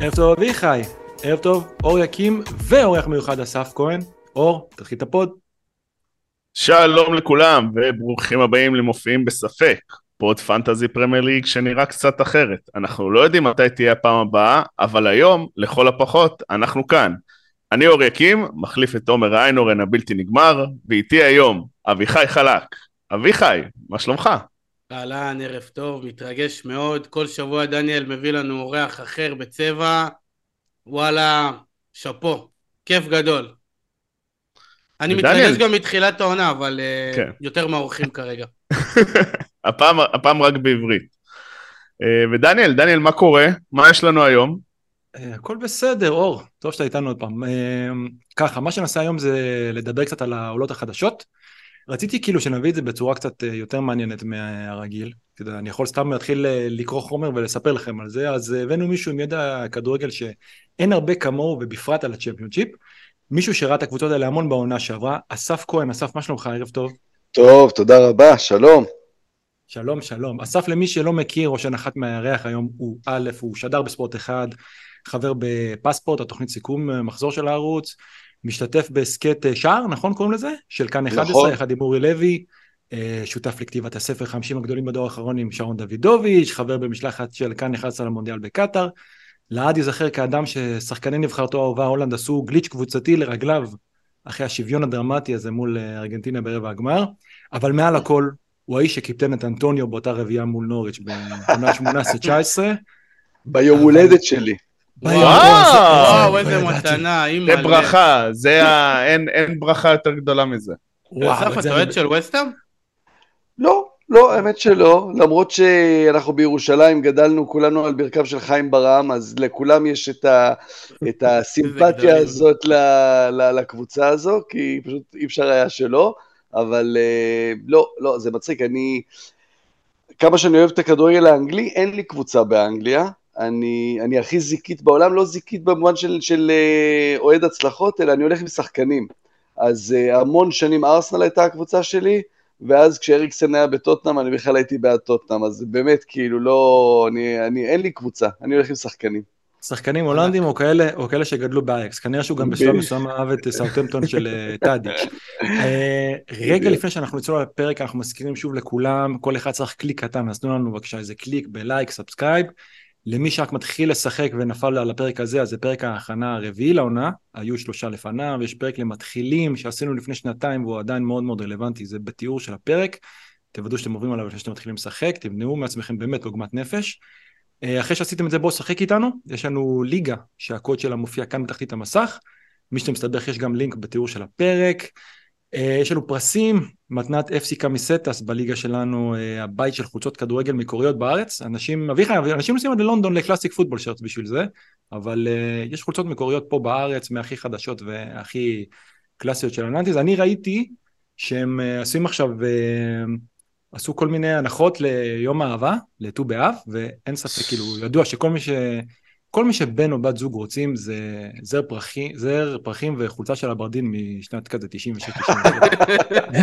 ערב טוב אביחי, ערב טוב אור יקים ואורח מיוחד אסף כהן. אור, תתחיל את הפוד. שלום לכולם וברוכים הבאים למופיעים בספק, פוד פנטזי פרמייר ליג שנראה קצת אחרת. אנחנו לא יודעים מתי תהיה הפעם הבאה, אבל היום, לכל הפחות, אנחנו כאן. אני אור יקים, מחליף את עומר איינורן הבלתי נגמר, ואיתי היום אביחי חלק. אביחי, מה שלומך? אהלן, ערב טוב, מתרגש מאוד. כל שבוע דניאל מביא לנו אורח אחר בצבע. וואלה, שאפו, כיף גדול. אני ודניאל- מתרגש גם מתחילת העונה, אבל אה, כן. יותר מהאורחים כרגע. הפעם, הפעם רק בעברית. אה, ודניאל, דניאל, מה קורה? מה יש לנו היום? אה, הכל בסדר, אור, טוב שאתה איתנו עוד פעם. ככה, מה שנעשה היום זה לדבר קצת על העולות החדשות. רציתי כאילו שנביא את זה בצורה קצת אה, יותר מעניינת מהרגיל. יודע, אני יכול סתם להתחיל אה, לקרוא חומר ולספר לכם על זה, אז הבאנו מישהו עם ידע כדורגל שאין הרבה כמוהו ובפרט על הצ'מפיונשיפ. מישהו שראה את הקבוצות האלה המון בעונה שעברה, אסף כהן, אסף, מה שלומך? ערב טוב. טוב, תודה רבה, שלום. שלום, שלום. אסף, למי שלא מכיר או שנחת מהירח היום, הוא א', הוא שדר בספורט אחד, חבר בפספורט, התוכנית סיכום מחזור של הערוץ, משתתף בהסכת אה, שער, נכון קוראים לזה? של כאן 11, נכון. יחד עם אורי לוי, אה, שותף לכתיבת הספר 50 הגדולים בדור האחרון עם שרון דוידוביץ', חבר במשלחת של כאן 11 למונדיאל בקטאר. לעד ייזכר כאדם ששחקני נבחרתו האהובה הולנד עשו גליץ' קבוצתי לרגליו אחרי השוויון הדרמטי הזה מול אה, ארגנטינה ברבע הגמר, אבל מעל הכל הוא האיש שקיפטן את אנטוניו באותה רביעייה מול נוריץ' בעונה 18-19. ביום הולדת שלי. וואו, איזה. מתנה, זה אימא. ברכה, זה ה... אין, ברכה יותר גדולה מזה. וואו, אסף, את זה אתה אוהד של וסטאם? לא, לא, האמת שלא. למרות שאנחנו בירושלים גדלנו כולנו על ברכיו של חיים ברעם, אז לכולם יש את, ה, את הסימפתיה. הזאת ל, ל, לקבוצה הזו, כי פשוט אי אפשר היה שלא, אבל אה, לא, לא, זה מצחיק. אני, כמה שאני אוהב את הכדורגל האנגלי, אין לי קבוצה באנגליה. אני, אני הכי זיקית בעולם, לא זיקית במובן של, של אה, אוהד הצלחות, אלא אני הולך עם שחקנים. אז אה, המון שנים ארסנל הייתה הקבוצה שלי, ואז כשאריקסן היה בטוטנאם, אני בכלל הייתי בעד טוטנאם, אז באמת, כאילו, לא, אני, אני, אין לי קבוצה, אני הולך עם שחקנים. שחקנים הולנדים או כאלה, או כאלה שגדלו באייקס, כנראה שהוא גם בשלב. מסוים אהב את סאוטמפטון של אה, טאדיץ'. רגע לפני שאנחנו נצלול לפרק, אנחנו מזכירים שוב לכולם, כל אחד צריך קליק קטן, אז תנו לנו בבקשה איזה קליק ב like, subscribe. למי שרק מתחיל לשחק ונפל על הפרק הזה, אז זה פרק ההכנה הרביעי לעונה, היו שלושה לפניו, יש פרק למתחילים שעשינו לפני שנתיים והוא עדיין מאוד מאוד רלוונטי, זה בתיאור של הפרק. תוודאו שאתם עוברים עליו לפני שאתם מתחילים לשחק, תמנעו מעצמכם באמת עוגמת נפש. אה, אחרי שעשיתם את זה בואו לשחק איתנו, יש לנו ליגה שהקוד שלה מופיע כאן בתחתית המסך, מי שאתם מסתבך יש גם לינק בתיאור של הפרק. אה, יש לנו פרסים, מתנת אפסי קמיסטס בליגה שלנו, אה, הבית של חולצות כדורגל מקוריות בארץ, אנשים, אביחי, אנשים נוסעים עד ללונדון ל classic football shirts בשביל זה, אבל אה, יש חולצות מקוריות פה בארץ, מהכי חדשות והכי קלאסיות של ה nineties, אני ראיתי שהם עושים עכשיו, עשו כל מיני הנחות ליום האהבה, לט"ו באב, ואין ספק, כאילו, ידוע שכל מי ש... כל מי שבן או בת זוג רוצים זה זר פרחים, זר פרחים וחולצה של אברדין משנת כזה 96-97.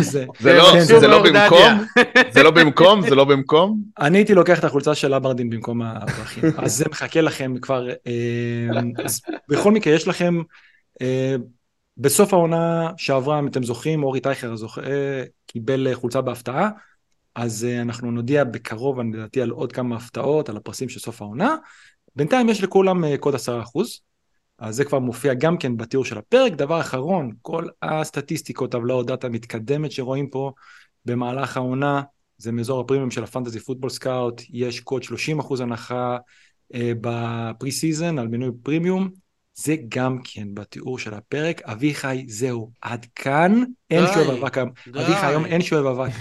זה- לא, כן, לא במקום? זה לא במקום? זה לא במקום? אני הייתי לוקח את החולצה של אברדין במקום הפרחים, אז זה מחכה לכם כבר. אה, אז בכל מקרה, יש לכם, אה, בסוף העונה שעברה, אם אתם זוכרים, אורי טייכר אה, קיבל חולצה בהפתעה, אז אנחנו נודיע בקרוב, לדעתי, על עוד כמה הפתעות, על הפרסים של סוף העונה. בינתיים יש לכולם אה, קוד 10%. אז זה כבר מופיע גם כן בתיאור של הפרק. דבר אחרון, כל הסטטיסטיקות, טבלאות דאטה מתקדמת שרואים פה במהלך העונה, זה מאזור הפרימיום של ה Fantasy Football Scout, יש קוד 30% הנחה אה, ב pre-season על מינוי פרימיום, זה גם כן בתיאור של הפרק. אביחי, זהו, עד כאן, אין שואב אבק. אביחי, היום אין שואב אבק.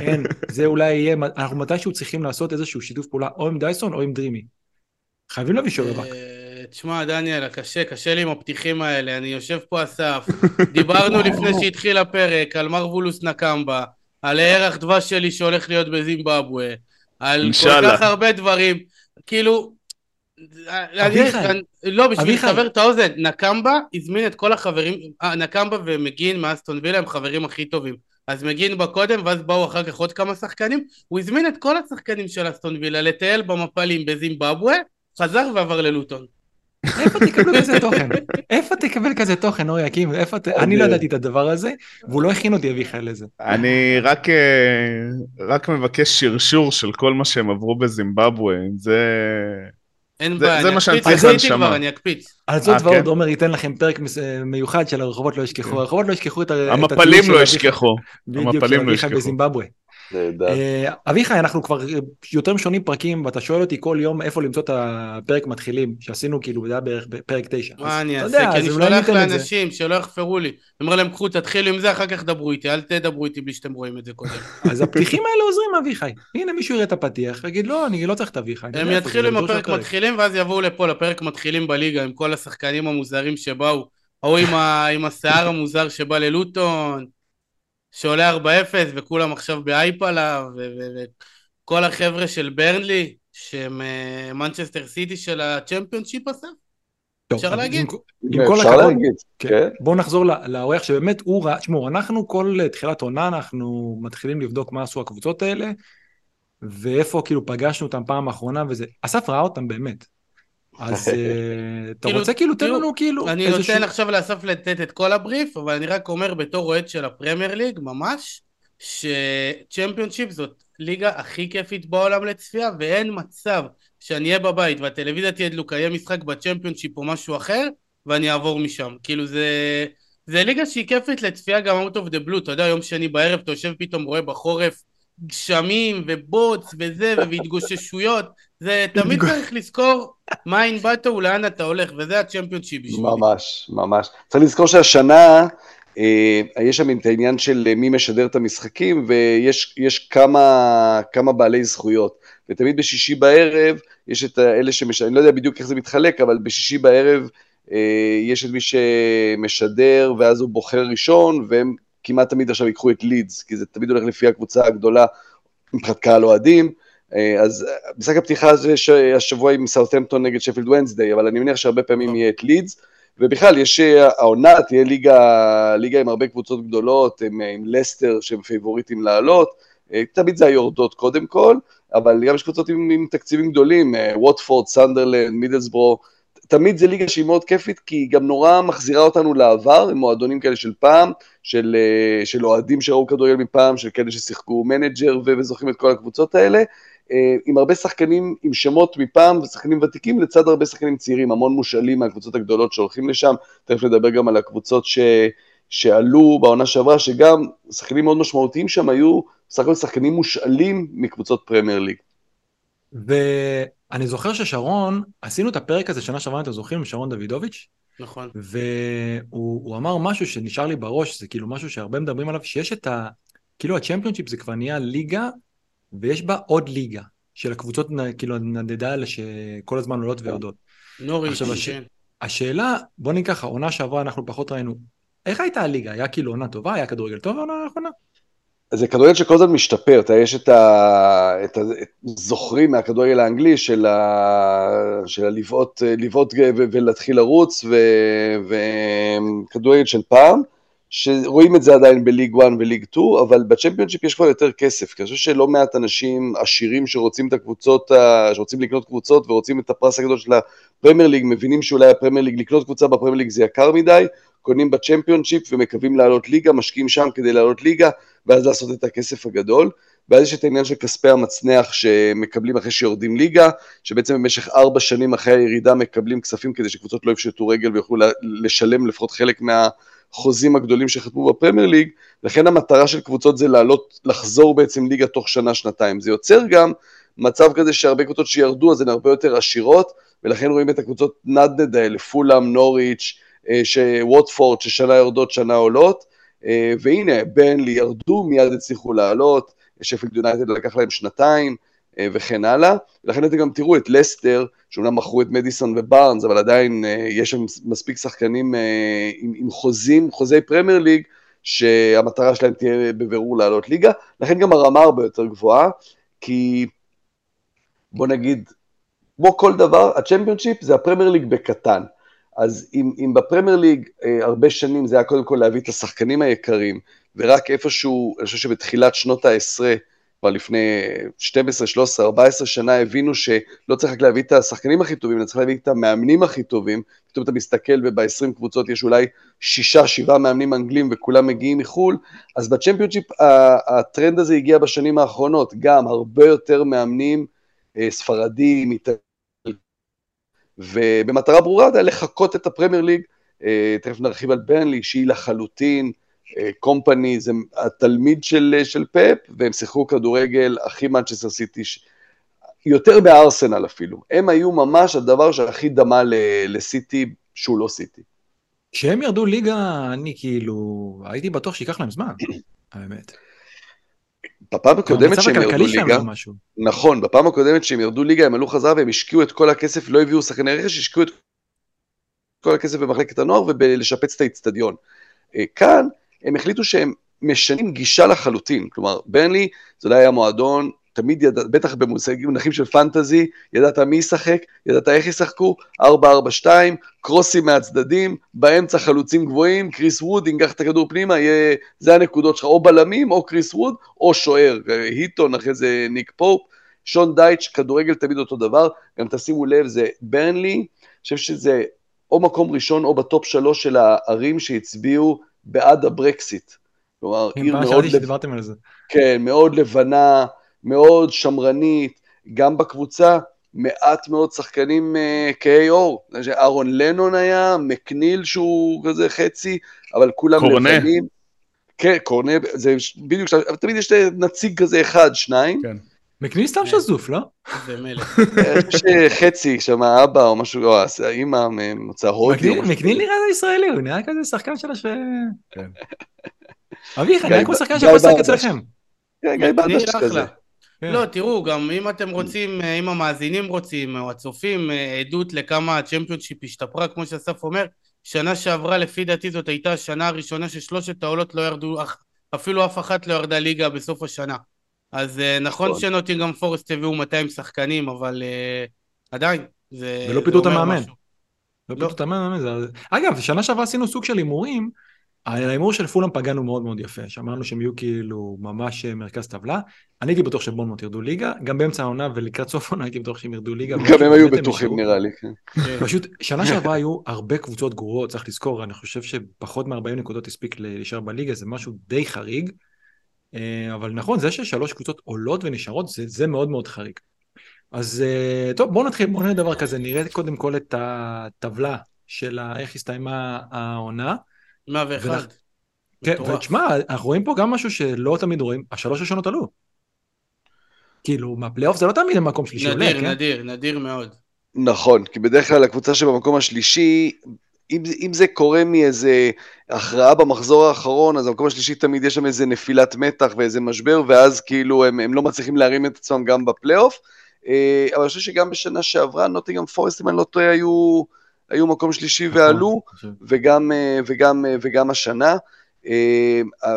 אין, זה אולי יהיה, אנחנו מתישהו צריכים לעשות איזשהו שיתוף פעולה או עם דייסון או עם דרימי. חייבים להביא שואב אבק. אה, תשמע, דניאל, קשה, קשה לי עם הפתיחים האלה. אני יושב פה אסף, דיברנו לפני שהתחיל הפרק על מרבולוס נקמבה, על הירח דבש שלי שהולך להיות בזימבבואה, על כל. כך הרבה דברים. כאילו, אני- אביחי, לא, בשביל. לסבר את האוזן, נקמבה הזמין את כל החברים, אה, נקמבה ומגין מאסטון וילה הם חברים הכי טובים. אז מגין בא קודם, ואז באו אחר כך עוד כמה שחקנים. הוא הזמין את כל השחקנים של אסטון וילה לטייל במפלים בזימבבואה, חזר ועבר ללוטון. איפה תקבלו כזה תוכן? איפה תקבל כזה תוכן, אורי? איפה ת... אני לא ידעתי את הדבר הזה, והוא לא הכין אותי אביחי לזה. אני רק, אה, רק מבקש שרשור של כל מה שהם עברו בזימבבואה, זה... אין בעיה, זה אני מה שאני אקפיץ, צריך לנשמה. אני אקפיץ. על זאת אה, ועוד כן? עומר ייתן לכם פרק מיוחד של הרחובות לא ישכחו. הרחובות לא ישכחו את ה- את הטיול המפלים לא. ישכחו. בדיוק, של המפלים לא אביחי ישכחו. בזימבבואה. אה, אביחי, אנחנו כבר יותר משונים פרקים, ואתה שואל אותי כל יום איפה למצוא את הפרק מתחילים, שעשינו כאילו, זה היה בערך בפרק תשע. אז מה אני אעשה? כי אני שולח. לאנשים שלא יחפרו לי. אני אומר להם, קחו, תתחילו עם זה, אחר כך דברו איתי, אל תדברו איתי בלי שאתם רואים את זה קודם. אז הפתיחים האלה עוזרים, אביחי. הנה, מישהו יראה את הפתיח, יגיד, לא, אני לא צריך את אביחי. הם יתחילו עם בראש הפרק מתחילים, ואז יבואו לפה, לפרק מתחילים בליגה, עם כל השחקנים המוזרים שבאו. ההוא ה- עם השיער המוזר שבא ללוטון, שעולה 4-0, וכולם עכשיו באייפ עליו, וכל החבר'ה של ברנלי, שהם אה, מנצ'סטר סיטי של הצ'מפיונשיפ הזה. טוב, אפשר להגיד? עם- עם כל אפשר הכבוד, להגיד, כן. כן. בואו נחזור לאורח שבאמת הוא ראה, תשמעו, אנחנו כל תחילת עונה אנחנו מתחילים לבדוק מה עשו הקבוצות האלה, ואיפה כאילו פגשנו אותם פעם האחרונה וזה, אסף ראה אותם באמת. אז אה, אתה כאילו, רוצה כאילו, תן לנו כאילו אני. נותן עכשיו לאסף לתת את כל הבריף, אבל אני רק אומר בתור אוהד של הפרמייר ליג, ממש, שצ'מפיונשיפ זאת ליגה הכי כיפית בעולם לצפייה, ואין מצב שאני אהיה בבית והטלוויזיה תהיה דלוקה, יהיה משחק בצ'מפיונשיפ או משהו אחר, ואני אעבור משם. כאילו זה... זה ליגה שהיא כיפית לצפייה גם out of the blue, אתה יודע, יום שני בערב אתה יושב פתאום רואה בחורף גשמים ובוץ וזה והתגוששויות, זה תמיד צריך לזכור מאין באת ולאן אתה הולך, וזה הצ'מפיונשיפ בשבילי. ממש, ממש. צריך לזכור שהשנה, אה, יש שם את העניין של אה, מי משדר את המשחקים, ויש יש כמה, כמה בעלי זכויות. ותמיד בשישי בערב, יש את אלה שמשדרים, אני לא יודע בדיוק איך זה מתחלק, אבל בשישי בערב אה, יש את מי שמשדר, ואז הוא בוחר ראשון, והם כמעט תמיד עכשיו ייקחו את לידס, כי זה תמיד הולך לפי הקבוצה הגדולה מבחינת קהל אוהדים. אה, אז אה, משחק הפתיחה הזה שהשבוע עם סאות'המפטון נגד שפילד ונסדיי, אבל אני מניח שהרבה פעמים יהיה את לידס, ובכלל יש, אה, העונה תהיה ליגה, ליגה עם הרבה קבוצות גדולות, עם, עם לסטר שהם פייבוריטים לעלות, תמיד זה היורדות קודם כל, אבל גם יש קבוצות עם, עם תקציבים גדולים, ווטפורד, סנדרלנד, מידלסבורו, תמיד זה ליגה שהיא מאוד כיפית, כי היא גם נורא מחזירה אותנו לעבר, עם מועדונים כאלה של פעם, של, של אוהדים שראו כדורגל מפעם, של כאלה ששיחקו מנג'ר וזוכרים את כל הקבוצות האלה, עם הרבה שחקנים עם שמות מפעם ושחקנים ותיקים, לצד הרבה שחקנים צעירים, המון מושאלים מהקבוצות הגדולות שהולכים לשם, תכף נדבר גם על הקבוצות ש... שעלו בעונה שעברה, שגם שחקנים מאוד משמעותיים שם היו בסך הכל שחקנים מושאלים מקבוצות פרמייר ליג. ואני זוכר ששרון, עשינו את הפרק הזה שנה שעברה, אתם זוכרים, עם שרון דוידוביץ', נכון. והוא הוא אמר משהו שנשאר לי בראש, זה כאילו משהו שהרבה מדברים עליו, שיש את ה... כאילו הצ'מפיונשיפ זה כבר נהיה ליגה, ויש בה עוד ליגה, של הקבוצות, כאילו הנדדה האלה שכל הזמן עולות ויורדות. נוריץ', עכשיו, הש- כן. השאלה, בוא נגיד ככה, עונה שעברה אנחנו פחות ראינו, איך הייתה הליגה? היה כאילו עונה טובה? היה כדורגל טוב העונה האחרונה? זה כדורגל שכל הזמן משתפר, אתה יש את ה... את ה... את... זוכרים מהכדורגל האנגלי של, ה... של הלבעוט, לבעוט ו... ולהתחיל לרוץ, ו... וכדורגל של פעם, שרואים את זה עדיין בליג 1 וליג 2, אבל בצ'מפיונשיפ יש כבר יותר כסף, כי אני חושב שלא מעט אנשים עשירים שרוצים את הקבוצות, שרוצים לקנות קבוצות ורוצים את הפרס הגדול של הפרמייר ליג, מבינים שאולי הפרמייר ליג, לקנות קבוצה בפרמייר ליג זה יקר מדי, קונים בצ'מפיונשיפ ומקווים לעלות ליגה, משקיעים שם כדי לעלות ליגה, ואז לעשות את הכסף הגדול. ואז יש את העניין של כספי המצנח שמקבלים אחרי שיורדים ליגה, שבעצם במשך ארבע שנים אחרי הירידה מקבלים כספים כדי שקבוצות לא יפשטו רגל ויוכלו לשלם לפחות חלק מהחוזים הגדולים שחתמו בפרמייר ליג, לכן המטרה של קבוצות זה לעלות, לחזור בעצם ליגה תוך שנה-שנתיים. זה יוצר גם מצב כזה שהרבה קבוצות שירדו אז הן הרבה יותר עשירות, ולכן רואים את הקבוצות נדנד האלה, פולאם, נוריץ', אה, ווטפורד, ששנה יורדות, שנה עולות, אה, והנה, ברנלי ירדו, מיד הצליחו לעלות, שפילד יונייטד לקח להם שנתיים, אה, וכן הלאה. ולכן אתם גם תראו את לסטר, שאומנם מכרו את מדיסון ובארנס, אבל עדיין אה, יש שם מספיק שחקנים אה, עם, עם חוזים, חוזי פרמייר ליג, שהמטרה שלהם תהיה בבירור לעלות ליגה. לכן גם הרמה הרבה יותר גבוהה, כי בוא נגיד, כמו כל דבר, הצ'מפיונשיפ זה הפרמייר ליג בקטן. אז אם, אם בפרמייר ליג אה, הרבה שנים זה היה קודם כל להביא את השחקנים היקרים, ורק איפשהו, אני חושב שבתחילת שנות העשרה, כבר לפני 12, 13, 14 שנה הבינו שלא צריך רק להביא את השחקנים הכי טובים, אלא צריך להביא את המאמנים הכי טובים, פתאום אתה מסתכל וב-20 קבוצות יש אולי שישה, שבעה מאמנים אנגלים וכולם מגיעים מחו"ל, אז בצ'מפיונשיפ הטרנד הזה הגיע בשנים האחרונות, גם הרבה יותר מאמנים אה, ספרדים, ובמטרה ברורה לחקות את הפרמייר ליג, אה, תכף נרחיב על ברנלי, שהיא לחלוטין קומפני זה התלמיד של, של פפ, והם שיחקו כדורגל הכי מנצ'סטר סיטי, יותר בארסנל אפילו. הם היו ממש הדבר שהכי דמה לסיטי, שהוא לא סיטי. כשהם ירדו ליגה, אני כאילו, הייתי בטוח שייקח להם זמן, האמת. בפעם הקודמת שהם ירדו ליגה, נכון, בפעם הקודמת שהם ירדו ליגה הם עלו חזרה והם השקיעו את כל הכסף, לא הביאו שחקני רכש, השקיעו את כל הכסף במחלקת הנוער ובלשפץ את האיצטדיון. אה, כאן הם החליטו שהם משנים גישה לחלוטין, כלומר ברנלי זה לא היה מועדון, תמיד ידע, בטח במונחים של פנטזי, ידעת מי ישחק, ידעת איך ישחקו, 4-4-2, קרוסים מהצדדים, באמצע חלוצים גבוהים, קריס ווד ייקח את הכדור פנימה, יהיה, זה הנקודות שלך, או בלמים, או קריס ווד, או שוער, היטון, אחרי זה ניק פופ, שון דייץ', כדורגל תמיד אותו דבר, גם תשימו לב, זה ברנלי, אני חושב שזה או מקום ראשון או ב top שלוש של הערים שהצביעו בעד הברקסיט. כלומר, עיר מאוד... לב... על זה. כן, מאוד לבנה, מאוד שמרנית, גם בקבוצה, מעט מאוד שחקנים אה, כהי עור. אהרון לנון היה, מקניל שהוא כזה חצי, אבל כולם קורנה. לבנים. כן, קורנה, זה בדיוק, אבל תמיד יש נציג כזה אחד, שניים. כן. מקניל סתם שזוף, לא? זה מלך. יש חצי שם, אבא או משהו, או האמא ממוצא הודי. מקניל נראה ישראלי, הוא נראה כזה שחקן של הש... כן. אביך, נראה כמו שחקן שיכול לשחק אצלכם. גיא בדש כזה. כן. לא, תראו, גם אם אתם רוצים, אם המאזינים רוצים, או הצופים, עדות לכמה הצ'מפיונשיפ השתפרה, כמו שאסף אומר, שנה שעברה, לפי דעתי זאת הייתה השנה הראשונה ששלושת העולות לא ירדו, אפילו אף אחת לא ירדה ליגה בסוף השנה. אז אה, נכון, נכון שנוטינגרם פורסט הביאו 200 שחקנים, אבל uh, עדיין, זה... ולא פיתו את המאמן. לא פיתו את המאמן. אגב, שנה שעברה עשינו סוג של הימורים, על ההימור של פולאם פגענו מאוד מאוד יפה, שאמרנו שהם יהיו כאילו ממש אה, מרכז טבלה. אני הייתי בטוח שבונמוט ירדו ליגה, גם באמצע העונה ולקראת סוף העונה הייתי בטוח שהם ירדו ליגה. גם הם היו בטוחים נראה לי, כן. כן. פשוט, שנה שעברה היו הרבה קבוצות גרועות, צריך לזכור, אני חושב שפחות מ-40 נקודות הספיק להישאר בליגה, זה משהו די חריג. אה, אבל נכון, זה ששלוש קבוצות עולות ונשארות, זה, זה מאוד מאוד חריג. אז אה, טוב, בואו נתחיל, בואו נראה דבר כזה, נראה קודם כל את הטבלה של איך הסתיימה העונה. 101. כן, ותשמע, אנחנו רואים פה גם משהו שלא תמיד רואים, השלוש ראשונות עלו. כאילו, מהפלייאוף זה לא תמיד המקום שלישי עולה, כן? נדיר, נדיר, נדיר מאוד. נכון, כי בדרך כלל הקבוצה שבמקום השלישי, אם, אם זה קורה מאיזה הכרעה במחזור האחרון, אז במקום השלישי תמיד יש שם איזה נפילת מתח ואיזה משבר, ואז כאילו הם, הם לא מצליחים להרים את עצמם גם בפלייאוף. אה, אבל אני חושב שגם בשנה שעברה, נוטינגרם פורסט, אם אני לא טועה, היו, היו מקום שלישי נכון, ועלו, וגם, אה, וגם, אה, וגם השנה.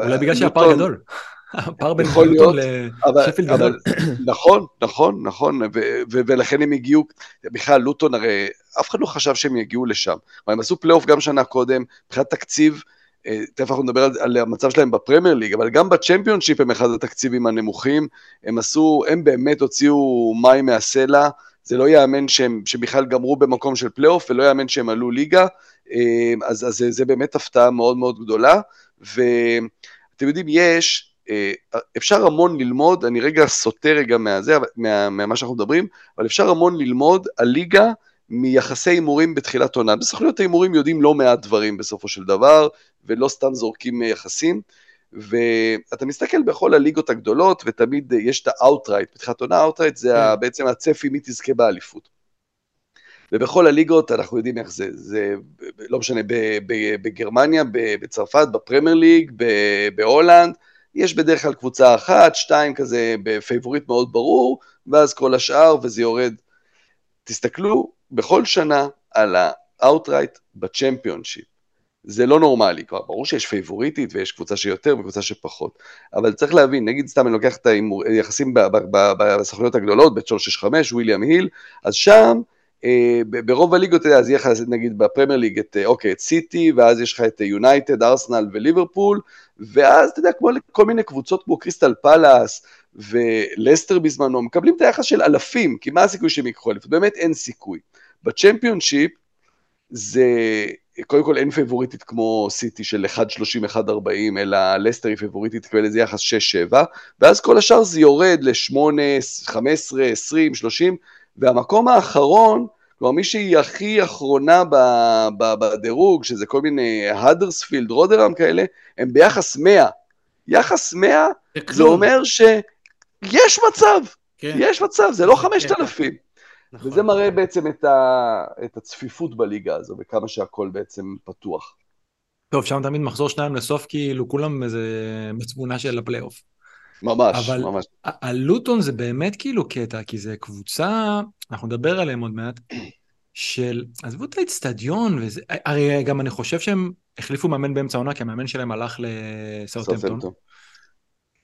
אולי בגלל שהפער גדול. הפער בין לוטון לשפילד גדול. נכון, נכון, נכון, ולכן הם הגיעו, בכלל לוטון הרי, אף אחד לא חשב שהם יגיעו לשם. הם עשו פלייאוף גם שנה קודם, מבחינת תקציב, אה, תכף אנחנו נדבר על, על המצב שלהם בפרמייר ליג, אבל גם בצ'מפיונשיפ הם אחד התקציבים הנמוכים, הם עשו, הם באמת הוציאו מים מהסלע, זה לא ייאמן שהם, שבכלל גמרו במקום של פלייאוף, ולא ייאמן שהם עלו ליגה, אה, אז, אז זה, זה באמת הפתעה מאוד מאוד גדולה, ואתם יודעים, יש, אפשר המון ללמוד, אני רגע סוטה רגע מהזה, מה, מה, מה שאנחנו מדברים, אבל אפשר המון ללמוד על ליגה מיחסי הימורים בתחילת עונה. בסוכניות ההימורים יודעים לא מעט דברים בסופו של דבר, ולא סתם זורקים יחסים. ואתה מסתכל בכל הליגות הגדולות, ותמיד יש את ה-outright, בתחילת עונה outright זה כן. בעצם הצפי מי תזכה באליפות. ובכל הליגות אנחנו יודעים איך זה, זה לא משנה, בגרמניה, בצרפת, בפרמייר ליג, בהולנד, יש בדרך כלל קבוצה אחת, שתיים כזה בפייבוריט מאוד ברור, ואז כל השאר וזה יורד. תסתכלו בכל שנה על ה-outright בצ'מפיונשיפ. זה לא נורמלי, כבר ברור שיש פייבוריטית ויש קבוצה שיותר וקבוצה שפחות, אבל צריך להבין, נגיד סתם אני לוקח את היחסים בסוכניות הגדולות, ב-365, וויליאם היל, אז שם ברוב הליגות, אתה יודע, אז יהיה לך נגיד בפרמייר ליג את, אה, אוקיי, את סיטי, ואז יש לך את יונייטד, ארסנל וליברפול, ואז אתה יודע, כמו כל מיני קבוצות כמו קריסטל פאלאס ולסטר בזמנו, מקבלים את היחס של אלפים, כי מה הסיכוי שהם ייקחו אליפות? באמת אין סיכוי. בצ'מפיונשיפ זה, קודם כל אין פייבוריטית כמו סיטי של 1.30, 1.40, אלא לסטר היא פייבוריטית, תקבל איזה יחס 6-7, ואז כל השאר זה יורד ל-8, 15, 20, 30, והמקום האחרון, כלומר מי שהיא הכי אחרונה בדירוג, שזה כל מיני האדרספילד, רודרם כאלה, הם ביחס 100. יחס 100 זה. אומר שיש מצב, כן, יש מצב, זה לא זה 5,000. נכון. וזה מראה בעצם את, ה, את הצפיפות בליגה הזו, וכמה שהכל בעצם פתוח. טוב, שם תמיד מחזור שניים לסוף, כאילו כולם איזה בתמונה של הפלייאוף. ממש, אבל- ממש. ה- הלוטון זה באמת כאילו קטע, כי זה קבוצה, אנחנו נדבר עליהם עוד מעט, של, עזבו את האצטדיון, וזה, הרי גם אני חושב שהם החליפו מאמן באמצע העונה, כי המאמן שלהם הלך לסאוטהמפטון, סאוטהמפטון.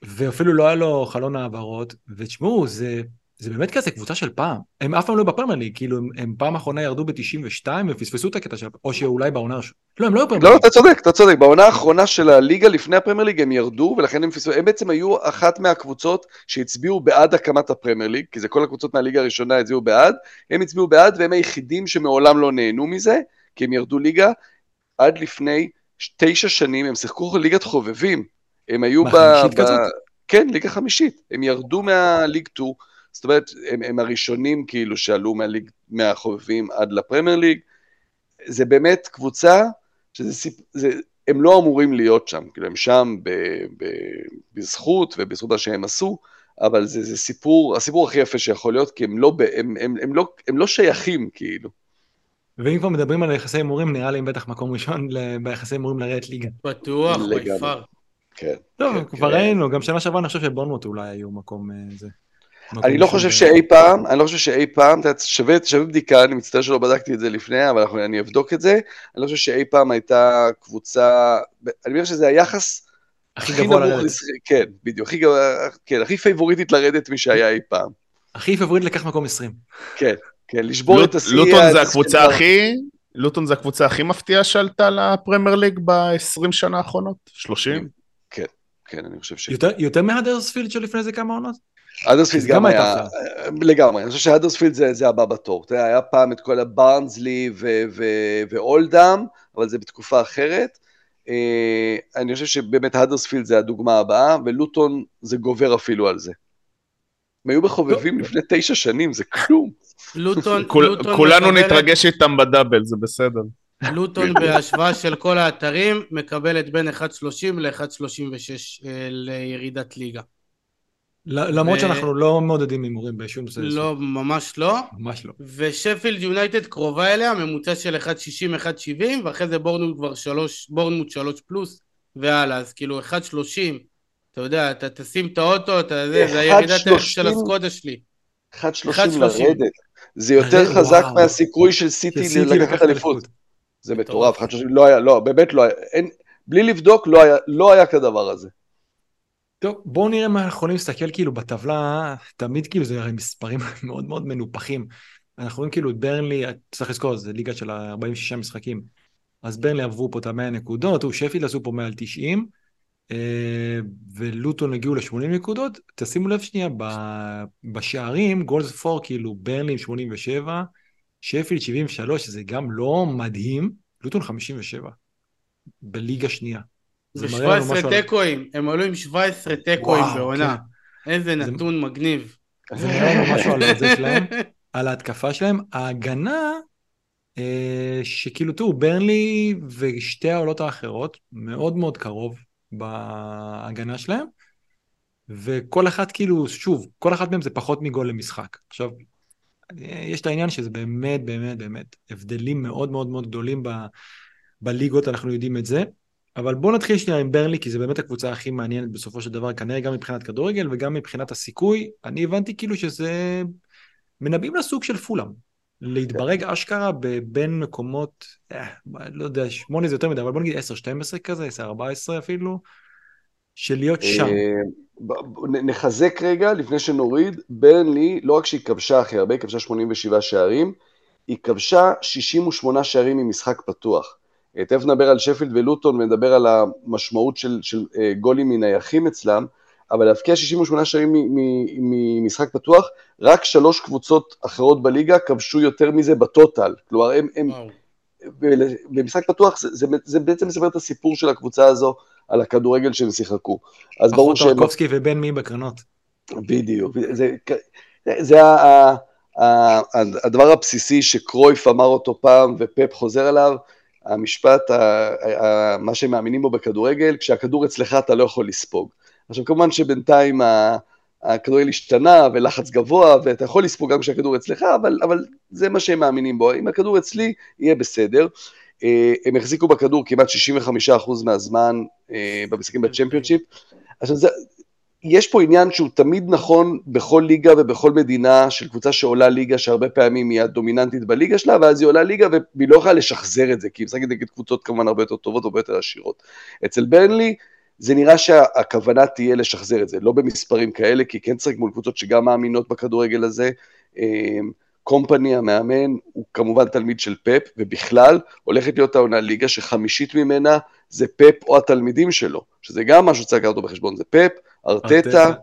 ואפילו לא היה לו חלון העברות, ותשמעו, זה, זה באמת כזה קבוצה של פעם. הם אף פעם לא בפרמייר ליג, כאילו הם, הם פעם אחרונה ירדו ב-92 ופספסו את הקטע של, או שאולי בעונה הראשונה. לא, הם לא היו בפרמייר לא. אתה צודק, אתה צודק. בעונה האחרונה של הליגה לפני הפרמייר ליג הם ירדו, ולכן הם פספסו. הם בעצם היו אחת מהקבוצות שהצביעו בעד הקמת הפרמייר ליג, כי זה כל הקבוצות מהליגה הראשונה הצביעו בעד. הם הצביעו בעד, והם היחידים שמעולם לא נהנו מזה, כי הם ירדו ליגה. עד לפני תשע שנים הם שיחקו ליגת חובבים. הם היו מה, ב... ב... כן, ליגה חמישית. הם ירדו מהליג 2, זאת אומרת, הם, הם הראשונים כאילו שעלו מהליג, מהחובבים עד לפרמייר ליג. זה באמת קבוצה שזה סיפ... זה... הם לא אמורים להיות שם, כאילו הם שם ב... ב... בזכות ובזכות מה שהם עשו, אבל זה, זה סיפור, הסיפור הכי יפה שיכול להיות, כי הם לא, ב... הם, הם, הם, לא, הם לא שייכים כאילו. ואם כבר מדברים על יחסי הימורים, נראה לי הם בטח מקום ראשון ל- ביחסי הימורים לרדת ליגה. בטוח. ביפר. כן. טוב, כן, כבר כן. ראינו, גם שנה שעברה אני חושב שבונמוט אולי היו מקום אה, זה. אני לא חושב שאי פעם, אני לא חושב שאי פעם, שווה, שווה בדיקה, אני מצטער שלא בדקתי את זה לפני, אבל אנחנו, אני אבדוק את זה. אני לא חושב שאי פעם הייתה קבוצה, אני מניח שזה היחס הכי גבוה לרדת. כן, בדיוק, הכי גבוה, כן, הכי פייבוריטית לרדת משהיה אי פעם. הכי פבוריט לקח מקום 20. כן, כן, לשבור את השיא. לוטון זה הקבוצה של- הכי... לוטון זה הקבוצה הכי מפתיעה שעלתה לפרמייר ליג ב-20 שנה האחרונות? 30? כן, אני חושב ש... יותר- יותר מהדרספילד שלפני זה כמה עונות? אדרספילד גם היה, לגמרי, אני חושב שהאדרספילד זה, זה הבא בתור. אתה יודע, היה פעם את כל ו- ואולדאם, אבל זה בתקופה אחרת. אה, אני חושב שבאמת האדרספילד זה הדוגמה הבאה, ולוטון זה גובר אפילו על זה. הם היו בחובבים לפני תשע שנים, זה כלום. לוטון, לוטון כולנו מקבלת- נתרגש איתם בדאבל, זה בסדר. לוטון בהשוואה של כל האתרים מקבלת בין 1.30 ל-1.36 אה, לירידת ליגה. ל- למרות ו- שאנחנו לא מעודדים הימורים בשום נושא. לא, ממש לא. ממש לא. ושפילד יונייטד קרובה אליה, ממוצע של 1.60, 1.70, ואחרי זה בורנמוט כבר 3, בורנמוט 3 פלוס, והלאה, אז כאילו 1.30, אתה יודע, אתה תשים את האוטו, אתה זה, זה הירידת ערך של 1.30? הסקודה שלי. 1.30 1.30. לרדת. זה יותר הרי, חזק וואו. מהסיכוי של סיטי לקחת אליפות. זה מטורף. מטורף, 1.30 לא היה, לא, באמת לא היה, אין, בלי לבדוק לא היה, לא היה כדבר הזה. טוב, בואו נראה מה אנחנו יכולים להסתכל כאילו בטבלה, תמיד כאילו זה הרי מספרים מאוד מאוד מנופחים. אנחנו רואים כאילו את ברנלי, צריך לזכור, זה ליגה של 46 משחקים. אז ברנלי עברו פה את ה-100 נקודות, הוא שפילד עשו פה מעל 90, אה, ולוטון הגיעו ל-80 נקודות. תשימו לב שנייה, בשערים, גולדס פור כאילו ברנלי עם 87, שפילד 73, שזה גם לא מדהים, לוטון 57, בליגה שנייה. זה מראה לנו ו-17 משהו על- תיקואים, הם עלו עם 17 תיקואים בעונה. איזה זה- נתון מגניב. זה נראה לנו משהו על זה שלהם, על ההתקפה שלהם. ההגנה, אה, שכאילו תראו, ברנלי ושתי העולות האחרות, מאוד מאוד קרוב בהגנה שלהם, וכל אחת כאילו, שוב, כל אחת מהם זה פחות מגול למשחק. עכשיו, אה, יש את העניין שזה באמת, באמת, באמת, הבדלים מאוד מאוד מאוד גדולים ב, בליגות, אנחנו יודעים את זה. אבל בואו נתחיל שנייה עם ברנלי, כי זה באמת הקבוצה הכי מעניינת בסופו של דבר, כנראה גם מבחינת כדורגל וגם מבחינת הסיכוי. אני הבנתי כאילו שזה... מנבאים לסוג של פולאם. להתברג אשכרה בין מקומות, אה, לא יודע, שמונה זה יותר מדי, אבל בוא נגיד 10-12 כזה, 10-14 אפילו, של להיות שם. אה, נ- נחזק רגע לפני שנוריד, ברנלי, לא רק שהיא כבשה הכי הרבה, היא כבשה 87 שערים, היא כבשה 68 שערים ממשחק פתוח. אה, תכף נדבר על שפילד ולוטון ונדבר על המשמעות של, של אה, גולים מנייחים אצלם, אבל להבקיע 68 שערים ממשחק פתוח, רק שלוש קבוצות אחרות בליגה כבשו יותר מזה בטוטל. כלומר, הם, הם במשחק פתוח זה, זה, זה בעצם מספר את הסיפור של הקבוצה הזו על הכדורגל שהם שיחקו. אז ברור שהם... טרקובסקי ובן מי בקרנות. בדיוק. זה, זה, זה ה, ה, הדבר הבסיסי שקרויף אמר אותו פעם ופפ חוזר עליו, המשפט, ה, ה, מה שהם מאמינים בו בכדורגל, כשהכדור אצלך אתה לא יכול לספוג. עכשיו כמובן שבינתיים הכדורגל השתנה ולחץ גבוה ואתה יכול לספוג גם כשהכדור אצלך, אבל, אבל זה מה שהם מאמינים בו, אם הכדור אצלי יהיה בסדר. אה, הם החזיקו בכדור כמעט 65% מהזמן אה, במשחקים בצ'מפיונשיפ. עכשיו זה, יש פה עניין שהוא תמיד נכון בכל ליגה ובכל מדינה של קבוצה שעולה ליגה שהרבה פעמים היא הדומיננטית בליגה שלה ואז היא עולה ליגה והיא לא יכולה לשחזר את זה כי היא משחקת נגד קבוצות כמובן הרבה יותר טובות והרבה יותר עשירות. אצל ברנלי זה נראה שהכוונה תהיה לשחזר את זה, לא במספרים כאלה כי כן צריך מול קבוצות שגם מאמינות בכדורגל הזה. אמ, קומפני המאמן הוא כמובן תלמיד של פפ ובכלל הולכת להיות העונה ליגה שחמישית ממנה זה פפ או התלמידים שלו, שזה גם משהו שצריך לקחת אותו בחשבון, זה פפ, ארטטה,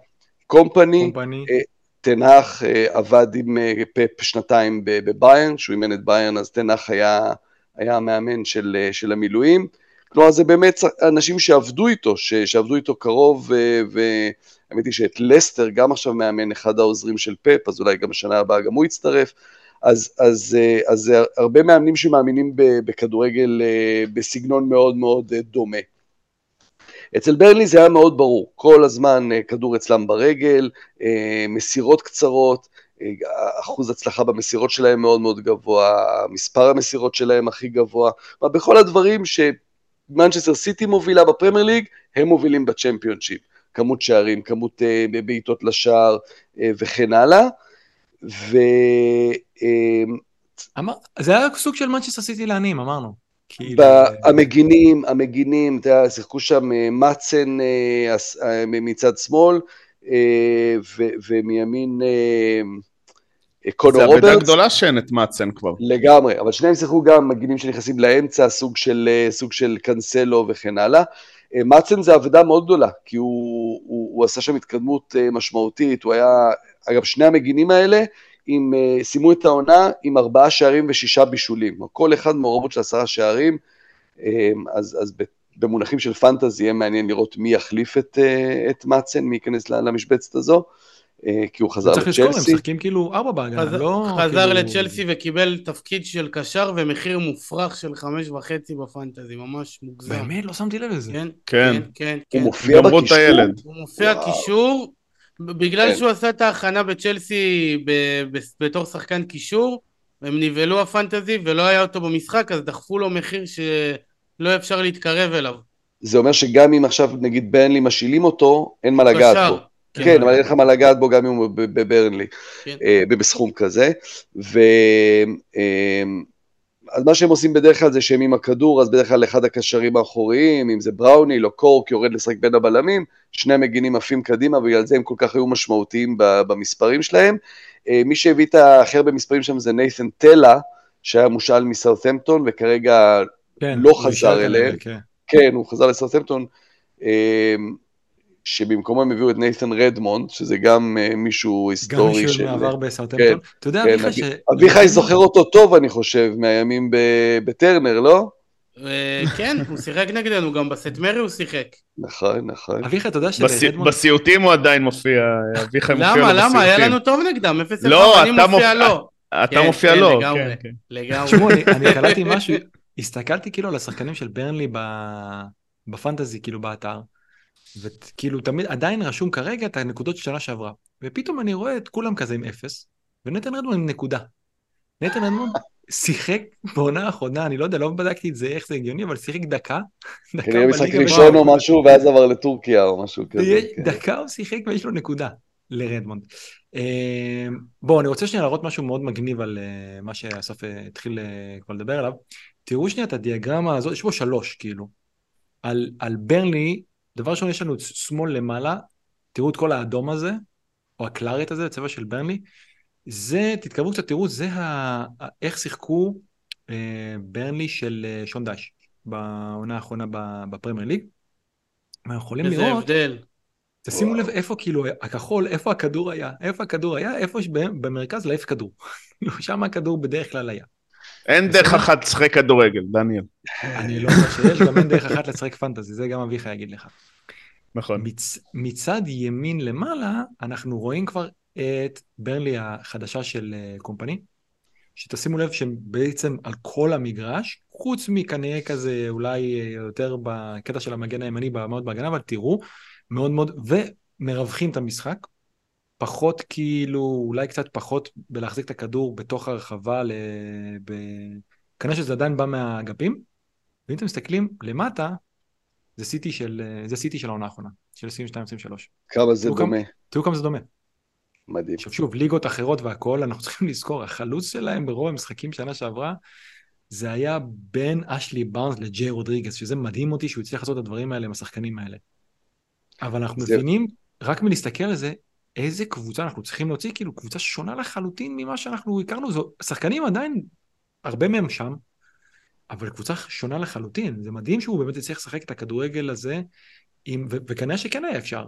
קומפני, אה, תנח אה, עבד עם אה, פפ שנתיים בביירן, שהוא אימן את ביירן, אז תנח היה, היה המאמן של, של המילואים. כלומר, זה באמת אנשים שעבדו איתו, ש, שעבדו איתו קרוב, והאמת היא שאת לסטר גם עכשיו מאמן אחד העוזרים של פפ, אז אולי גם בשנה הבאה גם הוא יצטרף. אז, אז, אז, אז הרבה מאמנים שמאמינים בכדורגל בסגנון מאוד מאוד דומה. אצל ברלי זה היה מאוד ברור, כל הזמן אה, כדור אצלם ברגל, אה, מסירות קצרות, אה, אחוז הצלחה במסירות שלהם מאוד מאוד גבוה, מספר המסירות שלהם הכי גבוה, בכל הדברים שמנצ'סטר סיטי מובילה בפרמייר ליג, הם מובילים בצ'מפיונשיפ, כמות שערים, כמות בעיטות לשער וכן הלאה, ו... אמר, זה היה סוג של מנצ'סטר סיטי לעניים, אמרנו. כאילו... המגינים, המגינים, אתה יודע, שיחקו שם אה, מצן אה, אה, מצד שמאל, ומימין קונור רוברטס. זה אבדה גדולה שאין את מצן כבר. לגמרי, אבל שניהם שיחקו גם מגינים שנכנסים לאמצע, סוג של, סוג של קנסלו וכן הלאה. מצן זה אבדה מאוד גדולה, כי הוא, הוא, הוא עשה שם התקדמות משמעותית, הוא היה, אגב, שני המגינים האלה, עם, uh, סיימו את העונה עם ארבעה שערים ושישה בישולים. כל אחד מעורבות של עשרה שערים, um, אז, אז במונחים של פנטזי יהיה מעניין לראות מי יחליף את, uh, את מאצן, מי ייכנס למשבצת הזו. כי הוא חזר לצ'לסי. צריך לזכור, הם משחקים כאילו ארבע בהגנה, חז... לא... חזר כאילו... לצ'לסי וקיבל תפקיד של קשר ומחיר מופרך של חמש וחצי בפנטזי, ממש מוגזם. באמת? לא שמתי לב לזה. כן, כן, כן. כן. הוא מופיע בקישור. הוא מופיע קישור, בגלל כן. שהוא עשה את ההכנה בצ'לסי בתור שחקן קישור, הם נבהלו הפנטזי ולא היה אותו במשחק, אז דחפו לו מחיר שלא אפשר להתקרב אליו. זה אומר שגם אם עכשיו נגיד ברנלי משילים אותו, אין מה לגעת בו. כן, כן, אבל אין לך מה לגעת בו גם אם הוא בברנלי, כן. אה, בסכום כזה. ו... אה, אז מה שהם עושים בדרך כלל זה שהם עם הכדור, אז בדרך כלל אחד הקשרים האחוריים, אם זה בראוני, לא קורק, יורד לשחק בין הבלמים, שני המגינים עפים קדימה, בגלל זה הם כל כך היו משמעותיים במספרים שלהם. אה, מי שהביא את הכי הרבה מספרים שם זה נייתן טלה, שהיה מושאל מסאות'מפטון, וכרגע כן, לא חזר אליהם. כן. כן, הוא חזר לסאות'מפטון. שבמקומו הם הביאו את נייתן רדמונד, שזה גם uh, מישהו היסטורי. גם מישהו מעבר בסאוטמפטון. כן, אתה יודע, כן, אביחי ש... אביחי זוכר אותו טוב, אני חושב, מהימים בטרנר, לא? אה, כן, הוא שיחק נגדנו, גם בסט מרי הוא שיחק. נכון, נכון. אביחי, אתה יודע שלרדמונד... בסיוטים הוא עדיין מופיע, אביחי מופיע לו בסיוטים. למה? למה? היה לנו טוב נגדם, 0-1, לא, אני מופיע לו. אתה כן, מופיע לו. לגמרי, לגמרי. תשמעו, אני קלטתי משהו, הסתכלתי כאילו על השחקנים של ברנלי בפנטזי, כאילו באתר. וכאילו תמיד עדיין רשום כרגע את הנקודות של שנה שעברה. ופתאום אני רואה את כולם כזה עם אפס, ונתן רדמון עם נקודה. נתן רדמון שיחק בעונה האחרונה, אני לא יודע, לא בדקתי את זה, איך זה הגיוני, אבל שיחק דקה. כנראה משחק ראשון או משהו, ואז עבר לטורקיה או משהו כזה. כן. דקה הוא שיחק ויש לו נקודה לרדמונד. אה, בואו, אני רוצה שנייה להראות משהו מאוד מגניב על אה, מה שאסף אה, התחיל כבר לדבר עליו. תראו שנייה את הדיאגרמה הזאת, יש בו שלוש, כאילו. על, על ברנלי, דבר ראשון, יש לנו שמאל למעלה, תראו את כל האדום הזה, או הקלארט הזה, הצבע של ברנלי, זה, תתקרבו קצת, תראו, זה ה... איך שיחקו אה, ברנלי של אה, שון דש בעונה האחרונה בפרמייר ליג. אנחנו יכולים איזה לראות, הבדל. תשימו לב איפה כאילו הכחול, איפה הכדור היה, איפה הכדור היה, איפה שבמרכז להעיף כדור. כאילו, שם הכדור בדרך כלל היה. אין דרך אחת לשחק כדורגל, דניאל. אני לא אומר שיש, גם אין דרך אחת לשחק פנטזי, זה גם אביחי יגיד לך. נכון. מצ... מצד ימין למעלה, אנחנו רואים כבר את ברנלי החדשה של אה, קומפני, שתשימו לב שהם בעצם על כל המגרש, חוץ מכנראה כזה אולי אה, יותר בקטע של המגן הימני, מאוד בהגנה, אבל תראו, מאוד מאוד, ומרווחים את המשחק, פחות כאילו, אולי קצת פחות בלהחזיק את הכדור בתוך הרחבה, ל... ב... כנראה שזה עדיין בא מהאגפים, ואם אתם מסתכלים למטה, זה סיטי של, זה סיטי של העונה האחרונה, של 22-23. כמה זה תראו דומה. כמה- תראו כמה זה דומה. מדהים. עכשיו שוב, ליגות אחרות והכל, אנחנו צריכים לזכור, החלוץ שלהם ברוב המשחקים שנה שעברה, זה היה בין אשלי בארנס לג'יי רודריגז, שזה מדהים אותי שהוא הצליח לעשות את הדברים האלה עם השחקנים האלה. אבל אנחנו זה- מבינים, רק מלהסתכל על זה, איזה קבוצה אנחנו צריכים להוציא, כאילו קבוצה שונה לחלוטין ממה שאנחנו הכרנו, זו, שחקנים עדיין, הרבה מהם שם, אבל קבוצה שונה לחלוטין, זה מדהים שהוא באמת הצליח לשחק את הכדורגל הזה, עם, ו- וכנראה שכן היה אפשר.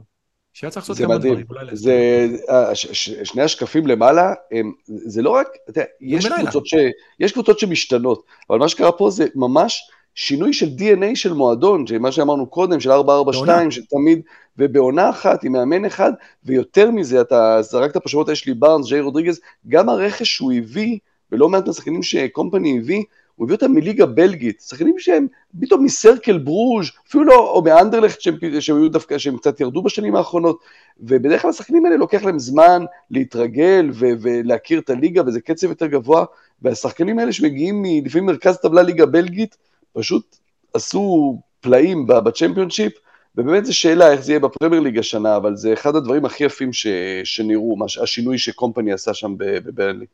שהיה צריך לעשות כמה מדהים. דברים. זה, אה, ש- ש- שני השקפים למעלה, הם, זה לא רק, אתה יודע, יש. קבוצות, ש, יש קבוצות שמשתנות, אבל מה שקרה פה זה ממש שינוי של DNA של מועדון, מה שאמרנו קודם, של 442, בעונה. שתמיד, ובעונה אחת עם מאמן אחד, ויותר מזה, אתה זרקת פה שמות אשלי בארנס, ג'יי רודריגז, גם הרכש שהוא הביא, ולא מעט מהשחקנים שקומפני הביא, הוא הביא אותם מליגה בלגית, שחקנים שהם פתאום מסרקל ברוז', אפילו לא, או מאנדרלכט שהם, שהם היו דווקא, שהם קצת ירדו בשנים האחרונות, ובדרך כלל השחקנים האלה לוקח להם זמן להתרגל ו- ולהכיר את הליגה, וזה קצב יותר גבוה, והשחקנים האלה שמגיעים מ- לפעמים מרכז טבלה ליגה בלגית, פשוט עשו פלאים ב- בצ'מפיונשיפ, ובאמת זו שאלה איך זה יהיה בפרמייר ליג השנה, אבל זה אחד הדברים הכי יפים ש- שנראו, מה ש- השינוי שקומפני עשה שם ב- בברנלי.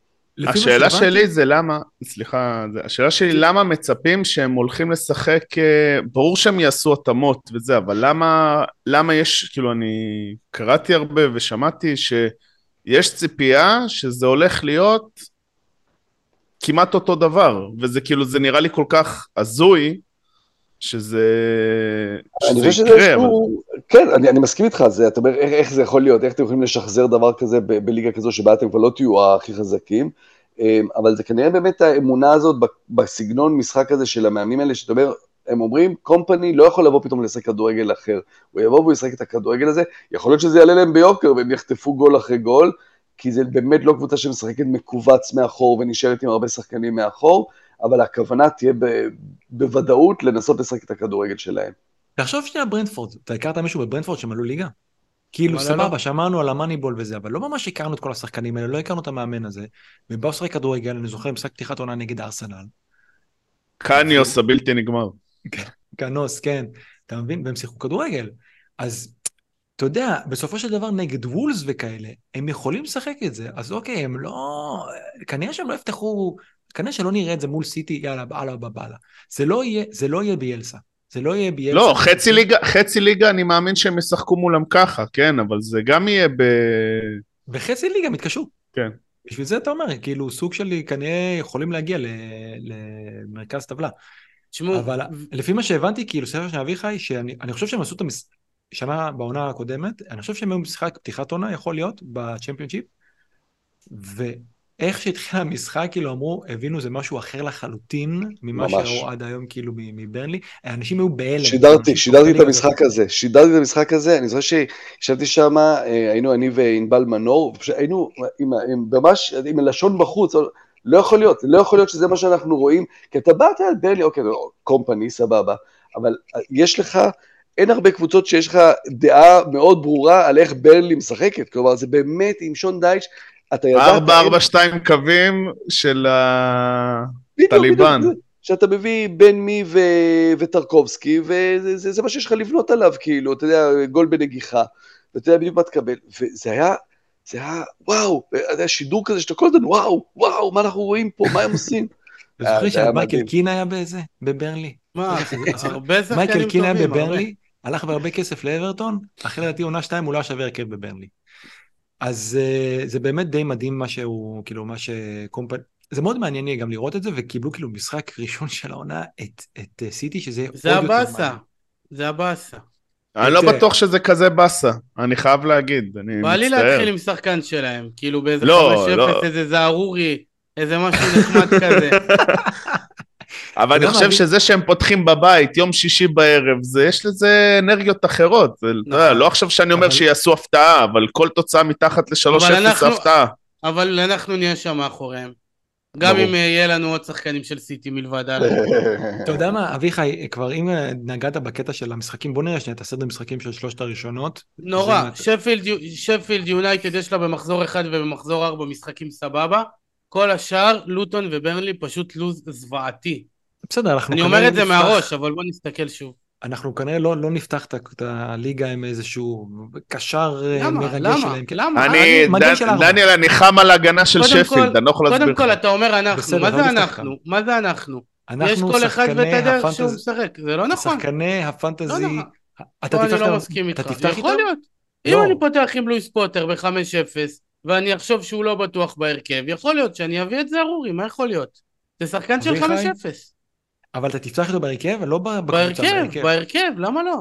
השאלה שלי זה למה, סליחה, זה- השאלה שלי למה מצפים שהם הולכים לשחק, אה, ברור שהם יעשו התאמות וזה, אבל למה, למה יש, כאילו אני קראתי הרבה ושמעתי שיש ציפייה שזה הולך להיות כמעט אותו דבר, וזה כאילו, זה נראה לי כל כך הזוי, שזה, אני שזה חושב שזה יקרה, אבל... כן, אני, אני מסכים איתך, זה, אתה אומר, איך, איך זה יכול להיות, איך אתם יכולים לשחזר דבר כזה ב, בליגה כזו שבה אתם כבר לא תהיו הכי חזקים, אמ, אבל זה כנראה באמת האמונה הזאת בסגנון משחק הזה של המאמנים האלה, שאתה אומר, הם אומרים, קומפני לא יכול לבוא פתאום לשחק כדורגל אחר, הוא יבוא והוא ישחק את הכדורגל הזה, יכול להיות שזה יעלה להם ביוקר והם יחטפו גול אחרי גול, כי זה באמת לא קבוצה שמשחקת מכווץ מאחור ונשארת עם הרבה שחקנים מאחור, אבל הכוונה תהיה ב, בוודאות לנסות לשחק את הכדורגל שלהם. תחשוב שנייה ברנדפורד, אתה הכרת מישהו בברנדפורד שהם עלו ליגה? כאילו וואלה, סבבה, לא. שמענו על המאניבול וזה, אבל לא ממש הכרנו את כל השחקנים האלה, לא הכרנו את המאמן הזה. והם באו לשחק כדורגל, אני זוכר משחק פתיחת עונה נגד ארסנל. קניוס הבלתי נגמר. קנוס, כן, אתה מבין? והם שיחקו כדורגל. אז אתה יודע, בסופו של דבר נגד וולס וכאלה, הם יכולים לשחק את זה, אז אוקיי, הם לא... כנראה שהם לא יפתחו, כנראה שלא נראה את זה מול סיטי, יאללה, באללה בבאללה. זה לא יהיה, זה לא יהיה ביאלסה. זה לא יהיה ביאלסה. לא, חצי ליגה, חצי ליגה אני מאמין שהם ישחקו מולם ככה, כן, אבל זה גם יהיה ב... בחצי ליגה הם התקשו. כן. בשביל זה אתה אומר, כאילו, סוג של כנראה יכולים להגיע ל- למרכז טבלה. תשמעו, אבל לפי מה שהבנתי, כאילו, ספר של אביחי, שאני אני חושב שהם עשו את המס... שנה בעונה הקודמת, אני חושב שהם היו במשחק פתיחת עונה, יכול להיות, בצ'מפיונשיפ, ואיך שהתחיל המשחק, כאילו אמרו, הבינו זה משהו אחר לחלוטין ממה. שראו עד היום, כאילו, מברנלי. אנשים היו בהלם. שידרתי, שידרתי את המשחק הזה, שידרתי את המשחק הזה, אני זוכר שישבתי שם, אה, היינו אני וענבל מנור, היינו עם, עם, ממש עם הלשון בחוץ, לא יכול להיות, לא יכול להיות שזה מה שאנחנו רואים, כי אתה בא, אתה ברלי, אוקיי, קומפני, סבבה, אבל יש לך, אין הרבה קבוצות שיש לך דעה מאוד ברורה על איך ברלי משחקת, כלומר זה באמת עם שון דייץ', אתה ידעת... ארבע, ארבע, שתיים קווים של ה... בדיוק, טליבן. בדיוק, שאתה מביא בן מי ו... וטרקובסקי, וזה זה, זה מה שיש לך לבנות עליו, כאילו, אתה יודע, גול בנגיחה, ואתה יודע בדיוק מה תקבל, וזה היה, זה היה, וואו, זה היה שידור כזה שאתה כל הזמן, וואו, וואו, מה אנחנו רואים פה, מה הם עושים? אתה זוכר אה, שמייקל. קין היה באיזה? בברנלי. מה, הרבה שחקנים מייקל קין היה טובים, הרבה. בברנלי, הלך בהרבה כסף לאברטון, אחרי לדעתי עונה שתיים הוא לא היה שווה הרכב בברנלי. אז אה, זה באמת די מדהים מה שהוא, כאילו, מה שקומפני... זה מאוד מעניין גם לראות את זה, וקיבלו כאילו משחק ראשון של העונה את, את אה, סיטי, שזה עוד זה יותר הבאסה, מעניין. זה הבאסה. אני לא. בטוח שזה כזה באסה, אני חייב להגיד, אני בא לי מצטער. להתחיל עם שחקן שלהם, כאילו באיזה לא, 5-0, לא. איזה זערורי, איזה משהו נחמד כזה. אבל אני חושב שזה שהם פותחים בבית יום שישי בערב, זה, יש לזה אנרגיות אחרות. זה, נכון. לא עכשיו שאני אומר אבל- שיעשו הפתעה, אבל כל תוצאה מתחת ל-3-0 אבל זה אנחנו- הפתעה. אבל אנחנו נהיה שם מאחוריהם. גם. אם אה, יהיה לנו עוד שחקנים של סיטי מלבד אלן. אתה יודע מה, אביחי, כבר אם אה, נגעת בקטע של המשחקים, בוא נראה שנייה את הסדר משחקים של שלושת הראשונות. נורא, שפילד יונייטד יש לה במחזור אחד ובמחזור ארבע משחקים סבבה. כל השאר, לוטון וברנלי פשוט לוז זוועתי. בסדר, אנחנו אני אומר את זה נפתח- מהראש, אבל בוא נסתכל שוב. אנחנו כנראה לא, לא נפתח את הליגה עם איזשהו קשר אה, למה? מרגש למה? שלהם. כן. למה? אני, מגן דן- של ארבע. דניאל, אני חם על ההגנה של קודם שפילד, כל- אני לא יכול להסביר קודם לך. כל אתה אומר אנחנו, בסדר, מה לא זה אנחנו? מה זה אנחנו? יש אנחנו כל אחד ואת הדרך שהוא הפנטז- משחק, זה לא נכון. שחקני הפנטזי... לא נכון. אתה פה אני תפתח לא איתם- מסכים אתה איתך. תפתח יכול איתם? להיות. לא. אם אני פותח עם לואיס פוטר ב-5-0, ואני אחשוב שהוא לא בטוח בהרכב, יכול להיות שאני אביא את זה ארורי, מה יכול להיות? זה שחקן של אביחי? 5-0. אבל אתה תפתח איתו בהרכב, לא ב- בקבוצה, בהרכב, בהרכב, למה לא?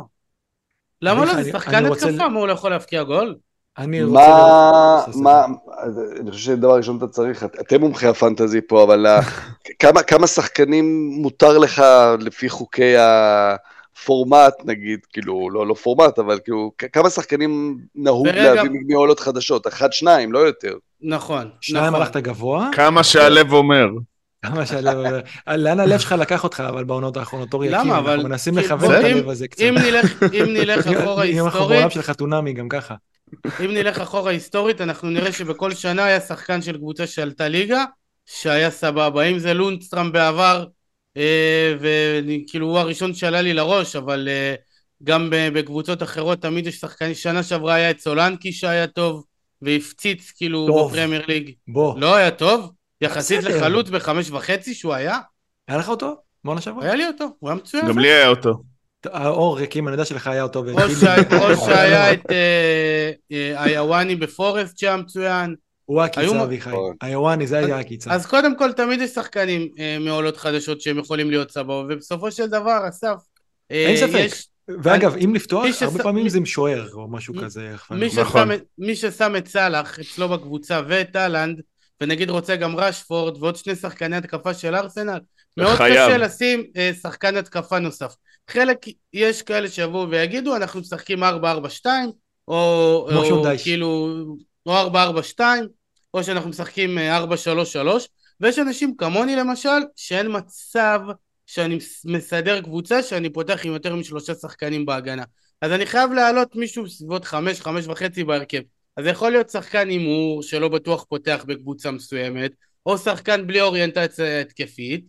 למה לא? זה שחקן התקפה, מה הוא לא יכול להבקיע גול? אני רוצה... מה, מה, אני חושב שדבר ראשון אתה צריך, את- אתם מומחי הפנטזי פה, אבל ה- כמה, כמה שחקנים מותר לך לפי חוקי הפורמט, נגיד, כאילו, לא, לא פורמט, אבל כאילו, כמה שחקנים נהוג ורגע- להביא מעולות חדשות? אחד, שניים, לא יותר. נכון, שניים נכון. הלכת גבוה, כמה שהלב אומר. כמה שהלב... לאן הלב שלך לקח אותך, אבל בעונות האחרונות, אורי אבל- אנחנו מנסים כי- לכוון את הלב הזה קצת. אם נלך, אחורה אם אנחנו היסטורית, בעולם של חתונמי גם ככה. אם נלך אחורה היסטורית, אנחנו נראה שבכל שנה היה שחקן של קבוצה שעלתה ליגה, שהיה סבבה. אם זה לונסטרם בעבר, אה, וכאילו הוא הראשון שעלה לי לראש, אבל אה, גם בקבוצות אחרות תמיד יש שחקנים, שנה שעברה היה את סולנקי שהיה טוב, והפציץ כאילו. בפרמייר ליג. בוא, לא היה טוב, יחסית. לחלוץ בחמש וחצי שהוא היה, היה לך אותו? בעונה שעברה? היה לי אותו, הוא היה מצוין. גם לי היה אותו. אור ריקים, אני יודע שלך היה אותו. או שהיה את אה, אה, איוואני בפורסט שהיה מצוין. הוא הקיצה, מ- אביחי. נכון. היוואני, זה היה הקיצה. אז קודם כל תמיד יש שחקנים אה, מעולות חדשות שהם יכולים להיות סבבה, ובסופו של דבר, אסף, אה, אין ספק. ואגב, אם לפתוח, הרבה פעמים מי- זה עם שוער או משהו כזה. מי נכון. ששם, את- מי ששם את סאלח אצלו בקבוצה ואת אהלנד, ונגיד רוצה גם רשפורד ועוד שני שחקני התקפה של ארסנל, מאוד חייב. קשה לשים אה, שחקן התקפה נוסף. חלק, יש כאלה שיבואו ויגידו, אנחנו משחקים 4-4-2, או, או. כאילו, או 4-4-2, או שאנחנו משחקים אה, 4-3-3, ויש אנשים כמוני למשל, שאין מצב שאני מס- מסדר קבוצה שאני פותח עם יותר משלושה שחקנים בהגנה. אז אני חייב להעלות מישהו בסביבות חמש, חמש וחצי בהרכב. אז זה יכול להיות שחקן הימור שלא בטוח פותח בקבוצה מסוימת, או שחקן בלי אוריינטציה התקפית,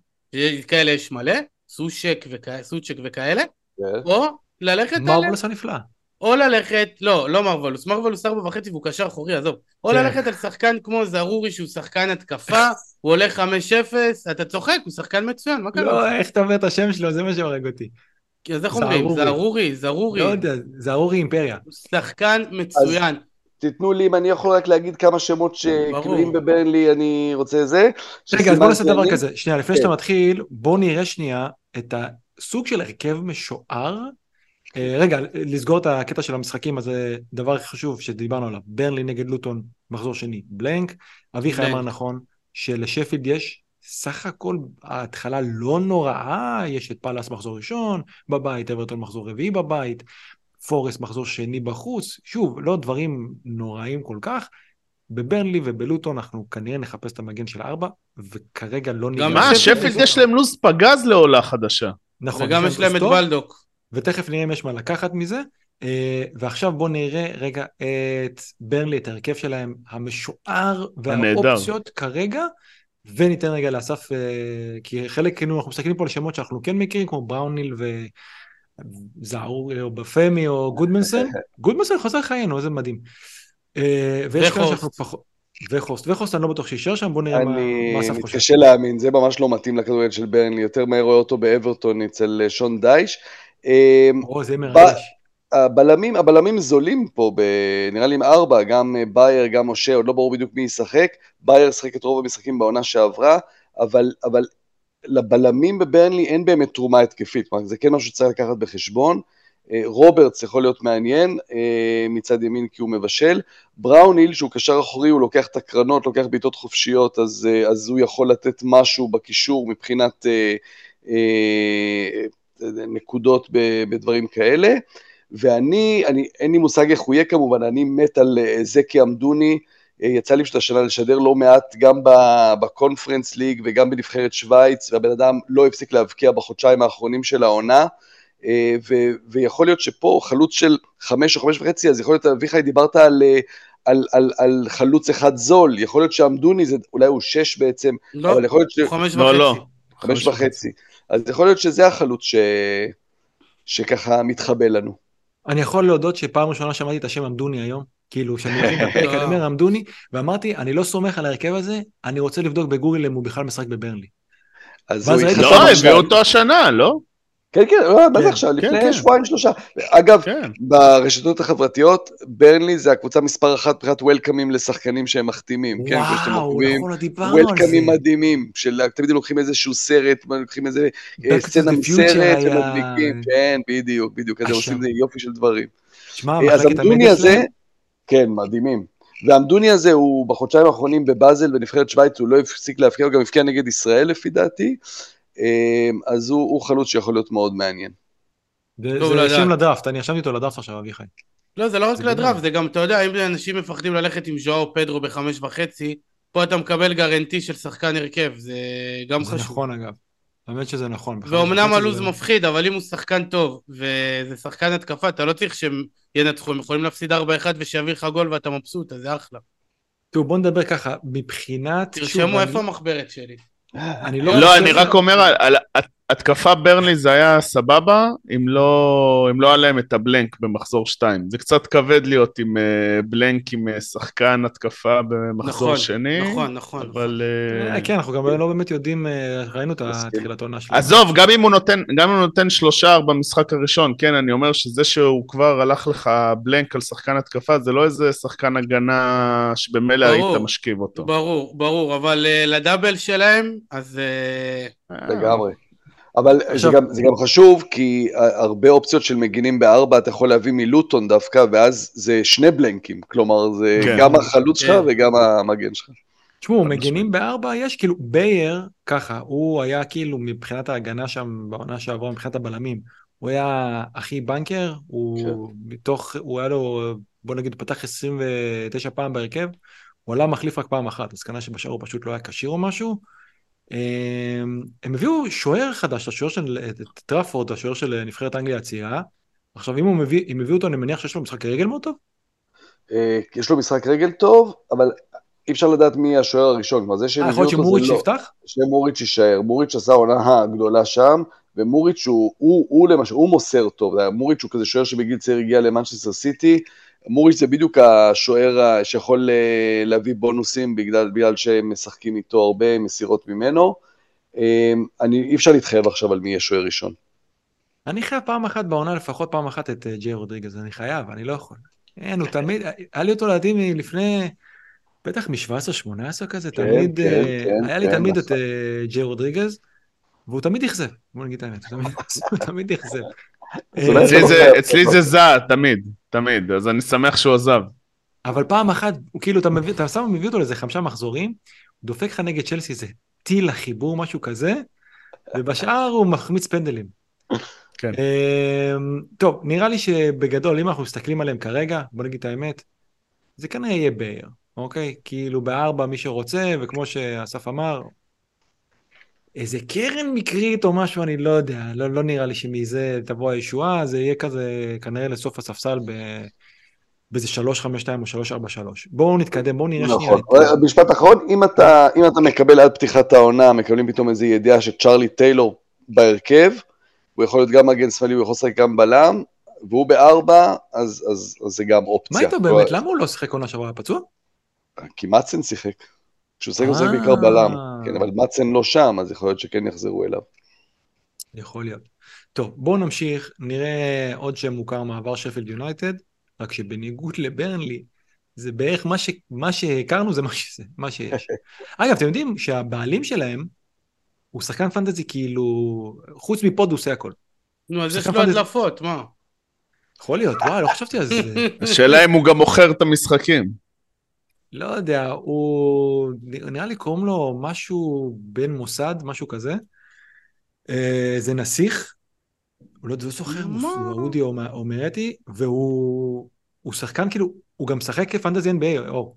כאלה יש מלא, סושק, וכא, סוצ'ק וכאלה, כן. או ללכת על... מרבולוס הנפלא. או ללכת, לא, לא מרוולוס, מרוולוס ארבע וחצי והוא קשר אחורי, עזוב. או כן. ללכת על שחקן כמו זרורי שהוא שחקן התקפה, הוא עולה חמש אפס, אתה צוחק, הוא שחקן מצוין, מה קרה? לא, איך אתה אומר את השם שלו, זה מה שהורג אותי. אז איך אומרים? זרורי, זרורי. לא יודע, זה ארורי אימפריה. הוא שחקן מצוין. תיתנו לי, אם אני יכול רק להגיד כמה שמות ברור. שכאילו ברנלי אני רוצה זה. רגע, אז בוא נעשה דבר. כזה. שנייה, לפני כן. שאתה מתחיל, בוא נראה שנייה את הסוג של הרכב משוער. אה, רגע, לסגור את הקטע של המשחקים, אז זה דבר חשוב שדיברנו עליו. ברנלי נגד לוטון, מחזור שני, בלנק. אביחי. אמר נכון, שלשפילד יש סך הכל ההתחלה לא נוראה, יש את פאלאס מחזור ראשון בבית, אברטון מחזור רביעי בבית, פורסט מחזור שני בחוץ, שוב, לא דברים נוראים כל כך. בברנלי ובלוטון אנחנו כנראה נחפש את המגן של ארבע, וכרגע לא נראה... מה, שפילד יש להם לו"ז פגז לעולה חדשה. נכון, וגם יש להם את טוב, בלדוק. ותכף נראה אם יש מה לקחת מזה. אה, ועכשיו בואו נראה רגע את ברנלי, את ההרכב שלהם, המשוער הנהדר. והאופציות כרגע, וניתן רגע לאסף, אה, כי חלק, כאילו, אנחנו מסתכלים פה על שמות שאנחנו כן מכירים, כמו בראוניל וזעור, או בפמי, או גודמנסון. גודמנסון חוזר חיינו, איזה מדהים. אה, ויש כאלה וחוסט. שאנחנו פחות... וחוסט, וחוסט אני לא בטוח שיישאר שם, בואו נראה מה אסף חושב. מתקשה להאמין, זה ממש לא מתאים לכדורגל של ברנלי, יותר מהר רואה אותו באברטון אצל אה, שון דייש. אה, או, זה מרגש. הבלמים, הבלמים זולים פה, ב, נראה לי עם ארבע, גם אה, בייר, גם משה, עוד לא ברור בדיוק מי ישחק. בייר שחק את רוב המשחקים בעונה שעברה, אבל, אבל לבלמים בברנלי אין באמת תרומה התקפית, כלומר זה כן משהו שצריך לקחת בחשבון. אה, רוברטס יכול להיות מעניין אה, מצד ימין כי הוא מבשל. בראוניל שהוא קשר אחורי, הוא לוקח את הקרנות, לוקח בעיטות חופשיות, אז, אז הוא יכול לתת משהו בקישור מבחינת אה, אה, נקודות בדברים כאלה. ואני, אני, אין לי מושג איך הוא יהיה כמובן, אני מת על אה, זקי עמדוני, אה, יצא לי פשוט השנה לשדר לא מעט גם בקונפרנס ליג וגם בנבחרת שווייץ, והבן אדם לא הפסיק להבקיע בחודשיים האחרונים של העונה, אה, ו- ויכול להיות שפה חלוץ של חמש או חמש וחצי, אז יכול להיות, אביחי, דיברת על... על, על, על חלוץ אחד זול, יכול להיות שעמדוני, זה, אולי הוא שש בעצם, לא, אבל יכול להיות ש... חמש לא, וחצי. לא. חמש וחצי. אז יכול להיות שזה החלוץ ש... שככה מתחבא לנו. אני יכול להודות שפעם ראשונה שמעתי את השם עמדוני היום, כאילו, כשאני מכין את הפרק, אני אומר עמדוני, ואמרתי, אני לא סומך על ההרכב הזה, אני רוצה לבדוק בגוגל אם הוא בכלל משחק בברנלי. אז הוא לא. הביאו אותו השנה, לא? כן, כן, לא, בטח כן, עכשיו, כן, לפני כן. שבועיים שלושה. אגב, כן. ברשתות החברתיות, ברנלי זה הקבוצה מספר אחת מבחינת וולקאמים לשחקנים שהם מחתימים, כן, וואו, עוקבים. נכון, לא דיברנו על זה. וולקאמים מדהימים, של תמיד הם לוקחים איזשהו סרט, לוקחים איזה אה, סצנה מסרט ומדביקים, כן, בדיוק, בדיוק, אז. עושים יופי של דברים. שמע, אה, אז מחלקת המדיה הזה, שלהם, כן, מדהימים. והמדוני הזה הוא בחודשיים האחרונים בבאזל, בנבחרת שווייץ, הוא לא הפסיק להבקיע, הוא גם הבקיע נגד ישראל לפי דעתי, אז הוא, הוא חלוץ שיכול להיות מאוד מעניין. טוב זה לדעת. שם לדראפט, אני רשמתי אותו לדראפט עכשיו, אביחי. לא, זה לא רק זה לדראפט. זה גם, אתה יודע, אם אנשים מפחדים ללכת עם ז'ואר פדרו בחמש וחצי, פה אתה מקבל גרנטי של שחקן הרכב, זה גם זה חשוב. נכון אגב. האמת שזה נכון. ואומנם הלו"ז זה- מפחיד, אבל אם הוא שחקן טוב, וזה שחקן התקפה, אתה לא צריך שהם ינצחו, הם יכולים להפסיד 4-1 ושיביא לך גול ואתה מבסוט, אז זה אחלה. תראו, בוא נדבר ככה, מבחינת... שוב, תרשמו אני- איפה המחברת שלי. אני לא לא, אני רק אומר, על- התקפה ברנלי זה היה סבבה, אם לא אם לא היה להם את הבלנק במחזור 2. זה קצת כבד להיות עם אה, בלנק עם אה, שחקן התקפה במחזור נכון, שני. נכון, נכון. אבל... אה, אה, כן, אנחנו גם לא באמת יודעים, אה, ראינו את. התחילת העונה שלנו. עזוב, גם אם הוא נותן, גם אם הוא נותן שלושה במשחק הראשון, כן, אני אומר שזה שהוא כבר הלך לך בלנק על שחקן התקפה, זה לא איזה שחקן הגנה שבמילא ברור. היית משכיב אותו. ברור, ברור, אבל אה, לדאבל שלהם, אז... אה, לגמרי. אבל זה גם, זה גם חשוב, כי הרבה אופציות של מגינים בארבע אתה יכול להביא מלוטון דווקא, ואז זה שני בלנקים, כלומר זה כן. גם החלוץ שלך כן. וגם המגן שלך. תשמעו, מגנים בארבע יש כאילו, בייר, ככה, הוא היה כאילו מבחינת ההגנה שם בעונה שעברה, מבחינת הבלמים, הוא היה הכי בנקר, הוא מתוך, הוא היה לו, בוא נגיד, פתח 29 פעם בהרכב, הוא עלה מחליף רק פעם אחת, אז כנראה שבשאר הוא פשוט לא היה כשיר או משהו. הם הם הביאו שוער חדש, השוער של טראפורד, השוער של נבחרת אנגליה הצעירה. עכשיו, אם הוא מביא, אם הביאו אותו, אני מניח שיש לו משחק רגל מאוד טוב? אה, יש לו משחק רגל טוב, אבל אי אפשר לדעת מי השוער הראשון, כלומר זה שהם אה, יכול הביאו להיות אותו זה שמוריץ' לא. יפתח? שמוריץ' יישאר, מוריץ' עשה עונה גדולה שם, ומוריץ' הוא, הוא, הוא למשל, הוא מוסר טוב, מוריץ' הוא כזה שוער שבגיל צעיר הגיע למנצ'סטר סיטי, מוריץ' זה בדיוק השוער שיכול אה, להביא בונוסים בגלל, בגלל שהם משחקים איתו הרבה, מסירות ממנו. אה, אני, אי אפשר להתחייב עכשיו על מי יהיה שוער ראשון. אני חייב פעם אחת בעונה, לפחות פעם אחת את אה, ג'יי רודריגז, אני חייב, אני לא יכול. אין, הוא תמיד, היה לי אותו לדעתי מלפני, בטח מ-17-18 כזה, כן, תמיד, כן, כן, היה לי כן, תמיד את נכון. אה, ג'יי רודריגז, והוא תמיד אכזב, בוא נגיד את האמת, הוא תמיד- אכזב. אצלי. זה זע, תמיד, תמיד, אז אני שמח שהוא עזב. אבל פעם אחת, הוא כאילו, אתה מביא, אתה שם מביא אותו לאיזה חמישה מחזורים, הוא דופק לך נגד צ'לסי איזה טיל לחיבור, משהו כזה, ובשאר הוא מחמיץ פנדלים. כן. אמ, טוב, נראה לי שבגדול, אם אנחנו מסתכלים עליהם כרגע, בוא נגיד את האמת, זה כנראה יהיה באר, אוקיי? כאילו בארבע מי שרוצה, וכמו שאסף אמר, איזה קרן מקרית או משהו, אני לא יודע, לא, לא נראה לי שמזה תבוא הישועה, זה יהיה כזה כנראה לסוף הספסל ב... באיזה 352 או 343. בואו נתקדם, בואו נראה שנייה. נכון. את- משפט אחרון, אם אתה, אם אתה מקבל עד פתיחת העונה, מקבלים פתאום איזו ידיעה שצ'רלי טיילור בהרכב, הוא יכול להיות גם מגן שמאלי, הוא יכול לשחק גם בלם, והוא בארבע, אז, אז, אז זה גם אופציה. מה איתו באמת? למה הוא לא שיחק עונה שעברה? פצוע? כי מצן שיחק. הוא שיחק אה. בעיקר בלם, כן, אבל מצן לא שם, אז יכול להיות שכן יחזרו אליו. יכול להיות. טוב, בואו נמשיך, נראה עוד שם מוכר מעבר שפילד יונייטד, רק שבניגוד לברנלי, זה בערך מה, ש... מה שהכרנו זה מה שזה, מה שיש. אגב, אתם יודעים שהבעלים שלהם הוא שחקן פנטזי כאילו, חוץ מפוד הוא עושה הכל. נו, אז יש לו. הדלפות, מה? יכול להיות, וואי, לא חשבתי על זה. השאלה אם הוא גם מוכר את המשחקים. לא יודע, הוא... נראה לי קוראים לו משהו בן מוסד, משהו כזה. אה, זה נסיך, הוא לא לא זוכר, מה? הוא אודי או מה- או מאתי, והוא הוא שחקן כאילו, הוא גם משחק כפנטזי NBA, או.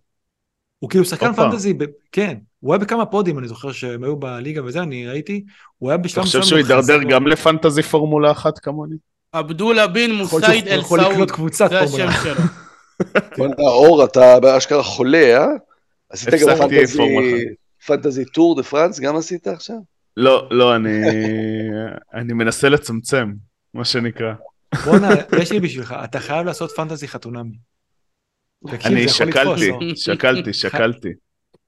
הוא כאילו שחקן. פנטזי, ב- כן, הוא היה בכמה פודים, אני זוכר שהם היו בליגה וזה, אני ראיתי, הוא היה אתה בשלב חושב מסוים שהוא מאוד. גם לפנטזי פורמולה אחת כמוני? עבדולה בן מוסייד אל קבוצת זה השם. שלו. בוא'נה, אור, אתה באשכרה חולה, אה? עשית גם פנטזי, טור דה פרנס, גם עשית עכשיו? לא, לא, אני, אני מנסה לצמצם, מה שנקרא. בואנה, יש לי בשבילך, אתה חייב לעשות fantasy חתונמי. אני שקלתי? שקלתי, שקלתי.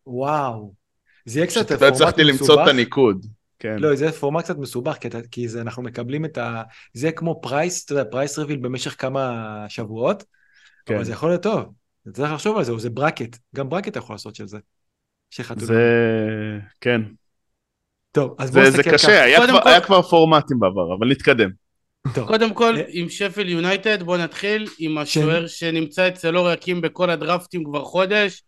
וואו. זה יהיה קצת פשוט לא פורמט הצלחתי למצוא את מסובך. הניקוד. כן. לא, זה פורמט קצת מסובך, כי, אתה, כי זה, אנחנו מקבלים את ה... זה כמו price, אתה יודע, price reveal במשך כמה שבועות, כן. אבל זה יכול להיות טוב. צריך לחשוב על זה, או זה bracket, גם bracket אתה יכול לעשות של זה. שחתונה. זה, כן. טוב, אז בוא זה, זה נסתכל קשה, ככה. היה כבר, כל- היה כבר פורמטים בעבר, אבל נתקדם. טוב, קודם כל, אה, עם שפל יונייטד, בוא נתחיל עם השוער שנמצא אצל אור יקים בכל הדרפטים כבר חודש.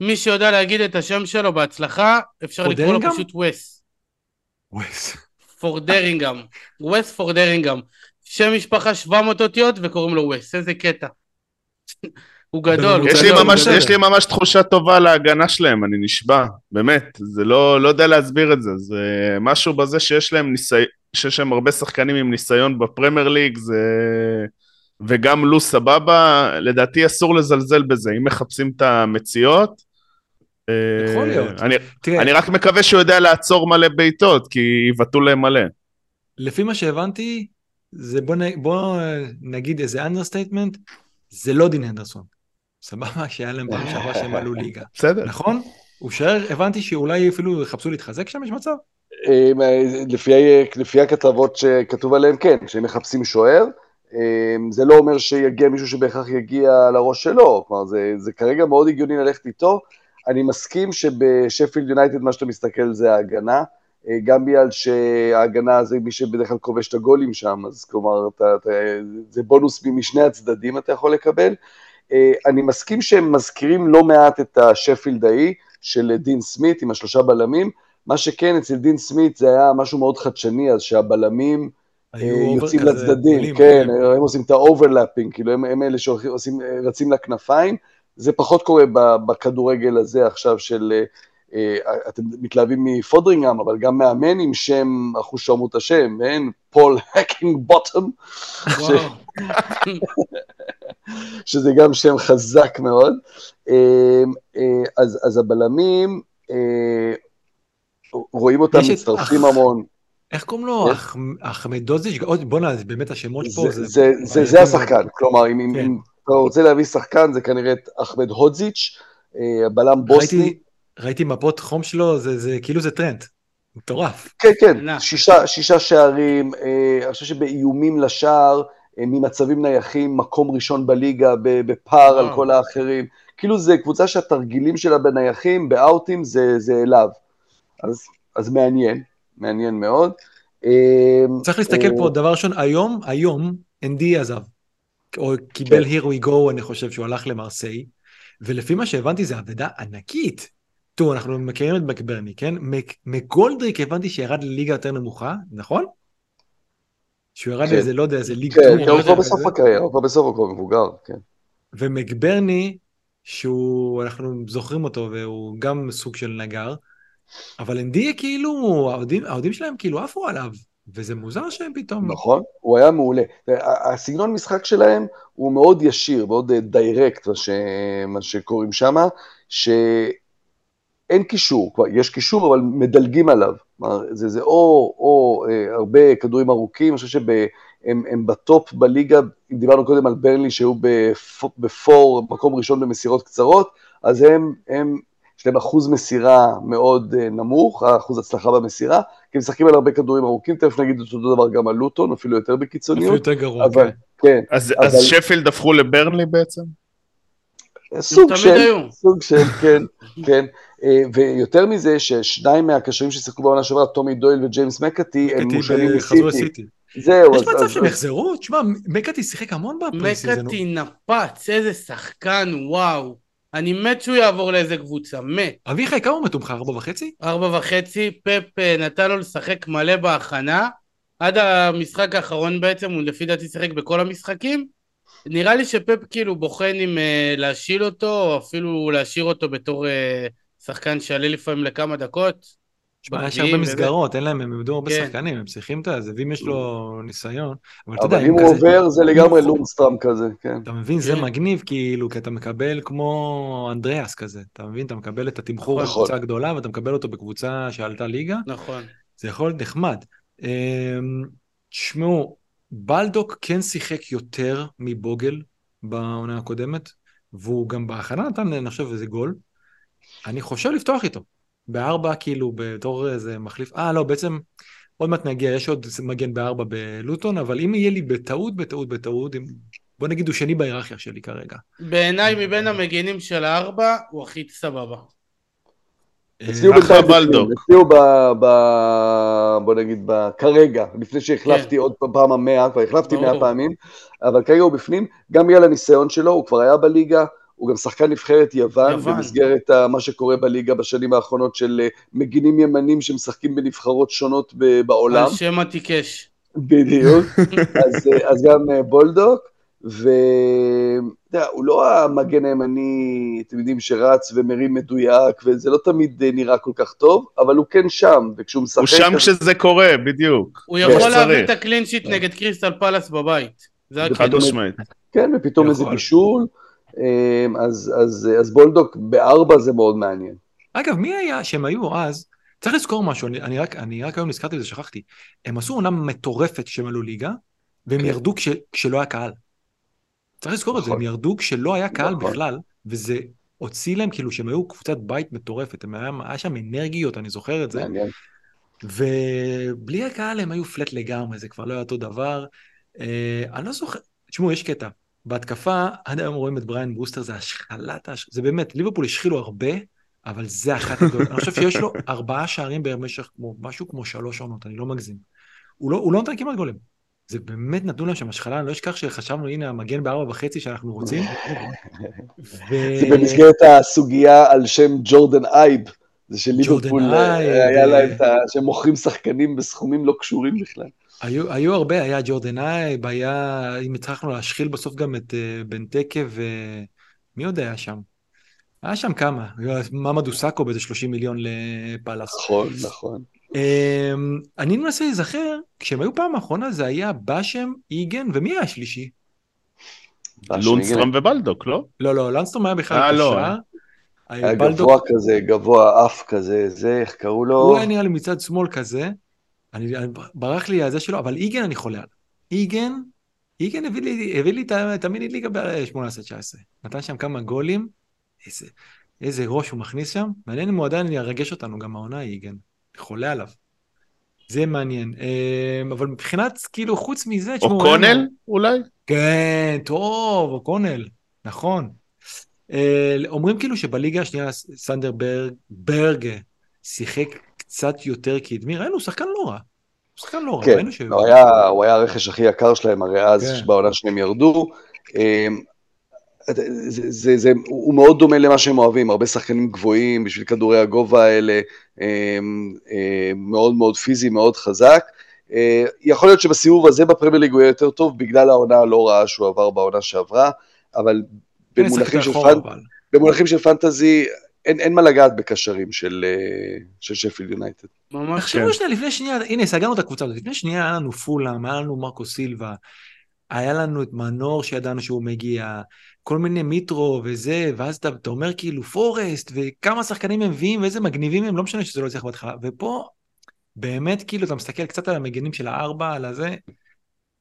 מי שיודע להגיד את השם שלו בהצלחה, אפשר לקרוא לו? פשוט וס. ווייס. פורדרינגהם. וס פורדרינגהם. שם משפחה 700 אותיות וקוראים לו וס, איזה קטע. הוא גדול, הוא יש לי, לא, גדול. ממש, בסדר. יש לי ממש תחושה טובה להגנה שלהם, אני נשבע, באמת, זה לא, לא יודע להסביר את זה, זה משהו בזה שיש להם ניסיון, שיש להם הרבה שחקנים עם ניסיון בפרמייר ליג, זה... וגם לו סבבה, לדעתי אסור לזלזל בזה, אם מחפשים את המציאות. אה, יכול להיות. אני, תראה, אני רק מקווה שהוא יודע לעצור מלא בעיטות, כי יבעטו להם מלא. לפי מה שהבנתי, זה בוא, נ... בוא נגיד איזה understatement, זה לא דין הנדרסון. סבבה, שהיה להם פעם שעברה שהם עלו ליגה. בסדר. נכון? הוא שוער, הבנתי שאולי אפילו יחפשו להתחזק שם, יש מצב? אה, לפי, לפי הכתבות שכתוב עליהם, כן, שהם מחפשים שוער. אה, זה לא אומר שיגיע מישהו שבהכרח יגיע לראש שלו, כלומר זה, זה כרגע מאוד הגיוני ללכת איתו. אני מסכים שבשפילד יונייטד מה שאתה מסתכל זה ההגנה, גם בגלל שההגנה זה מי שבדרך כלל כובש את הגולים שם, אז כלומר אתה, אתה, זה בונוס משני הצדדים אתה יכול לקבל. אה, אני מסכים שהם מזכירים לא מעט את השפילד ההיא של דין סמית עם השלושה בלמים, מה שכן, אצל דין סמית זה היה משהו מאוד חדשני, אז שהבלמים אה, יוצאים לצדדים, גולים, כן, כן. הם עושים את ה overlapping, כאילו הם, הם אלה שעושים, אה, רצים לכנפיים, זה פחות קורה בכדורגל הזה עכשיו של, אה, אה, אתם מתלהבים מפודרינגהם, אבל גם מאמן עם שם, אחושרמוטה שם, אין? פול הקינגבוטום. שזה גם שם חזק מאוד. אה, אה, אז, אז הבלמים, אה, רואים אותם את מצטרפים המון. איך קוראים לו? כן. אח- אחמדוזיץ'? עוד- בואנה, זה באמת השמות פה, זה, זה השחקן, כלומר, אם, כן. אתה רוצה להביא שחקן, זה כנראה את אחמד הודזיץ', אה, הבלם בוסני. ראיתי, מפות חום שלו, זה, זה כאילו זה טרנד. מטורף. כן, כן. שישה, שישה שערים, אה, אני חושב שבאיומים לשער, אה, ממצבים נייחים, מקום ראשון בליגה, בפער על וואו. כל האחרים. כאילו זה קבוצה שהתרגילים שלה בנייחים, באאוטים, זה, זה אליו. אז, אז מעניין, מעניין מאוד. אה, צריך להסתכל אה, פה, דבר ראשון, היום, היום, אנדי עזב. או קיבל כן. here we go, אני חושב שהוא הלך למרסיי, ולפי מה שהבנתי זה אבדה ענקית. תראו, אנחנו מכירים את מקברני, כן? מקולדריק הבנתי שירד לליגה יותר נמוכה, נכון? שהוא ירד כן. לאיזה, לא יודע, איזה ליג כן, כן, או הוא כבר בסוף. הקריירה, הוא כבר בסוף, הוא כבר מבוגר, כן. ומקברני, שהוא, אנחנו זוכרים אותו, והוא גם סוג של נגר, אבל אנדיה כאילו, האוהדים שלהם כאילו עפו עליו, וזה מוזר שהם פתאום... נכון, הוא היה מעולה. הסגנון משחק שלהם הוא מאוד ישיר, מאוד דיירקט, מה, ש... מה שקוראים שם, שאין קישור, כבר יש קישור, אבל מדלגים עליו. כלומר, זה, זה או, או אה, הרבה כדורים ארוכים, אני חושב שהם הם בטופ בליגה, אם דיברנו קודם על ברנלי שהיו בפ, בפור, מקום ראשון במסירות קצרות, אז הם, הם יש להם אחוז מסירה מאוד אה, נמוך, אחוז הצלחה במסירה, כי הם משחקים על הרבה כדורים ארוכים, תכף נגיד את אותו דבר גם על לוטון, אפילו יותר אפילו בקיצוניות, יותר גרוע, אבל כן. כן, אז, אבל- אז שפילד הפכו לברנלי בעצם? סוג של, היו. סוג של, כן, כן, אה, ויותר מזה, ששניים מהקשרים ששיחקו בעונה שעברה, טומי דויל וג'יימס מקאטי, הם מושאלים חזרו מסיטי. לסיטי. זהו, יש מצב שהם יחזרו? תשמע, מקאטי שיחק המון ב preseason. מקאטי נפץ, איזה שחקן, וואו. אני מת שהוא יעבור לאיזה קבוצה, מת. אביחי, כמה הוא מתומחר? ארבע וחצי? ארבע וחצי, פפ אה, נתן לו לשחק מלא בהכנה. עד המשחק האחרון בעצם, הוא לפי דעתי שיחק בכל המשחקים. נראה לי שפפ כאילו בוחן אם אה, להשיל אותו, או אפילו להשאיר אותו בתור אה, שחקן שיעלה לפעמים לכמה דקות. תשמע, יש הרבה. מסגרות, אין להם, הם איבדו הרבה כן. שחקנים, הם צריכים את זה, ואם יש לו ניסיון, אבל אתה יודע, אבל אם הוא עובר, זה לגמרי לונסטראם כזה, כן. אתה מבין, זה כן. מגניב, כאילו, כי אתה מקבל כמו אנדריאס כזה, אתה מבין, אתה מקבל את התמחור נכון. בקבוצה הגדולה, ואתה מקבל אותו בקבוצה שעלתה ליגה, נכון. זה יכול להיות נחמד. אמ, תשמעו, בלדוק כן שיחק יותר מבוגל בעונה הקודמת, והוא גם בהכנה נתן, אני חושב, איזה גול. אני חושב לפתוח איתו. בארבע, כאילו, בתור איזה מחליף. אה, לא, בעצם, עוד מעט נגיע, יש עוד מגן בארבע בלוטון, אבל אם יהיה לי בטעות, בטעות, בטעות, אם... בוא נגיד הוא שני בהיררכיה שלי כרגע. בעיניי מבין המגינים של הארבע, הוא הכי סבבה. אצלי הוא אחלה בינתיים בלדוק. בפנים, אצלי הוא ב... ב... בוא נגיד, ב... כרגע, לפני שהחלפתי עוד פעם המאה, כבר החלפתי. מאה פעמים, אבל כרגע הוא בפנים, גם בגלל הניסיון שלו, הוא כבר היה בליגה, הוא גם שחקן נבחרת יוון, יוון. במסגרת ה- מה שקורה בליגה בשנים האחרונות של אה, מגינים ימנים שמשחקים בנבחרות שונות ב- בעולם. על שם עתיקש. בדיוק, אז, אה, אז גם אה, בולדוק, ואתה יודע, הוא לא המגן הימני, אתם יודעים, שרץ ומרים מדויק, וזה לא תמיד אה, נראה כל כך טוב, אבל הוא כן שם, וכשהוא משחק... הוא שם כשזה קורה, בדיוק. הוא יכול להביא. את הקלין שיט נגד קריסטל פלאס בבית. זה חד. משמעית. כן, ופתאום איזה. בישול, אה, אז, אז, אז בולדוק בארבע זה מאוד מעניין. אגב, מי היה שהם היו אז? צריך לזכור משהו, אני, אני, רק, אני רק היום נזכרתי בזה, שכחתי. הם עשו עונה מטורפת כשהם עלו ליגה, והם כן. ירדו כש, כשלא היה קהל. צריך לזכור את זה, נכון. הם ירדו כשלא היה קהל נכון. בכלל, וזה הוציא להם כאילו שהם היו קבוצת בית מטורפת, הם היה, היה שם אנרגיות, אני זוכר את זה. ובלי הקהל הם היו פלט לגמרי, זה כבר לא היה אותו דבר. אה, אני לא זוכר, תשמעו, יש קטע. בהתקפה, עד היום רואים את בריין ברוסטר, זה השחלת, הש... זה באמת, ליברפול השחילו הרבה, אבל זה אחת הגדולות. אני חושב שיש לו ארבעה שערים במשך כמו, משהו כמו שלוש עונות, אני לא מגזים. הוא לא, הוא לא נותן כמעט גולים. זה באמת נתנו להם שם השחלה, אני לא אשכח שחשבנו, הנה המגן בארבע וחצי שאנחנו רוצים. ו... זה במסגרת הסוגיה על שם ג'ורדן אייב, זה שליברפול ג'ורדן אה, היה אה. להם את ה... שהם מוכרים שחקנים בסכומים לא קשורים בכלל. היו, היו הרבה, היה ג'ורדן אייב, היה, אם הצלחנו להשחיל בסוף גם את uh, בנטקה ומי עוד היה שם? היה שם כמה, ממדו סאקו באיזה 30 מיליון לפאלאס. נכון, נכון. Um, אני מנסה להיזכר, כשהם היו פעם האחרונה זה היה באשם, איגן, ומי היה השלישי? לונסטרם ובלדוק, לא? לא, לא, לנסטרום היה בכלל אה, לא. קשר. היה בלדוק- גבוה כזה, גבוה אף כזה, זה, איך קראו לו? הוא היה נראה לי מצד שמאל כזה, אני, אני- ברח לי הזה שלו, אבל איגן אני חולה עליו. איגן, איגן הביא לי, הביא לי את המיני ליגה ב-18-19. נתן שם כמה גולים, איזה, איזה ראש הוא מכניס שם, מעניין אם הוא עדיין ירגש אותנו, גם העונה איגן. חולה עליו. זה מעניין. אה, אבל מבחינת, כאילו, חוץ מזה, תשמעו, או היה קונל, לנו- אולי? כן, טוב, אוקונל, נכון. אה, אומרים כאילו שבליגה השנייה סנדרברג, ברג, שיחק קצת יותר קדמי, ראינו, שחקן לא רע. שחקן לא רע, כן, ראינו שהוא... הוא היה, הוא היה הרכש הכי יקר שלהם, הרי אז, כן. בעונה שהם ירדו. זה, זה, זה, הוא מאוד דומה למה שהם אוהבים, הרבה שחקנים גבוהים בשביל כדורי הגובה האלה, אמ, אמ, מאוד מאוד פיזי, מאוד חזק. אה, יכול להיות שבסיבוב הזה בפרמייר ליג הוא יהיה יותר טוב, בגלל העונה הלא רעה שהוא עבר בעונה שעברה, אבל במונחים של, פנ... אבל. במונחים של פנטזי, אין, אין מה לגעת בקשרים של, אה, של שפילד יונייטד. ממש תחשבו כן. שנייה, לפני שנייה, הנה, סגרנו את הקבוצה הזאת, לפני שנייה היה לנו פולאם, היה לנו מרקו סילבה, היה לנו את מנור שידענו שהוא מגיע, כל מיני מיטרו וזה, ואז אתה, אתה אומר כאילו פורסט, וכמה שחקנים הם מביאים, ואיזה מגניבים הם, לא משנה שזה לא יצליח בהתחלה, ופה, באמת, כאילו, אתה מסתכל קצת על המגנים של הארבע, על הזה,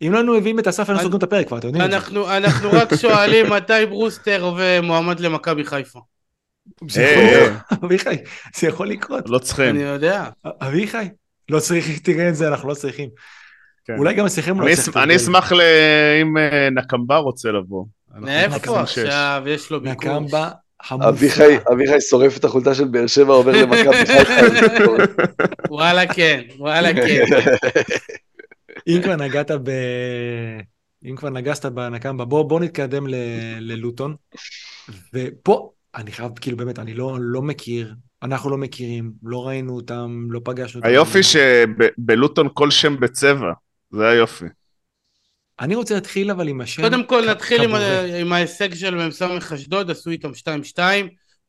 אם לא היינו מביאים את אסף, היינו סוגרים את הפרק כבר, אתם יודעים את זה. אנחנו, אנחנו רק שואלים מתי ברוסטר ומועמד למכבי חיפה. אביחי, זה יכול לקרות. לא צריכים. אני יודע. אביחי, לא צריך, תראה את זה, אנחנו לא צריכים. כן. אולי גם אצלכם לא צריך אש- אני אשמח אם אה, נקמבה רוצה לבוא. מאיפה. עכשיו? יש לו. נקמבה המופלא. אביחי, אביחי שורף את החולצה של באר שבע, עובר למכבי חיפה. וואלה כן, וואלה כן. אם כבר נגעת ב... אם כבר נגסת בנקמבה, בוא, בוא נתקדם ל... ללוטון. ופה, אני חייב, כאילו באמת, אני לא, לא מכיר, אנחנו לא מכירים, לא ראינו אותם, לא פגשנו אותם. היופי שבלוטון כל שם בצבע, זה היופי. אני רוצה להתחיל אבל עם השם. קודם כל נתחיל עם. עם ההישג של מ"ס אשדוד, עשו איתם 2-2,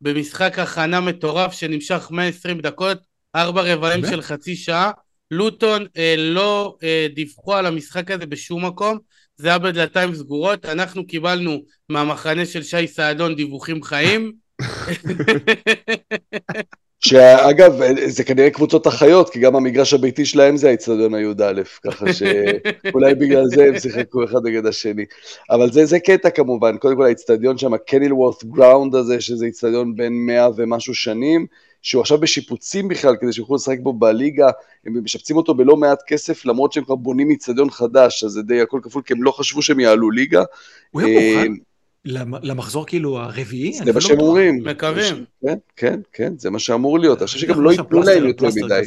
במשחק הכנה מטורף שנמשך 120 דקות, ארבע רבעים? של חצי שעה. לוטון אה, לא אה, דיווחו על המשחק הזה בשום מקום, זה היה בדלתיים סגורות, אנחנו קיבלנו מהמחנה של שי סעדון דיווחים חיים. שאגב, זה כנראה קבוצות אחיות, כי גם המגרש הביתי שלהם זה האיצטדיון הי"א, ככה שאולי בגלל זה הם שיחקו אחד נגד השני. אבל זה, זה קטע כמובן, קודם כל האיצטדיון שם, הקנילוורת' גראונד הזה, שזה איצטדיון בין מאה ומשהו שנים, שהוא עכשיו בשיפוצים בכלל, כדי שיוכלו לשחק בו בליגה, הם משפצים אותו בלא מעט כסף, למרות שהם כבר בונים איצטדיון חדש, אז זה די הכל כפול, כי הם לא חשבו שהם יעלו ליגה. הוא היה אה, מוכן למ- למחזור כאילו הרביעי? זה מה שהם לא- אומרים. מקווים. כן, כן, כן, זה מה שאמור להיות. אני חושב שגם לא ייתנו להם יותר מדי.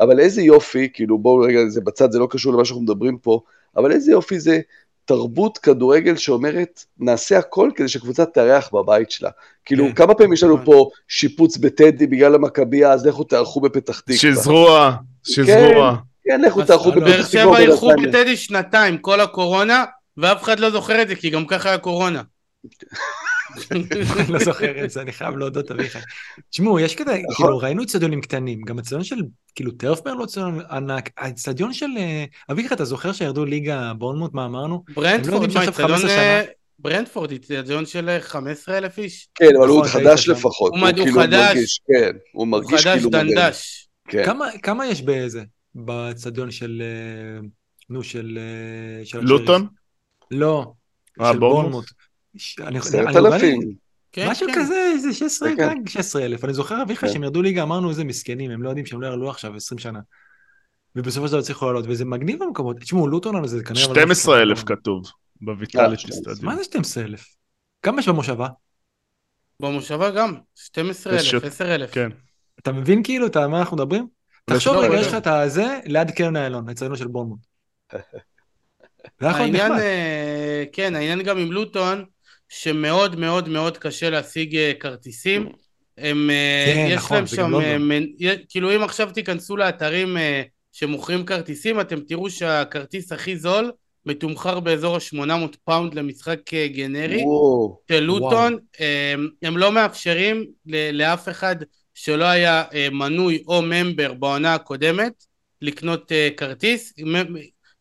אבל איזה יופי, כאילו בואו רגע, זה בצד, זה לא קשור למה שאנחנו מדברים פה, אבל איזה יופי זה תרבות כדורגל שאומרת, נעשה הכל כדי שקבוצה תארח בבית שלה. כאילו, כן. כמה פעמים יש לנו נכון. פה שיפוץ בטדי בגלל המכבייה, אז לכו תארחו בפתח תקווה. שזרוע, שזרוע. כן, לכו אז תארחו לא, באר בפתח תקווה. שבע אירחו בנתניה. בטדי שנתיים, כל הקורונה, ואף אחד לא זוכר את זה, כי גם ככה היה קורונה. לא זוכר את זה, אני חייב להודות, אביחי. תשמעו, יש כזה, נכון. כאילו, ראינו אצטדיונים קטנים, גם אצטדיון של, כאילו, טרפפר לא אצטדיון ענק, האצטדיון של, אה, אביחי, אתה זוכר שירדו ליגה בורנמוט, מה אמרנו? ברנדפורד, אצטדיון... 15 אה? ברנדפורד, אצטדיון של 15 אלף איש. כן, אבל הוא נכון, חדש. לפחות. הוא הוא כאילו חדש. מרגיש, כן, הוא הוא מרגיש חדש כאילו מודרני. דנדש. כן. כמה, כמה יש באיזה? באצטדיון של, אה, נו, של... אה, של לוטון? לא, אה, של בורנמוט? עשרת אלפים. כן, משהו כן. כזה, איזה 16, כן, כן. גג 16 אלף. אני זוכר, אביחי, כן. שהם ירדו ליגה, אמרנו איזה מסכנים, הם לא יודעים שהם לא יעלו עכשיו 20 שנה. ובסופו של דבר הצליחו לעלות, וזה מגניב במקומות. תשמעו, לוטון אבל זה כנראה... אבל לא 12 אלף. כתוב בויטליטי אה, סטדיום. מה זה 12 אלף? כמה יש במושבה? במושבה גם, 12 אלף, יש- 10 אלף. כן. אתה מבין כאילו את מה אנחנו מדברים? תחשוב לא, רגע. יש לך את הזה ליד קרן איילון, אצלנו של להיות העניין. אה, כן, העניין גם עם לוטון, שמאוד מאוד מאוד קשה להשיג אה, כרטיסים. הם, אה, כן, יש נכון, להם שם, לונדון. אה, מנ- י- כאילו אם עכשיו תיכנסו לאתרים אה, שמוכרים כרטיסים, אתם תראו שהכרטיס הכי זול מתומחר באזור ה-800 פאונד למשחק אה, גנרי. וואו. של לוטון, הם, הם לא מאפשרים לאף אחד שלא היה אה, מנוי או member בעונה הקודמת לקנות אה, כרטיס.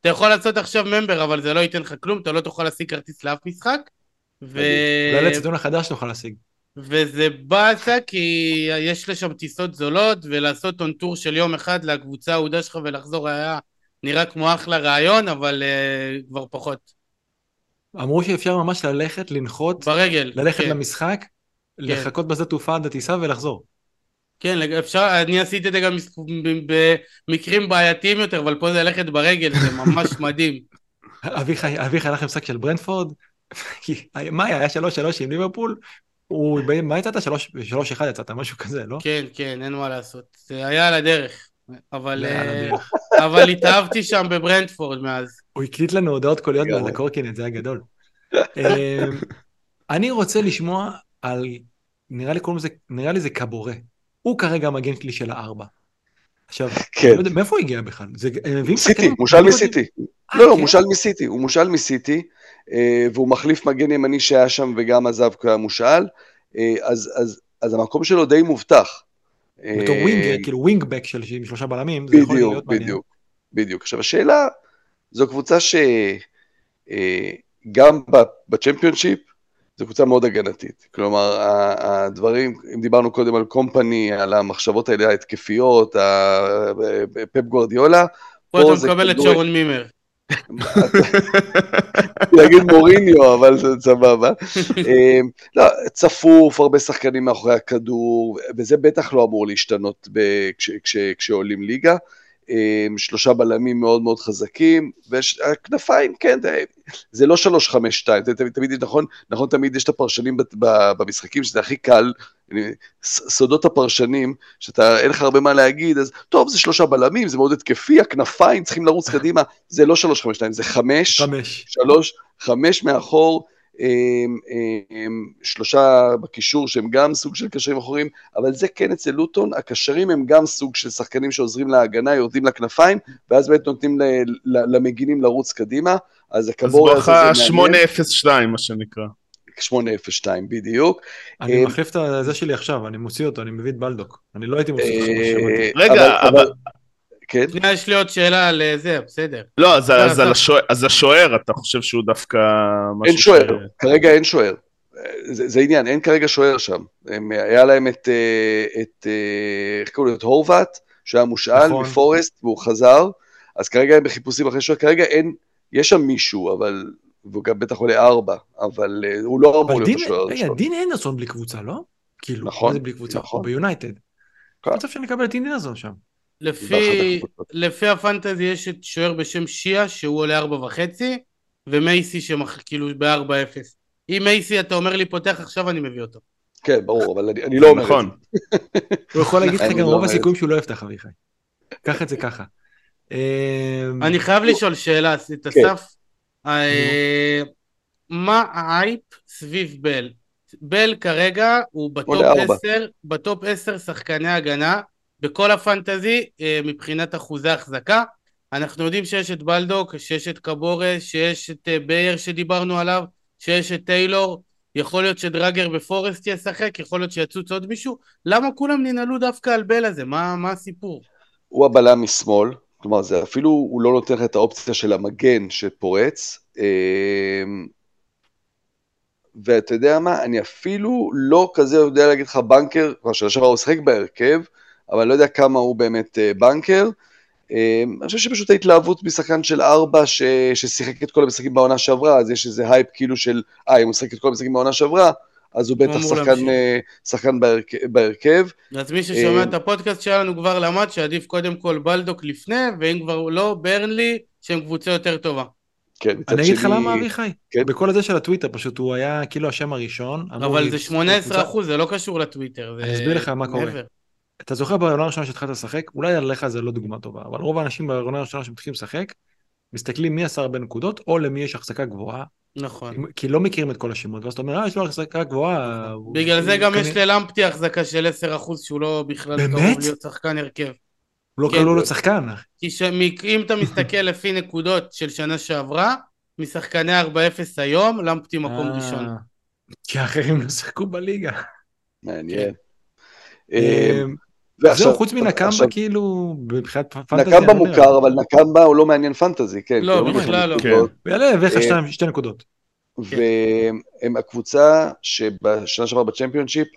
אתה יכול לעשות עכשיו member אבל זה לא ייתן לך כלום, אתה לא תוכל להשיג כרטיס לאף משחק. ו... אולי לאצטדיון החדש נוכל להשיג. וזה באסה כי יש לשם טיסות זולות ולעשות אונטור של יום אחד לקבוצה האהודה שלך ולחזור היה נראה כמו אחלה רעיון אבל uh, כבר פחות. אמרו שאפשר ממש ללכת, לנחות, ברגל. ללכת כן. למשחק, לחכות בשדה תעופה עד הטיסה ולחזור. כן, אפשר, אני עשיתי את זה גם במקרים בעייתיים יותר, אבל פה זה ללכת ברגל, זה ממש מדהים. אביחי הלך למשחק של ברנדפורד, כי מה היה? היה שלוש שלוש עם ליברפול, הוא, מה יצאת? שלוש, שלוש אחד יצאת, משהו כזה, לא? כן, כן, אין מה לעשות. זה היה על הדרך. אבל, אה. אבל התאהבתי שם בברנדפורד מאז. הוא הקליט לנו הודעות קוליות. על הקורקינט, זה היה גדול. אמ, אני רוצה לשמוע על, נראה לי קוראים לזה, נראה לי זה קבורה. הוא כרגע המגן שלי של הארבע. עכשיו, כן. לא יודע, מאיפה הוא הגיע בכלל? זה, סיטי, מושאל לא מסיטי. אה, לא, לא, כן? מושאל מסיטי, הוא מושאל מסיטי, אה, והוא מחליף מגן ימני שהיה שם וגם עזב כי היה מושאל, אה, אז, אז, אז המקום שלו די מובטח. בתור אה, ווינג, כאילו ווינגבק של שלושה בלמים, זה יכול בדיוק, להיות מעניין. בדיוק, בדיוק. עכשיו השאלה, זו קבוצה שגם בצ'מפיונשיפ, זו קבוצה מאוד הגנתית. כלומר, הדברים, אם דיברנו קודם על קומפני, על המחשבות האלה ההתקפיות, פפ גוורדיולה, פה פה אתה מקבל את כדורגל- שרון מימר. להגיד מוריניו, אבל זה סבבה. אה, לא, צפוף, הרבה שחקנים מאחורי הכדור, וזה בטח לא אמור להשתנות כשעולים ליגה. אה, שלושה בלמים מאוד מאוד חזקים, והכנפיים, כן, זה- זה לא שלוש, חמש, שתיים, זה תמיד, תמיד נכון, נכון, תמיד יש את הפרשנים במשחקים, שזה הכי קל, סודות הפרשנים, שאתה, אין לך הרבה מה להגיד, אז טוב, זה שלושה בלמים, זה מאוד התקפי, הכנפיים צריכים לרוץ קדימה, זה לא שלוש, חמש, שתיים, זה חמש, חמש. שלוש, חמש מאחור, אמ, אמ, שלושה בקישור שהם גם סוג של קשרים אחוריים, אבל זה כן אצל לוטון, הקשרים הם גם סוג של שחקנים שעוזרים להגנה, יורדים לכנפיים, ואז באמת נותנים ל- ל- למגינים לרוץ קדימה, אז אז הקבורה הזה ברכה זה מעניין, 802 מה שנקרא. 802 בדיוק. אני אה, מחליף את זה שלי עכשיו, אני מוציא אותו, אני מביא את בלדוק. אני לא הייתי לך אה, בשבע. רגע, אבל- כן, שנייה, יש לי עוד שאלה על אה, זה, בסדר. לא, אז- יאללה, אז על. השוער- אז השוער, אתה חושב שהוא דווקא... משהו אין ש- שוער, כרגע אין שוער. זה, זה עניין, אין כרגע שוער שם. הם, היה להם את, אה, את, אה, איך קוראים לו? את הורווט, שהיה מושאל נכון. מפורסט, והוא חזר, אז כרגע הם בחיפושים אחרי שוער, כרגע אין, יש שם מישהו, אבל, והוא גם בטח עולה ארבע, אבל אה, הוא לא אמור להיות השוער רגע, הראשון. דין הנדרסון בלי קבוצה, לא? כאילו, נכון, זה בלי קבוצה? נכון. ביונייטד. כן. מצב שנקבל את דין הנדרסון שם. לפי. לפי הפנטזי יש את שוער בשם שיעה, שהוא עולה ארבע וחצי, ומייסי שמח... כאילו בארבע אפס. אם מייסי אתה אומר לי פותח עכשיו, אני מביא אותו. כן, ברור, אבל אני, אני לא אומר נכון. הוא יכול להגיד לך גם לא רוב הסיכויים שהוא לא יפתח אביחי. קח את זה ככה. אמ, אני חייב לשאול שאלה, את כן. אסף. אה, מה האייפ סביב בל? בל כרגע הוא בטופ עולה ארבע. 10, בטופ 10 שחקני הגנה בכל הפנטזי אה, מבחינת אחוזי החזקה. אנחנו יודעים שיש את בולדוק, שיש את קבורה, שיש את אה, בייר שדיברנו עליו, שיש את טיילור, יכול להיות שדרגר ופורסט ישחק, יכול להיות שיצוץ עוד מישהו. למה כולם ננעלו דווקא על בל הזה? מה, מה הסיפור? הוא הבלם משמאל, כלומר זה אפילו, הוא לא נותן לך את האופציה של המגן שפורץ. אמ, ואתה יודע מה, אני אפילו לא כזה יודע להגיד לך בנקר, כבר שנה שעברה הוא שיחק בהרכב, אבל אני לא יודע כמה הוא באמת אה, בנקר. אמ, אני חושב שפשוט ההתלהבות משחקן של ארבע ש... ששיחק את כל המשחקים בעונה שעברה, אז יש איזה הייפ כאילו של, אה, אם הוא שיחק את כל המשחקים בעונה שעברה, אז הוא בטח שחקן. אה, שחקן בהרכב. בהרכב. אז מי ששומע אה, את הפודקאסט שלנו כבר למד שעדיף קודם כל בולדוק לפני, ואם כבר לא, ברנלי, שהם קבוצה יותר טובה. כן, אני אגיד לך למה אביחי? כן. בכל הזה של הטוויטר פשוט הוא היה כאילו השם הראשון. אבל זה 18 קבוצה- אחוז, זה לא קשור לטוויטר. אני אסביר לך מה קורה. אתה זוכר בעונה הראשונה שהתחלת לשחק? אולי עליך זה לא דוגמה טובה, אבל רוב האנשים בעונה הראשונה שמתחילים לשחק, מסתכלים מי עשה הרבה נקודות, או למי יש החזקה גבוהה, נכון. כי לא מכירים את כל השמות, ואז אתה אומר, אה, יש לו החזקה גבוהה. הוא- בגלל זה הוא גם יש ללמפטי החזקה של 10 אחוז שהוא לא בכלל באמת? קרוב להיות שחקן הרכב. הוא לא כן. קראו לו שחקן. אם אתה מסתכל לפי נקודות של שנה שעברה, משחקני 4-0 היום, למפטי מקום אה, ראשון. כי האחרים לא שיחקו בליגה. מעניין. אה, ועכשיו- זהו, חוץ מנקמבה, כאילו, מבחינת פנטזיה. נקמבה מוכר, אבל נקמבה הוא לא מעניין פנטזי, כן. לא, הוא בכלל לא. הוא יעלה ויביא לך אה, שתיים- שתי נקודות. והם הקבוצה שבשנה שעברה בצ'מפיונשיפ,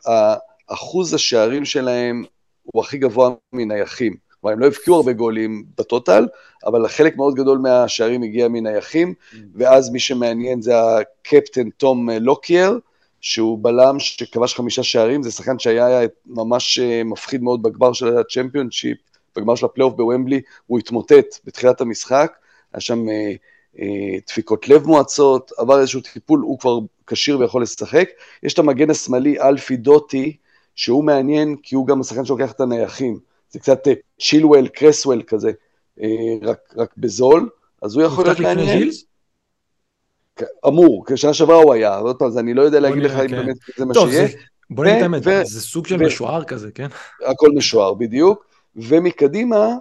אחוז השערים שלהם הוא הכי גבוה מנייחים. כלומר, הם לא הבקיעו הרבה גולים בטוטל, אבל חלק מאוד גדול מהשערים הגיע מנייחים, ואז מי שמעניין זה הקפטן תום לוקייר, שהוא בלם שכבש חמישה שערים, זה שחקן שהיה ממש אה, מפחיד מאוד בגמר של הצ'מפיונשיפ, בגמר של הפלייאוף בוומבלי, הוא התמוטט בתחילת המשחק, היה שם אה, אה, דפיקות לב מואצות, עבר איזשהו טיפול, הוא כבר כשיר ויכול לשחק. יש את המגן השמאלי, אלפי דוטי, שהוא מעניין כי הוא גם השחקן שלוקח את הנייחים. זה קצת אה, צ'ילואל, קרסוול כזה, אה, רק, רק בזול, אז הוא יכול להיות מעניין. ג'ילס? אמור, כי שנה שעברה הוא היה, עוד פעם, אז אני לא יודע להגיד לך אם כן. באמת זה מה שיהיה, בוא נגיד את האמת, זה סוג של משוער כזה, כן? הכל משוער בדיוק, ומקדימה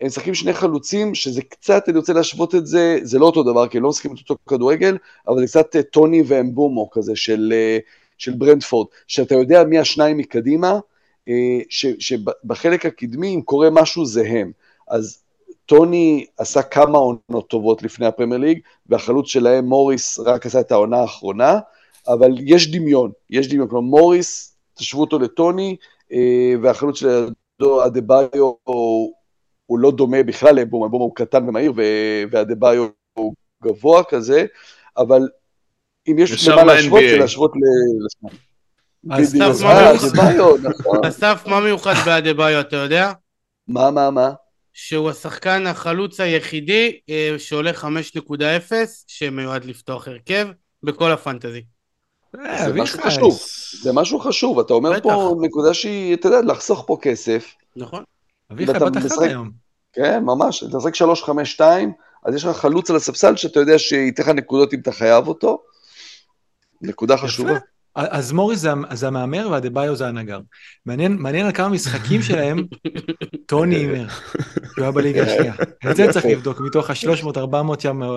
הם משחקים שני חלוצים, שזה קצת, אני רוצה להשוות את זה, זה לא אותו דבר, כי הם לא משחקים את אותו כדורגל, אבל זה קצת אה, טוני ואמבומו כזה של, אה, של ברנדפורד, שאתה יודע מי השניים מקדימה, אה, ש- שבחלק הקדמי, אם קורה משהו, זה הם. אז טוני עשה כמה עונות טובות לפני הפרמייר ליג, והחלוץ שלהם, מוריס, רק עשה את העונה האחרונה, אבל יש דמיון, יש דמיון, כלומר מוריס, תשוו אותו לטוני, אה, והחלוץ של אדה ביו הוא, הוא לא דומה בכלל לבומה, בומה הוא קטן ומהיר, ו- ואדה ביו גבוה כזה, אבל אם יש למה להשוות. זה להשוות ל- לשמאל. אז- בדיוק. אז אה, נכון. אסף, מה מיוחד באדבאיו, אתה יודע? מה, מה, מה? שהוא השחקן החלוץ היחידי אה, שעולה 5.0 שמיועד לפתוח הרכב בכל הפנטזי. אה, זה. משהו חשוב. זה משהו חשוב, אתה אומר בטח. פה נקודה שהיא, אתה יודע, לחסוך פה כסף, נכון? אביחי, אחד משחק- היום. כן, ממש, אתה משחק 3-5-2, אז יש לך חלוץ על הספסל שאתה יודע שייתן לך נקודות אם אתה חייב אותו. נקודה חשובה. אז מוריס זה, זה המהמר והדה-ביו זה הנגר. מעניין, מעניין על כמה משחקים שלהם טוני הימר, שהוא היה בליגה השנייה. את זה צריך לבדוק, מתוך ה-300-400 שם. אה,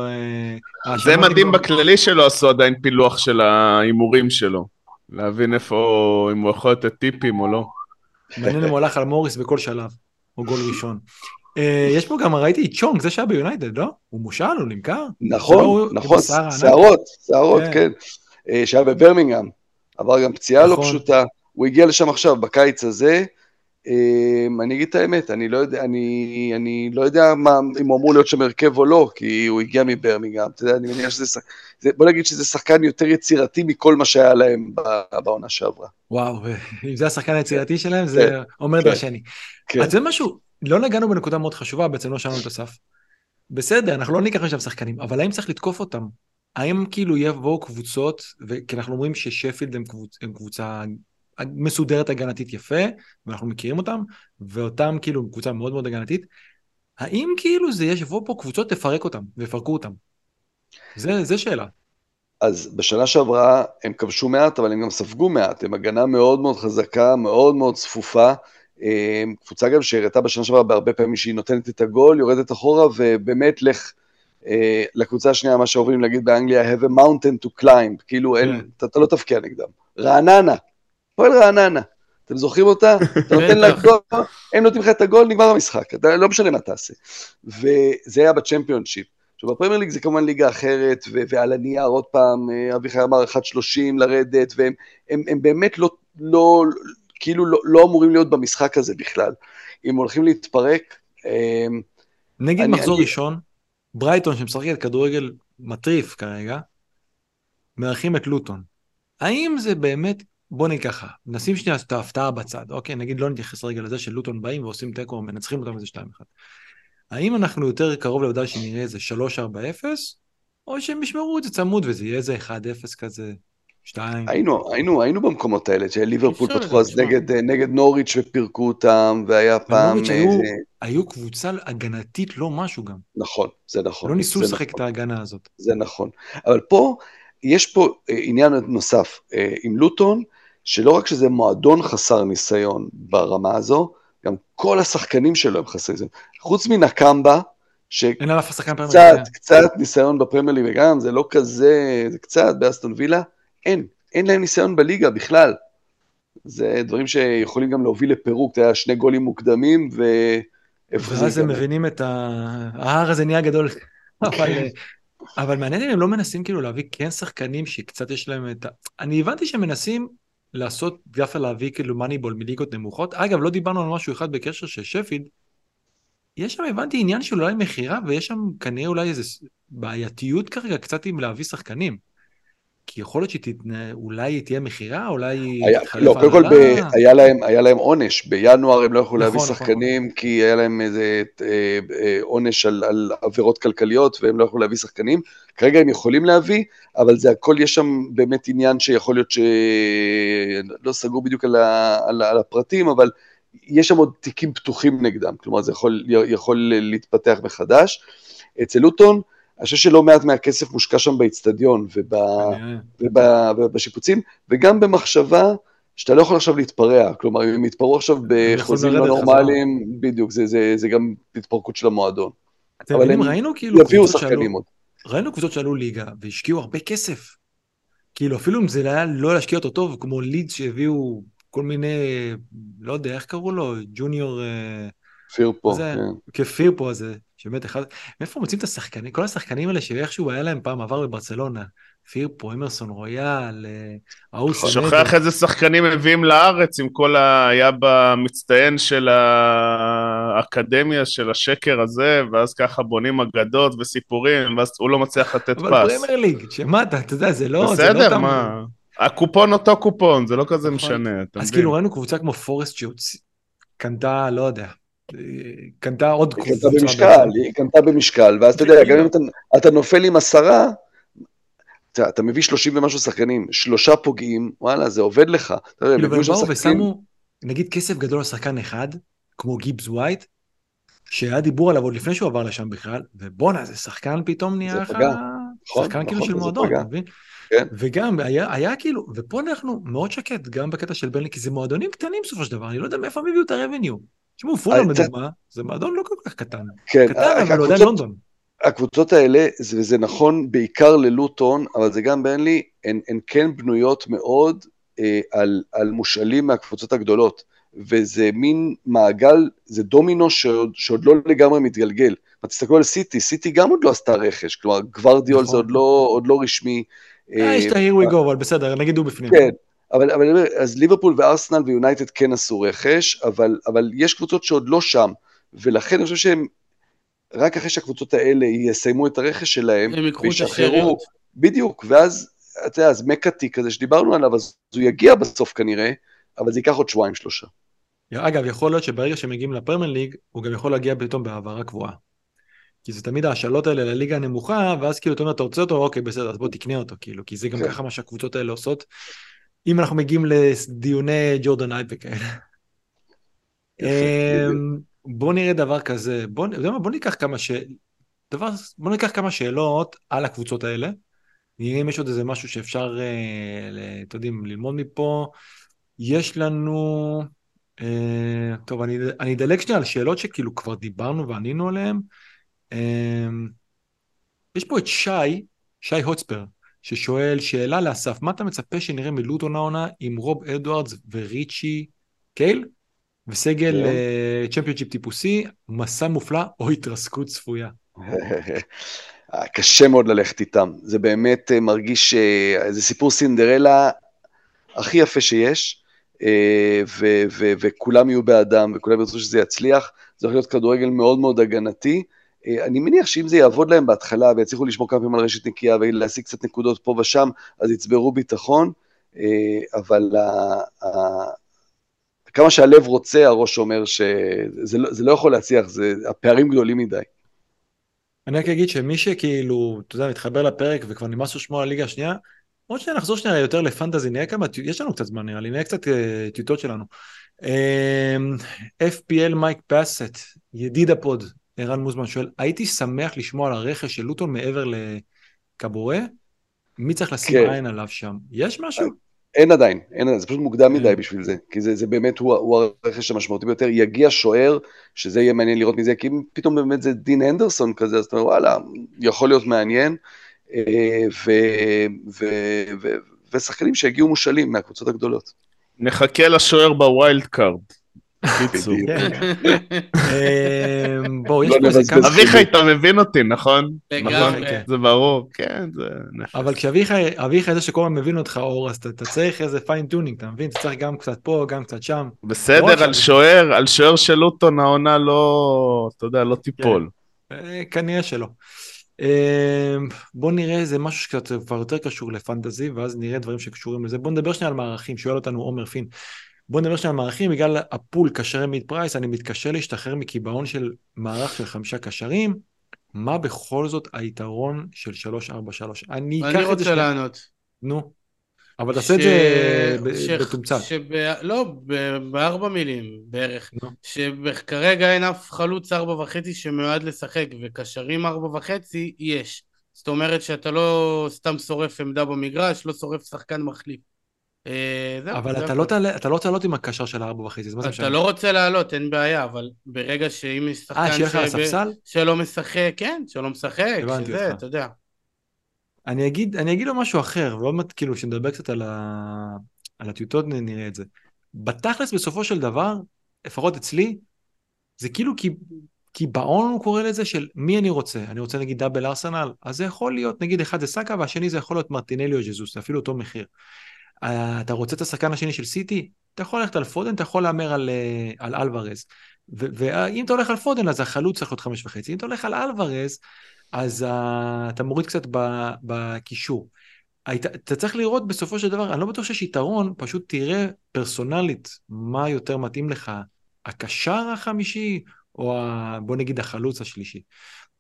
זה האשמות מדהים נגמרו. בכללי שלא עשו עדיין פילוח של ההימורים שלו. להבין איפה, אם הוא יכול לתת טיפים או לא. מעניין אם הוא הלך על מוריס בכל שלב, או גול ראשון. אה, יש פה גם, ראיתי את צ'ונג, זה שהיה ביונייטד, לא? הוא מושל, הוא נמכר? נכון, נכון. שערות, שערות, כן. כן. אה, שהיה בברמינגהם, עבר גם פציעה לא נכון. פשוטה, הוא הגיע לשם עכשיו, בקיץ הזה. אה, אני אגיד את האמת, אני לא יודע, אני, אני לא יודע מה, אם הוא אמור להיות שם הרכב או לא, כי הוא הגיע מברמינגהם, אתה יודע, אני מניח שזה, שח- זה, בוא נגיד שזה שחקן יותר יצירתי מכל מה שהיה להם בעונה שעברה. וואו, אם זה השחקן היצירתי שלהם, זה כן, אומר כן, דרשני. כן. אז זה משהו, לא נגענו בנקודה מאוד חשובה, בעצם לא שאלנו את אסף. בסדר, אנחנו לא ניקח לשם שחקנים, אבל האם צריך לתקוף אותם? האם כאילו יבואו קבוצות, כי אנחנו אומרים ששפילד הם, קבוצ, הם קבוצה מסודרת הגנתית יפה, ואנחנו מכירים אותם, ואותם כאילו קבוצה מאוד מאוד הגנתית, האם כאילו זה יבואו פה קבוצות תפרק אותם, ויפרקו אותם? זה, זה שאלה. אז בשנה שעברה הם כבשו מעט, אבל הם גם ספגו מעט, הם הגנה מאוד מאוד חזקה, מאוד מאוד צפופה. הם קבוצה גם שהראתה בשנה שעברה בהרבה פעמים שהיא נותנת את הגול, יורדת אחורה, ובאמת לך אה, לקבוצה השנייה, מה שאומרים להגיד באנגליה, have a mountain to climb, כאילו אין, כן. אתה, אתה לא תפקיע נגדם. רעננה, פועל רעננה, אתם זוכרים אותה? אתה נותן לה. גול, הם נותנים לך את הגול, נגמר המשחק, אתה, לא משנה מה תעשה. וזה היה בצ'מפיונשיפ. עכשיו בפרמייר ליג זה כמובן ליגה אחרת, ו- ועל הנייר עוד פעם, אה, אביחי אמר 1.30 לרדת, והם הם, הם באמת לא, לא, כאילו לא, לא אמורים להיות במשחק הזה בכלל. אם הולכים להתפרק, אה, נגיד אני- מחזור אני- ראשון, ברייטון שמשחקת כדורגל מטריף כרגע, מארחים את לוטון. האם זה באמת, בוא נגיד ככה, נשים שנייה את ההפתעה בצד, אוקיי? נגיד לא נתייחס רגע לזה שלוטון באים ועושים תיקו, מנצחים אותם איזה 2-1. האם אנחנו יותר קרוב לעובדה שנראה איזה 3-4-0, או שהם ישמרו את זה צמוד וזה יהיה איזה 1-0 כזה, 2? היינו, היינו, היינו במקומות האלה, שליברפול פתחו אז. נגד, אה, נגד נוריץ' ופירקו אותם, והיה פעם... ונוריץ' אה, היו- זה- היו קבוצה הגנתית לא משהו גם. נכון, זה נכון. לא ניסו לשחק נכון. את ההגנה הזאת. זה נכון. אבל פה, יש פה אה, עניין נוסף אה, עם לוטון, שלא רק שזה מועדון חסר ניסיון ברמה הזו, גם כל השחקנים שלו הם חסרי ניסיון. חוץ מנקמבה, שקצת, אין על אף שחקן פרמייר. קצת ניסיון בפרמייר ליג, וגם זה לא כזה, זה קצת באסטון וילה, אין, אין להם ניסיון בליגה בכלל. זה דברים שיכולים גם להוביל לפירוק, יודע, שני גולים מוקדמים, זה ואז הם ייגמר. מבינים את ה... ההר הזה נהיה גדול. אבל, אה, אבל מעניין אם הם לא מנסים כאילו להביא כן שחקנים שקצת יש להם את ה... אני הבנתי שהם מנסים לעשות דווקא להביא כאילו מאניבול מליגות נמוכות. אגב, לא דיברנו על משהו אחד בקשר של שפילד. יש שם, הבנתי, עניין של אולי מכירה, ויש שם כנראה אולי איזו בעייתיות כרגע קצת עם להביא שחקנים. כי יכול להיות שאולי תהיה מכירה, אולי היה, לא, קודם כל ב. היה, להם, היה להם עונש, בינואר הם לא יכלו להביא נכון, שחקנים, כי היה להם איזה אה, אה, עונש על, על עבירות כלכליות, והם לא יכלו להביא שחקנים. כרגע הם יכולים להביא, אבל זה הכל, יש שם באמת עניין שיכול להיות ש... לא סגור בדיוק על, ה, על, ה- על הפרטים, אבל יש שם עוד תיקים פתוחים נגדם, כלומר זה יכול, יכול להתפתח מחדש. אצל לוטון, אני חושב שלא מעט מהכסף מושקע שם באיצטדיון ובשיפוצים, וגם במחשבה שאתה לא יכול עכשיו להתפרע, כלומר אם הם יתפרעו עכשיו בחוזים לא נורמליים, בדיוק, זה, זה, זה גם התפרקות של המועדון. אתם הם ראינו כאילו יביאו שחקנים עוד. ראינו קבוצות שעלו ליגה והשקיעו הרבה כסף. כאילו אפילו אם זה היה לא להשקיע אותו טוב, כמו לידס שהביאו כל מיני, לא יודע איך קראו לו, ג'וניור, אה, זה- כן. כפיר פה הזה, שבאמת אחד, מאיפה מוצאים את השחקנים, כל השחקנים האלה שאיכשהו היה להם פעם עבר בברצלונה, פיר פה, אמרסון רויאל, אה, ההוא אתה סנדו. שוכח איזה שחקנים מביאים לארץ עם כל ה... היה במצטיין של האקדמיה של השקר הזה, ואז ככה בונים אגדות וסיפורים, ואז הוא לא מצליח לתת אבל פס. פרמייר ליג, שמעת, אתה יודע, זה לא... זה לא בסדר, מה? הקופון אותו קופון, זה לא כזה נכון. משנה, אתה אז מבין? כאילו ראינו קבוצה כמו פורסט שהוציא... קנתה, לא יודע, אה, קנתה עוד היא קבוצה. קנתה במשקל. היא קנתה במשקל, ואז אתה יודע, גם אם אתה, נופל עם עשרה, אתה, אתה מביא 30 ומשהו שחקנים, שלושה פוגעים, וואלה, זה עובד לך. כאילו, והם באו ושמו, נגיד, כסף גדול על שחקן אחד, כמו גיבס ווייט, שהיה דיבור עליו עוד לפני שהוא עבר לשם בכלל, ובואנה, זה שחקן פתאום נהיה זה לך... פגע. נכון, שחקן כאילו נכון, של זה מועדון. אתה מבין? כן. וגם היה, היה כאילו, ופה אנחנו מאוד שקט, גם בקטע של ברנלי, כי זה מועדונים קטנים בסופו של דבר, אני לא יודע מאיפה הם הביאו את הרבניו. תשמעו, פולאם לדוגמה, זה מועדון לא כל כך קטן. כן, קטן, אבל הוא עדיין לונדון. הקבוצות האלה, זה, זה נכון בעיקר ללוטון, אבל זה גם ברנלי, הן, הן כן בנויות מאוד אה, על, על מושאלים מהקבוצות הגדולות. וזה מין מעגל, זה דומינו שעוד, שעוד לא לגמרי מתגלגל. תסתכלו על סיטי, סיטי גם עוד לא עשתה רכש, כלומר גוורדיאול נכון. זה עוד לא, עוד לא רשמי. אה, יש את ה-here we go, אבל בסדר, נגיד הוא בפנים. כן, אבל, אבל אז ליברפול וארסנל ויונייטד כן עשו רכש, אבל, אבל יש קבוצות שעוד לא שם, ולכן אני חושב שהם, רק אחרי שהקבוצות האלה יסיימו את הרכש שלהם, הם ייקחו את השאריות. בדיוק, ואז, אתה יודע, אז מקאטי כזה שדיברנו עליו, אז הוא יגיע בסוף כנראה, אבל זה ייקח עוד שבועיים שלושה. אגב, יכול להיות שברגע שהם מגיעים לפרמייר ליג, הוא גם יכול להגיע פתאום בהעברה קבועה. כי זה תמיד ההשאלות האלה לליגה הנמוכה, ואז כאילו אתה אומר, אתה רוצה אותו, אוקיי, בסדר, אז בוא תקנה אותו, כאילו, כי זה גם כן. ככה מה שהקבוצות האלה עושות. אם אנחנו מגיעים לדיוני ג'ורדן אייב וכאלה. אמ, בוא נראה דבר כזה, בוא, מה, בוא ניקח כמה ש... דבר, בוא ניקח כמה שאלות על הקבוצות האלה. נראה אם יש עוד איזה משהו שאפשר, אה, אתם יודעים, ללמוד מפה. יש לנו... אה, טוב, אני, אני אדלג שנייה על שאלות שכאילו כבר דיברנו וענינו עליהן. אה, יש פה את שי, שי הוצפר, ששואל שאלה לאסף, מה אתה מצפה שנראה מלוטון העונה עם רוב אדוארדס וריצ'י קייל? וסגל כן. אה, צ'מפיונצ'יפ טיפוסי, מסע מופלא או התרסקות צפויה. קשה מאוד ללכת איתם, זה באמת אה, מרגיש, אה, זה סיפור סינדרלה הכי יפה שיש, אה, וכולם יהיו בעדם, וכולם ירצו שזה יצליח, זה הולך להיות כדורגל מאוד מאוד הגנתי. אה, אני מניח שאם זה יעבוד להם בהתחלה ויצליחו לשמור כמה פעמים על רשת נקייה ולהשיג קצת נקודות פה ושם, אז יצברו ביטחון, אה, אבל כמה שהלב רוצה, הראש אומר שזה לא, לא יכול להצליח, זה, הפערים גדולים מדי. אני רק אגיד שמי שכאילו, אתה יודע, מתחבר לפרק וכבר נמאס לשמוע על הליגה השנייה, עוד שניה נחזור שנייה יותר לפנטזי, נראה כמה, יש לנו קצת זמן נראה לי, נראה קצת אה, טיוטות שלנו. FPL מייק פאסט, ידיד הפוד, ערן מוזמן שואל, הייתי שמח לשמוע על הרכש של לוטון מעבר לקבורה, מי צריך לשים כן. עין עליו שם? יש משהו? אין עדיין, אין עדיין, זה פשוט מוקדם כן. מדי בשביל זה, כי זה, זה באמת, הוא, הוא הרכש המשמעותי ביותר, יגיע שוער, שזה יהיה מעניין לראות מזה, כי אם פתאום באמת זה דין הנדרסון כזה, אז אתה אומר, וואלה, יכול להיות מעניין, אה, ו, ו, ו, ושחקנים שהגיעו מושאלים מהקבוצות הגדולות. נחכה לשוער ב wild card. קיצור. בדיוק. כן. אה, בואו, יש לא פה איזה כמה... אביחי, אתה מבין אותי, נכון? לגמרי. נכון? זה ברור, כן, זה נפש. אבל כשאביחי אביחי זה שכל הזמן מבין אותך אור, אז אתה, צריך איזה fine tuning, אתה מבין? אתה צריך גם קצת פה, גם קצת שם. בסדר, על שוער, על שוער של לוטון העונה לא, אתה יודע, לא תיפול. אה, כנראה שלא. אה, בוא נראה איזה משהו שקצת כבר יותר קשור לפנטזי, ואז נראה דברים שקשורים לזה. בוא נדבר שנייה על מערכים, שואל אותנו עומר פין. בוא נדבר שנייה על מערכים, בגלל הפול קשרי מיד פרייס, אני מתקשה להשתחרר מקיבעון של מערך של חמישה קשרים. מה בכל זאת היתרון של 343? אני אקח אני את זה רוצה שנייה. לענות. נו. אבל תעשה את זה ש- בתומצת. שב- לא, ב- בארבע מילים בערך. נו. שכרגע אין אף חלוץ ארבע וחצי שמיועד לשחק, וקשרים ארבע וחצי יש. זאת אומרת שאתה לא סתם שורף עמדה במגרש, לא שורף שחקן מחליף. אה, אבל אתה. לא אתה לא תעלות עם הקשר של הארבע וחצי, אז מה זה משנה? אתה לא רוצה לעלות, אין בעיה, אבל ברגע שאם יש אה, שיהיה שחקן לך על הספסל? שלא משחק, כן, שלא משחק, שזה. אתה יודע. אני אגיד, אני אגיד לו משהו אחר, ועוד מעט כאילו שנדבר קצת על, ה... על הטיוטות נראה את זה. בתכלס בסופו של דבר, לפחות אצלי, זה כאילו כי, קיבעון הוא קורא לזה של מי אני רוצה, אני רוצה נגיד דאבל ארסנל, אז זה יכול להיות נגיד אחד זה סאקה והשני זה יכול להיות מרטינלי או ז'זוס, זה אפילו אותו מחיר. אה, אתה רוצה את השחקן השני של סיטי? אתה יכול ללכת על פודן, אתה יכול להמר על, אה, על אלוורז. ואם אתה הולך על פודן, אז החלוץ צריך להיות חמש וחצי. אם אתה הולך על אלוורז, אז uh, אתה מוריד קצת בקישור. היית, אתה צריך לראות בסופו של דבר, אני לא בטוח שיש יתרון, פשוט תראה פרסונלית מה יותר מתאים לך, הקשר החמישי, או ה, בוא נגיד החלוץ השלישי.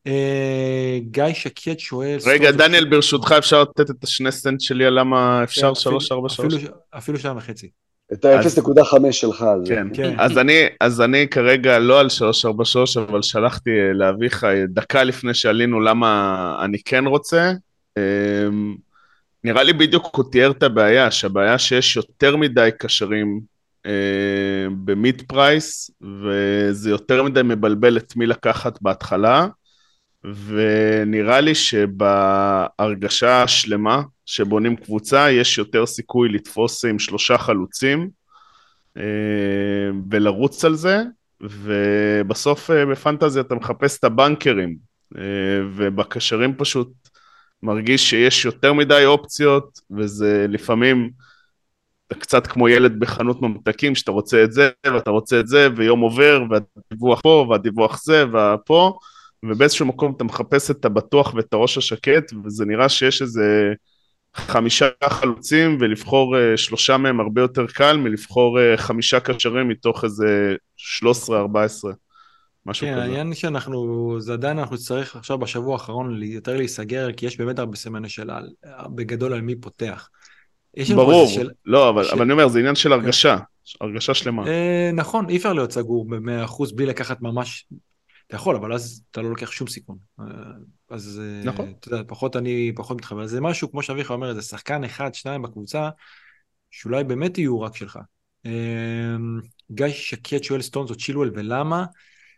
אה, גיא שקט שואל... רגע, דניאל, ברשותך אפשר לתת את השני סנט שלי על למה אפשר 343? אפילו שעה וחצי. את ה-0.5 שלך. כן, כן. אז, אני, אז אני כרגע לא על 343, אבל שלחתי אה, לאביחי דקה לפני שעלינו למה אני כן רוצה. אמ, נראה לי בדיוק הוא תיאר את הבעיה, שהבעיה שיש יותר מדי קשרים אה, במיד פרייס, וזה יותר מדי מבלבל את מי לקחת בהתחלה. ונראה לי שבהרגשה השלמה שבונים קבוצה יש יותר סיכוי לתפוס עם שלושה חלוצים אה, ולרוץ על זה, ובסוף אה, בפנטזיה אתה מחפש את הבנקרים, אה, ובקשרים פשוט מרגיש שיש יותר מדי אופציות, וזה לפעמים קצת כמו ילד בחנות ממתקים, שאתה רוצה את זה, ואתה רוצה את זה, ויום עובר, והדיווח פה, והדיווח זה, ופה, ובאיזשהו מקום אתה מחפש את הבטוח ואת הראש השקט, וזה נראה שיש איזה חמישה חלוצים, ולבחור uh, שלושה מהם הרבה יותר קל מלבחור uh, חמישה קשרים מתוך איזה 13-14. משהו כן, כזה. העניין שאנחנו, זה עדיין אנחנו נצטרך עכשיו בשבוע האחרון יותר להיסגר, כי יש באמת הרבה סימני שאלה, בגדול על מי פותח. ברור, של... לא, אבל, ש... אבל אני אומר, זה עניין של הרגשה, כן. הרגשה שלמה. אה, נכון, אי אפשר להיות סגור ב-100% בלי לקחת ממש אתה יכול, אבל אז אתה לא לוקח שום סיכון. אה, אז אה, נכון. אתה יודע, פחות אני, פחות מתחבר. זה משהו, כמו שאביך אומר, זה שחקן אחד, שניים בקבוצה, שאולי באמת יהיו רק שלך. אה, גיא שקט שואל סטונס או צ'ילואל ולמה?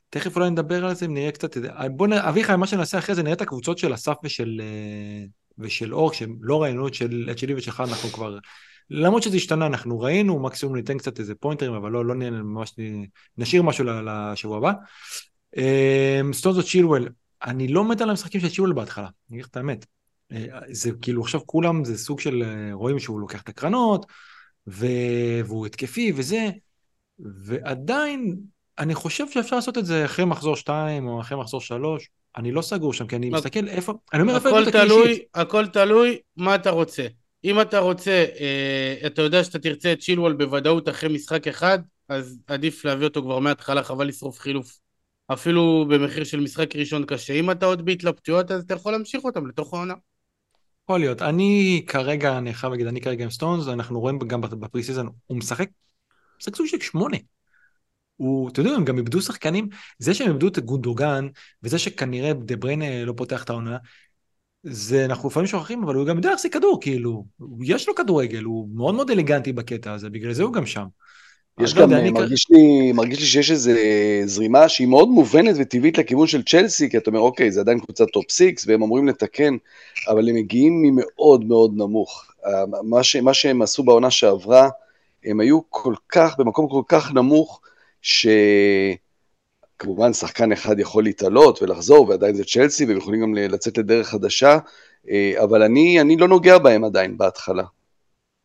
תכף אולי נדבר על זה, נראה קצת, בוא נ... אביחי, מה שנעשה אחרי זה, נראה את הקבוצות של אסף ושל, ושל אור, שלא ראינו את, של, את שלי ושלך, אנחנו כבר, למרות שזה השתנה, אנחנו ראינו, מקסימום ניתן קצת איזה פוינטרים, אבל לא, לא נהיה ממש, נשאיר משהו לשבוע הבא. אמ, סטונזו צ'ילואל, אני לא מת על המשחקים של צ'ילואל בהתחלה, אני אגיד לך את האמת. אה, זה כאילו עכשיו כולם זה סוג של אה, רואים שהוא לוקח את הקרנות ו... והוא התקפי וזה ועדיין אני חושב שאפשר לעשות את זה אחרי מחזור 2 או אחרי מחזור 3 אני לא סגור שם כי אני מסתכל איפה אני אומר איפה הכל תלוי הכל תלוי מה אתה רוצה. אם אתה רוצה אה, אתה יודע שאתה תרצה את צ'ילואל בוודאות אחרי משחק אחד אז עדיף להביא אותו כבר מההתחלה חבל לשרוף חילוף אפילו במחיר של משחק ראשון קשה. אם אתה עוד בהתלבטויות, אז אתה יכול להמשיך אותם לתוך העונה. יכול להיות. אני כרגע, אני חייב להגיד, אני כרגע עם סטונס, אנחנו רואים גם בפרי סיזון, הוא משחק, משחק סוג של שמונה. הוא, אתה יודע, הם גם איבדו שחקנים, זה שהם איבדו את גונדוגן, וזה שכנראה דה בריינה לא פותח את העונה, זה אנחנו לפעמים שוכחים, אבל הוא גם יודע להחזיק כדור, כאילו, יש לו כדורגל, הוא מאוד מאוד אלגנטי בקטע הזה, בגלל זה הוא גם שם. יש גם, יודע, מרגיש, כ... לי, מרגיש לי שיש איזו זרימה שהיא מאוד מובנת וטבעית לכיוון של צ'לסי, כי אתה אומר, אוקיי, זה עדיין קבוצת top six, והם אמורים לתקן, אבל הם מגיעים ממאוד מאוד נמוך. מה, ש, מה שהם עשו בעונה שעברה, הם היו כל כך, במקום כל כך נמוך, שכמובן שחקן אחד יכול להתעלות ולחזור, ועדיין זה צ'לסי, והם יכולים גם לצאת לדרך חדשה, אה, אבל אני, אני לא נוגע בהם עדיין בהתחלה.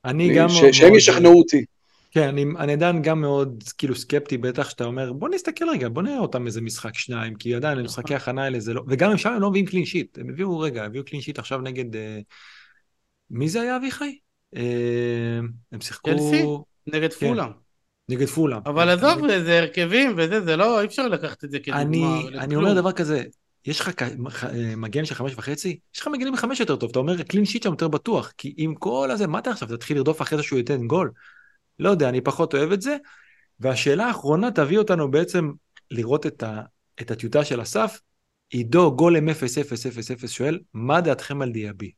אני גם... ש, שהם ישכנעו אותי. כן, אני, אני עדיין גם מאוד כאילו סקפטי, בטח שאתה אומר, בוא נסתכל רגע, בוא נראה אותם איזה משחק שניים, כי עדיין למשחקי הכנה האלה זה לא, וגם אם שם הם לא מביאים קלין שיט, הם הביאו, רגע, הביאו קלין שיט עכשיו נגד, אה, מי זה היה אביחי? אה, הם שיחקו... אלסי? נגד כן, פולה. נגד פולה. אבל עזוב, אני... זה הרכבים וזה, זה לא, אי אפשר לקחת את זה כדוגמה. אני, אני אומר דבר כזה, יש לך מגן של חמש וחצי, יש לך מגנים מחמש יותר טוב, אתה אומר קלין שיט שם יותר בטוח, כי עם כל הזה, מה אתה עכשיו, תתחיל לרדוף אחרי זה שהוא ייתן גול? לא יודע, אני פחות אוהב את זה. והשאלה האחרונה תביא אותנו בעצם לראות את, ה, את הטיוטה של אסף. עידו גולם 0000 שואל, מה דעתכם על דיאבי?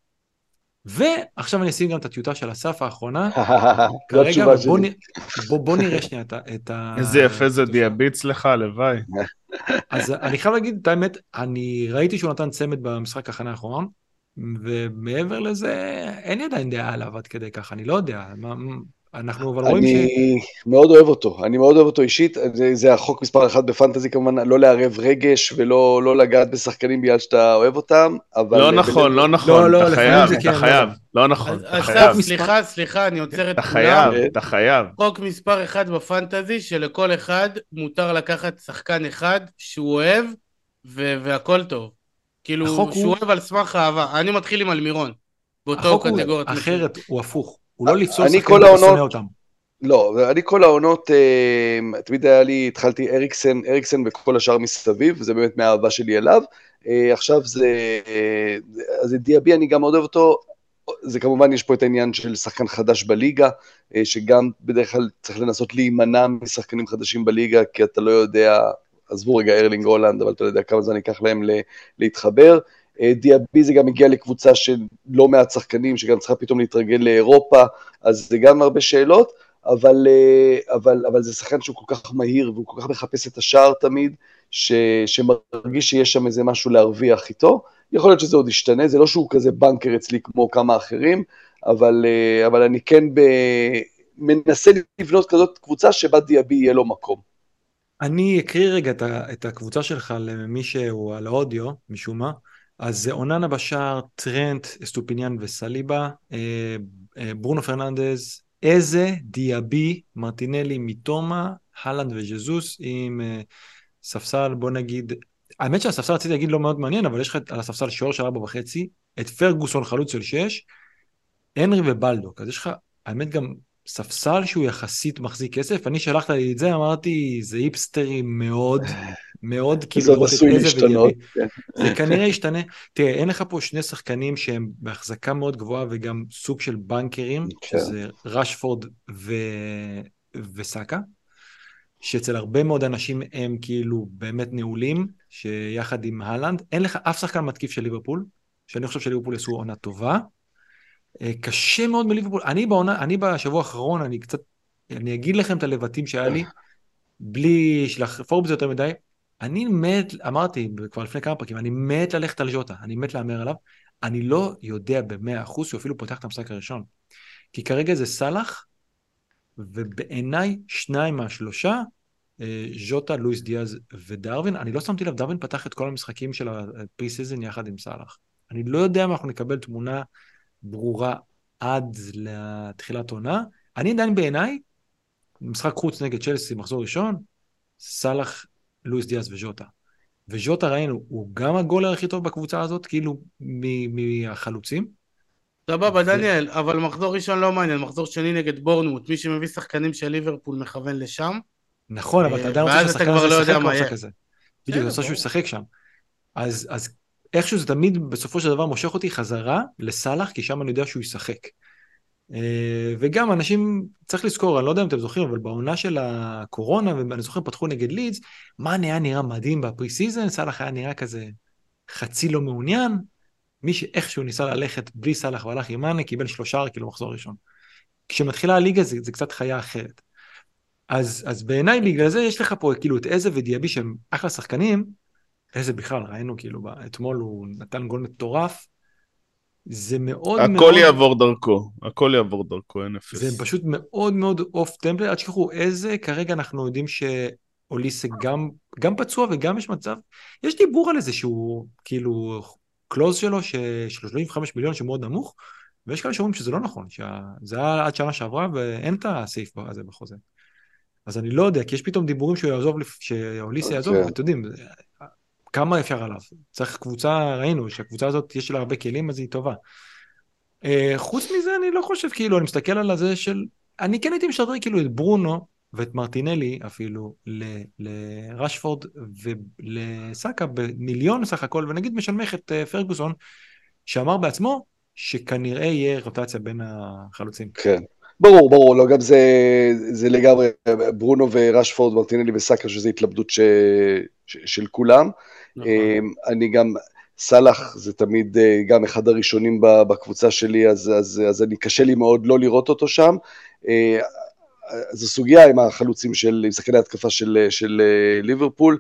ועכשיו אני אשים גם את הטיוטה של אסף האחרונה. כרגע בוא, בוא, בוא נראה שנייה את ה... איזה יפה זה דיאבי אצלך, הלוואי. אז אני חייב להגיד את האמת, אני ראיתי שהוא נתן צמד במשחק הכנה האחרון, ומעבר לזה, אין לי עדיין דעה עליו עד כדי כך, אני לא יודע. מה, אנחנו אבל רואים ש... אני מאוד אוהב אותו, אני מאוד אוהב אותו אישית, זה, זה החוק מספר אחת בפנטזי כמובן, לא לערב רגש ולא לא לגעת בשחקנים בגלל שאתה אוהב אותם, אבל... לא נכון, לא נכון, לא, אתה לפעמים חייב, אתה כן, חייב, לא נכון, אז אתה חייב, סליחה, סליחה, אני עוצר את אתה כולם. חייב, אתה חייב. חוק מספר אחד בפנטזי, שלכל אחד מותר לקחת שחקן אחד שהוא אוהב, ו- והכל טוב. כאילו, שהוא הוא- אוהב על סמך אהבה. אני מתחיל עם אלמירון. באותו החוק הוא קטגוריית. אחרת, הוא הפוך. הוא לא לפסול שחקנים שאתה שונא אותם. לא, אני כל העונות, אה, תמיד היה לי, התחלתי אריקסן, אריקסן וכל השאר מסביב, זה באמת מהאהבה שלי אליו. אה, עכשיו זה, אה, אז את דיאבי אני גם מאוד אוהב אותו, זה כמובן יש פה את העניין של שחקן חדש בליגה, אה, שגם בדרך כלל צריך לנסות להימנע משחקנים חדשים בליגה, כי אתה לא יודע, עזבו רגע ארלינג הולנד, אבל אתה לא יודע כמה זמן ייקח להם להתחבר. אה, דיאבי זה גם הגיע לקבוצה של לא מעט שחקנים, שגם צריכה פתאום להתרגל לאירופה, אז זה גם הרבה שאלות. אבל, אה, אבל, אבל זה שחקן שהוא כל כך מהיר והוא כל כך מחפש את השער תמיד, ש, שמרגיש שיש שם איזה משהו להרוויח איתו. יכול להיות שזה עוד ישתנה, זה לא שהוא כזה בנקר אצלי כמו כמה אחרים, אבל, אה, אבל אני כן ב, מנסה לבנות כזאת קבוצה שבה דיאבי יהיה לו מקום. אני אקריא רגע את, הקבוצה שלך למי שהוא על האודיו, משום מה. אז זה אוננה בשער, טרנט, אסטופיניאן וסליבה, אה, אה, ברונו פרננדז, איזה, דיאבי, מרטינלי, מיטומה, הלנד וז'זוס עם אה, ספסל, בוא נגיד, האמת שהספסל רציתי להגיד לא מאוד מעניין, אבל יש לך על הספסל שוער של ארבע וחצי, את פרגוסון חלוץ של שש, הנרי ובלדוק, אז יש לך, האמת גם ספסל שהוא יחסית מחזיק כסף, אני שלחת לי את זה, אמרתי, זה היפסטרי מאוד, מאוד, כאילו, זה עשוי להשתנות. כן. זה כנראה ישתנה. תראה, אין לך פה שני שחקנים שהם בהחזקה מאוד גבוהה וגם סוג של בנקרים, כן. שזה רשפורד ו... וסאקה, שאצל הרבה מאוד אנשים הם כאילו באמת נעולים, שיחד עם הלנד, אין לך אף שחקן מתקיף של ליברפול, שאני חושב שליברפול יעשו עונה טובה. אה, קשה מאוד מליברפול, אני בעונה, אני בשבוע האחרון, אני קצת, אני אגיד לכם את הלבטים שהיה לי, בלי לחפור בזה יותר מדי, אני מת, אמרתי כבר לפני כמה פרקים, אני מת ללכת על ז'וטה, אני מת להמר עליו, אני לא יודע במאה אחוז שהוא אפילו פותח את המשחק הראשון. כי כרגע זה סאלח, ובעיניי שניים מהשלושה, אה, ז'וטה, לואיס דיאז ודרווין, אני לא שמתי לב, דרווין פתח את כל המשחקים של ה pre season יחד עם סאלח. אני לא יודע אם אנחנו נקבל תמונה ברורה עד לתחילת עונה. אני עדיין בעיניי, משחק חוץ נגד צ'לסי, מחזור ראשון, סאלח, לואיס דיאז וז'וטה. וז'וטה ראינו, הוא גם הגולר הכי טוב בקבוצה הזאת, כאילו מ- מהחלוצים. סבבה, דניאל, אבל מחזור ראשון לא מעניין, מחזור שני נגד בורנמוט, מי שמביא שחקנים של ליברפול מכוון לשם. נכון, אבל אתה אה, עדיין רוצה ואז אתה שהשחקן הזה לא ישחק במשחק. הזה. בדיוק, אתה רוצה שהוא. ישחק שם. אז, אז איכשהו זה תמיד בסופו של דבר מושך אותי חזרה לסאלח, כי שם אני יודע שהוא ישחק. אה, וגם אנשים, צריך לזכור, אני לא יודע אם אתם זוכרים, אבל בעונה של הקורונה, ואני זוכר, פתחו נגד לידס, מאן היה נראה מדהים ב pre season, סאלח היה נראה כזה חצי לא מעוניין, מי שאיכשהו ניסה ללכת בלי סאלח והלך עם מאנה, קיבל שלושה כאילו מחזור ראשון. כשמתחילה הליגה זה, זה קצת חיה אחרת. אז, אז בעיניי בגלל זה יש לך פה כאילו את איזה ודיאבי שהם אחלה שחקנים, איזה בכלל, ראינו כאילו, אתמול הוא נתן גול מטורף, זה מאוד מאוד... הכל יעבור דרכו, הכל יעבור דרכו, אין אפס. זה פשוט מאוד מאוד אוף טמפלר, אל תשכחו איזה, כרגע אנחנו יודעים שאוליסה גם, גם פצוע וגם יש מצב, יש דיבור על איזה שהוא כאילו קלוז שלו ש- של 35 מיליון שמאוד נמוך, ויש כאלה שאומרים שזה לא נכון, שזה היה עד שנה שעברה ואין את הסעיף הזה בחוזה. אז אני לא יודע, כי יש פתאום דיבורים שהוא יעזוב, שאוליסה יעזוב, אוקיי. ואתם יודעים, כמה אפשר עליו? צריך קבוצה, ראינו שהקבוצה הזאת יש לה הרבה כלים, אז היא טובה. אה, חוץ מזה, אני לא חושב, כאילו, אני מסתכל על הזה של... אני כן הייתי משדרג כאילו את ברונו ואת מרטינלי אפילו לרשפורד ולסאקה במיליון סך הכל, ונגיד משנמך את אה, פרגוסון, שאמר בעצמו שכנראה יהיה רוטציה בין החלוצים. כן. ברור, ברור, לא, גם זה, זה לגמרי, ברונו ורשפורד, מרטינלי וסאקה, שזו התלבטות ש, ש, של כולם. נכון. אמ, אני גם, סאלח זה תמיד אה, גם אחד הראשונים בקבוצה שלי, אז, אז, אז אני קשה לי מאוד לא לראות אותו שם. אה, זו סוגיה עם החלוצים של, עם שחקני התקפה של, של אה, ליברפול.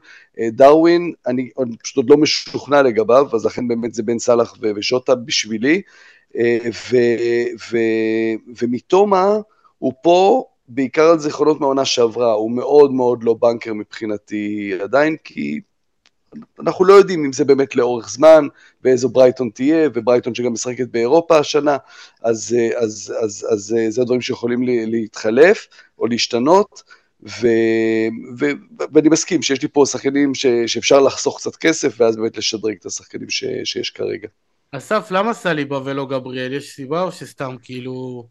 דרווין, אני עוד- פשוט עוד לא משוכנע לגביו, אז לכן באמת זה בין סאלח ושוטה בשבילי. אה, ו- ו- ומתומה, הוא פה בעיקר על זיכרונות מהעונה שעברה, הוא מאוד מאוד לא בנקר מבחינתי עדיין, כי אנחנו לא יודעים אם זה באמת לאורך זמן, ואיזו ברייטון תהיה, וברייטון שגם משחקת באירופה השנה, אז, אז, אז, אז, אז זה הדברים שיכולים להתחלף או להשתנות. ו, ו, ואני מסכים שיש לי פה שחקנים ש, שאפשר לחסוך קצת כסף, ואז באמת לשדרג את השחקנים ש, שיש כרגע. אסף, למה סליבה ולא גבריאל? יש סיבה או שסתם כאילו...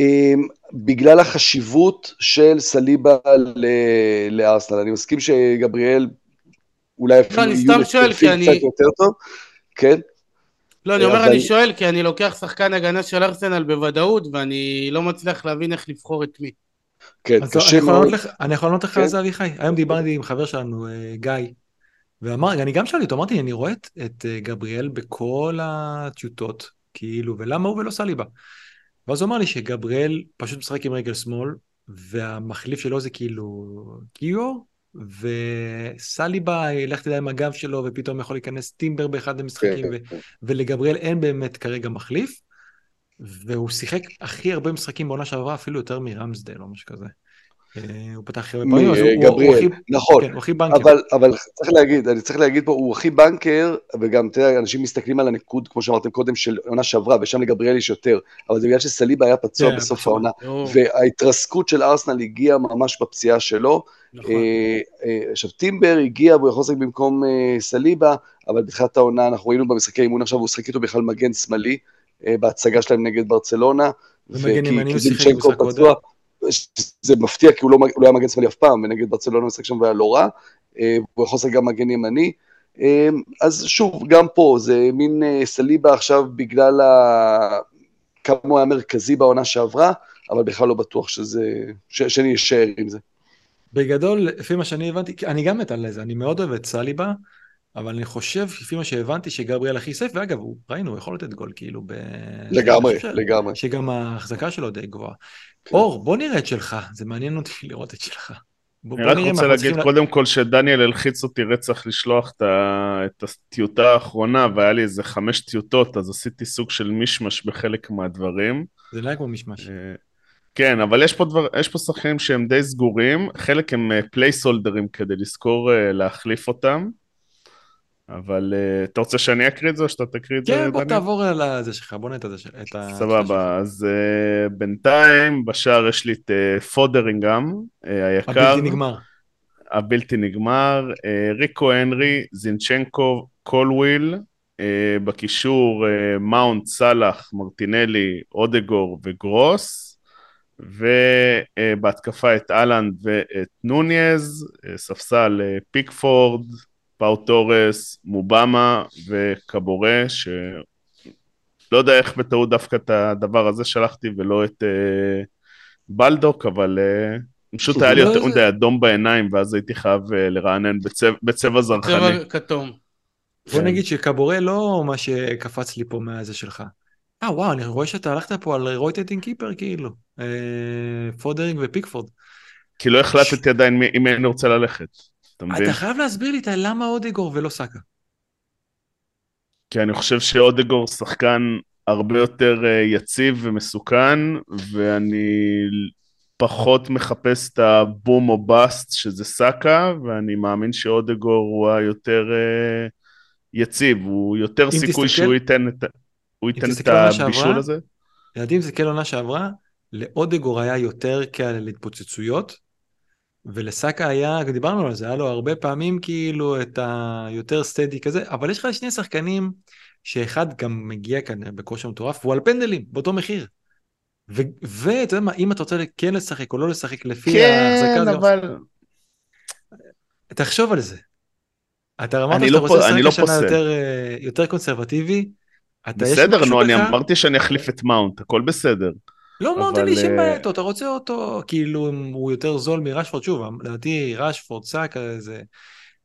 Um, בגלל החשיבות של סליבה לארסנל. אני מסכים שגבריאל אולי אפילו לא, אני סתם שואל, כי אני... קצת יותר טוב, כן? לא, אני אומר. אני שואל, כי אני לוקח שחקן הגנה של ארסנל בוודאות, ואני לא מצליח להבין איך לבחור את מי. כן, קשה מאוד. אני יכול לענות לך כן. על זה, אביחי. היום דיברתי עם חבר שלנו, אה, גיא, ואמר, אני גם שאלתי אותו, אמרתי, אני רואה את, את אה, גבריאל בכל הטיוטות, כאילו, ולמה הוא ולא סליבה? ואז הוא אמר לי שגבריאל פשוט משחק עם רגל שמאל, והמחליף שלו זה כאילו קיור, וסליבה ילך תדע עם הגב שלו, ופתאום יכול להיכנס טימבר באחד המשחקים, כן, ו- כן. ולגבריאל אין באמת כרגע מחליף. והוא שיחק הכי הרבה משחקים בעונה שעברה, אפילו יותר מרמסדל או משהו כזה. אה, הוא פתח הרבה פעמים, אז הוא הכי... נכון, כן, הכי בנקר. אבל, צריך להגיד, אני צריך להגיד פה, הוא הכי בנקר, וגם, תראה, אנשים מסתכלים על הנקוד, כמו שאמרתם קודם, של עונה שעברה, ושם לגבריאל יש יותר, אבל זה בגלל שסליבה היה פצוע כן, בסוף העונה, וההתרסקות של ארסנל הגיעה ממש בפציעה שלו. נכון. אה, אה, עכשיו, טימבר הגיע, והוא יכול לשחק במקום סליבה, אבל בתחילת העונה, אנחנו ראינו במשחקי אימון עכשיו, הוא שחק איתו בכלל מגן שמאלי. בהצגה שלהם נגד ברצלונה. ומגן ימני הוא שיחק במשחק. זה מפתיע כי הוא לא, הוא לא היה מגן שמאלי אף פעם, ונגד ברצלונה משחק שם והיה לא רע. אה, הוא יכול לשחק גם מגן ימני. אה, אז שוב, גם פה זה מין סליבה עכשיו בגלל ה... כמה הוא היה מרכזי בעונה שעברה, אבל בכלל לא בטוח שזה... ש... שאני אשאר עם זה. בגדול, לפי מה שאני הבנתי, אני גם מת על זה, אני מאוד אוהב את סליבה. אבל אני חושב, לפי מה שהבנתי, שגבריאל הכי סייף, ואגב, הוא, ראינו, הוא יכול לתת גול כאילו ב... לגמרי, לגמרי. שגם ההחזקה שלו די גבוהה. כן. אור, בוא נראה את שלך, זה מעניין אותי לראות את שלך. אני רק רוצה להגיד קודם כל שדניאל הלחיץ אותי רצח לשלוח את הטיוטה האחרונה והיה לי איזה חמש טיוטות אז עשיתי סוג של מישמש בחלק מהדברים. זה לא היה כמו מישמש. אה, כן, אבל יש פה, דבר, יש פה שחקנים שהם די סגורים, חלק הם placeholderים אה, כדי לזכור אה, להחליף אותם. אבל uh, אתה רוצה שאני אקריא את זה או שאתה תקריא את זה? כן, בוא תעבור על זה שלך, בוא נתן את ה... סבבה, אז uh, בינתיים בשער יש לי את uh, פודרינגהאם, uh, היקר. הבלתי נגמר. הבלתי נגמר, uh, ריקו הנרי, זינצ'נקו, קולוויל, uh, בקישור uh, מאונט, סאלח, מרטינלי, אודגור וגרוס, ובהתקפה את אהלנד ואת נוניז, ספסל פיקפורד, פאו תורס, מובמה וקבורה, שלא יודע איך בטעות דווקא את הדבר הזה שלחתי ולא את uh, בלדוק, אבל uh, פשוט היה לי יותר לא מדי אדום בעיניים, ואז הייתי חייב uh, לרענן בצבע, בצבע זרחני. צבע כתום. בוא נגיד שקבורה לא מה שקפץ לי פה מהזה שלך. אה וואו, אני רואה שאתה הלכת פה על rotating keeper כאילו. פודרינגהאם ופיקפורד. כי לא החלטתי עדיין אם אני רוצה ללכת. אתה מבין? אתה חייב להסביר לי למה אודגור ולא סאקה. כי אני חושב שאודגור שחקן הרבה יותר אה, יציב ומסוכן, ואני פחות מחפש את ה boom or bust שזה סאקה, ואני מאמין שאודגור הוא היותר uh, יציב, הוא יותר סיכוי תסתכל, שהוא ייתן את, הוא ייתן את הבישול הזה. ילדים, תסתכל עונה שעברה, לאודגור היה יותר קל להתפוצצויות, ולסאקה היה, דיברנו על זה, היה לו הרבה פעמים כאילו את היותר סטדי כזה, אבל יש לך שני שחקנים שאחד גם מגיע כאן בכושר מטורף, והוא על פנדלים, באותו מחיר. ואתה יודע מה, אם אתה רוצה כן לשחק או לא לשחק לפי כן, ההחזקה הזאת, אבל... תחשוב על זה. אתה אמרת שאתה לא רוצה לשחק לא השנה יותר, אה, יותר קונסרבטיבי, בסדר, נו, אני אמרתי שאני אחליף את מאונט, הכל בסדר. לא מאוד לי שם בעיה איתו, אתה רוצה אותו, כאילו הוא יותר זול מרשפורד, שוב, לדעתי רשפורד, סאקה, זה...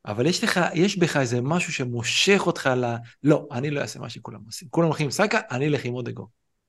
אבל יש לך, יש בך איזה משהו שמושך אותך ל... לא, אני לא אעשה מה שכולם עושים. כולם הולכים עם סאקה, אני אלך עם אודגו.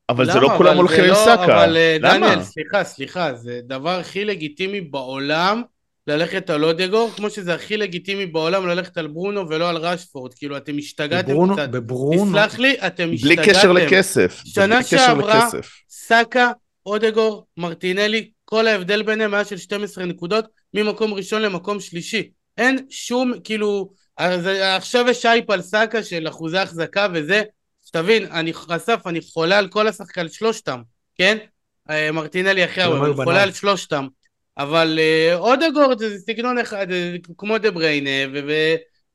אבל זה לא כולם הולכים עם לא- סאקה. אבל אה, דניאל, סליחה, סליחה, זה דבר הכי לגיטימי בעולם ללכת על אודגו, כמו שזה הכי לגיטימי בעולם ללכת על ברונו ולא על רשפורד. כאילו, אתם השתגעתם בברונו, קצת. בברונו. תסלח לי, אתם השתגעתם. בלי קשר לכסף. שנה שעברה, סאקה אודגור, מרטינלי, כל ההבדל ביניהם היה של 12 נקודות ממקום ראשון למקום שלישי. אין שום, כאילו, אז עכשיו יש שייפ על סאקה של אחוזי החזקה וזה, שתבין, אני, אסף, אני חולה על כל השחקן, שלושתם, כן? אה, מרטינלי אחרי ההוא, אני חולה. על שלושתם. אבל אה, אודגורד זה סגנון אחד, זה כמו דה בריינה,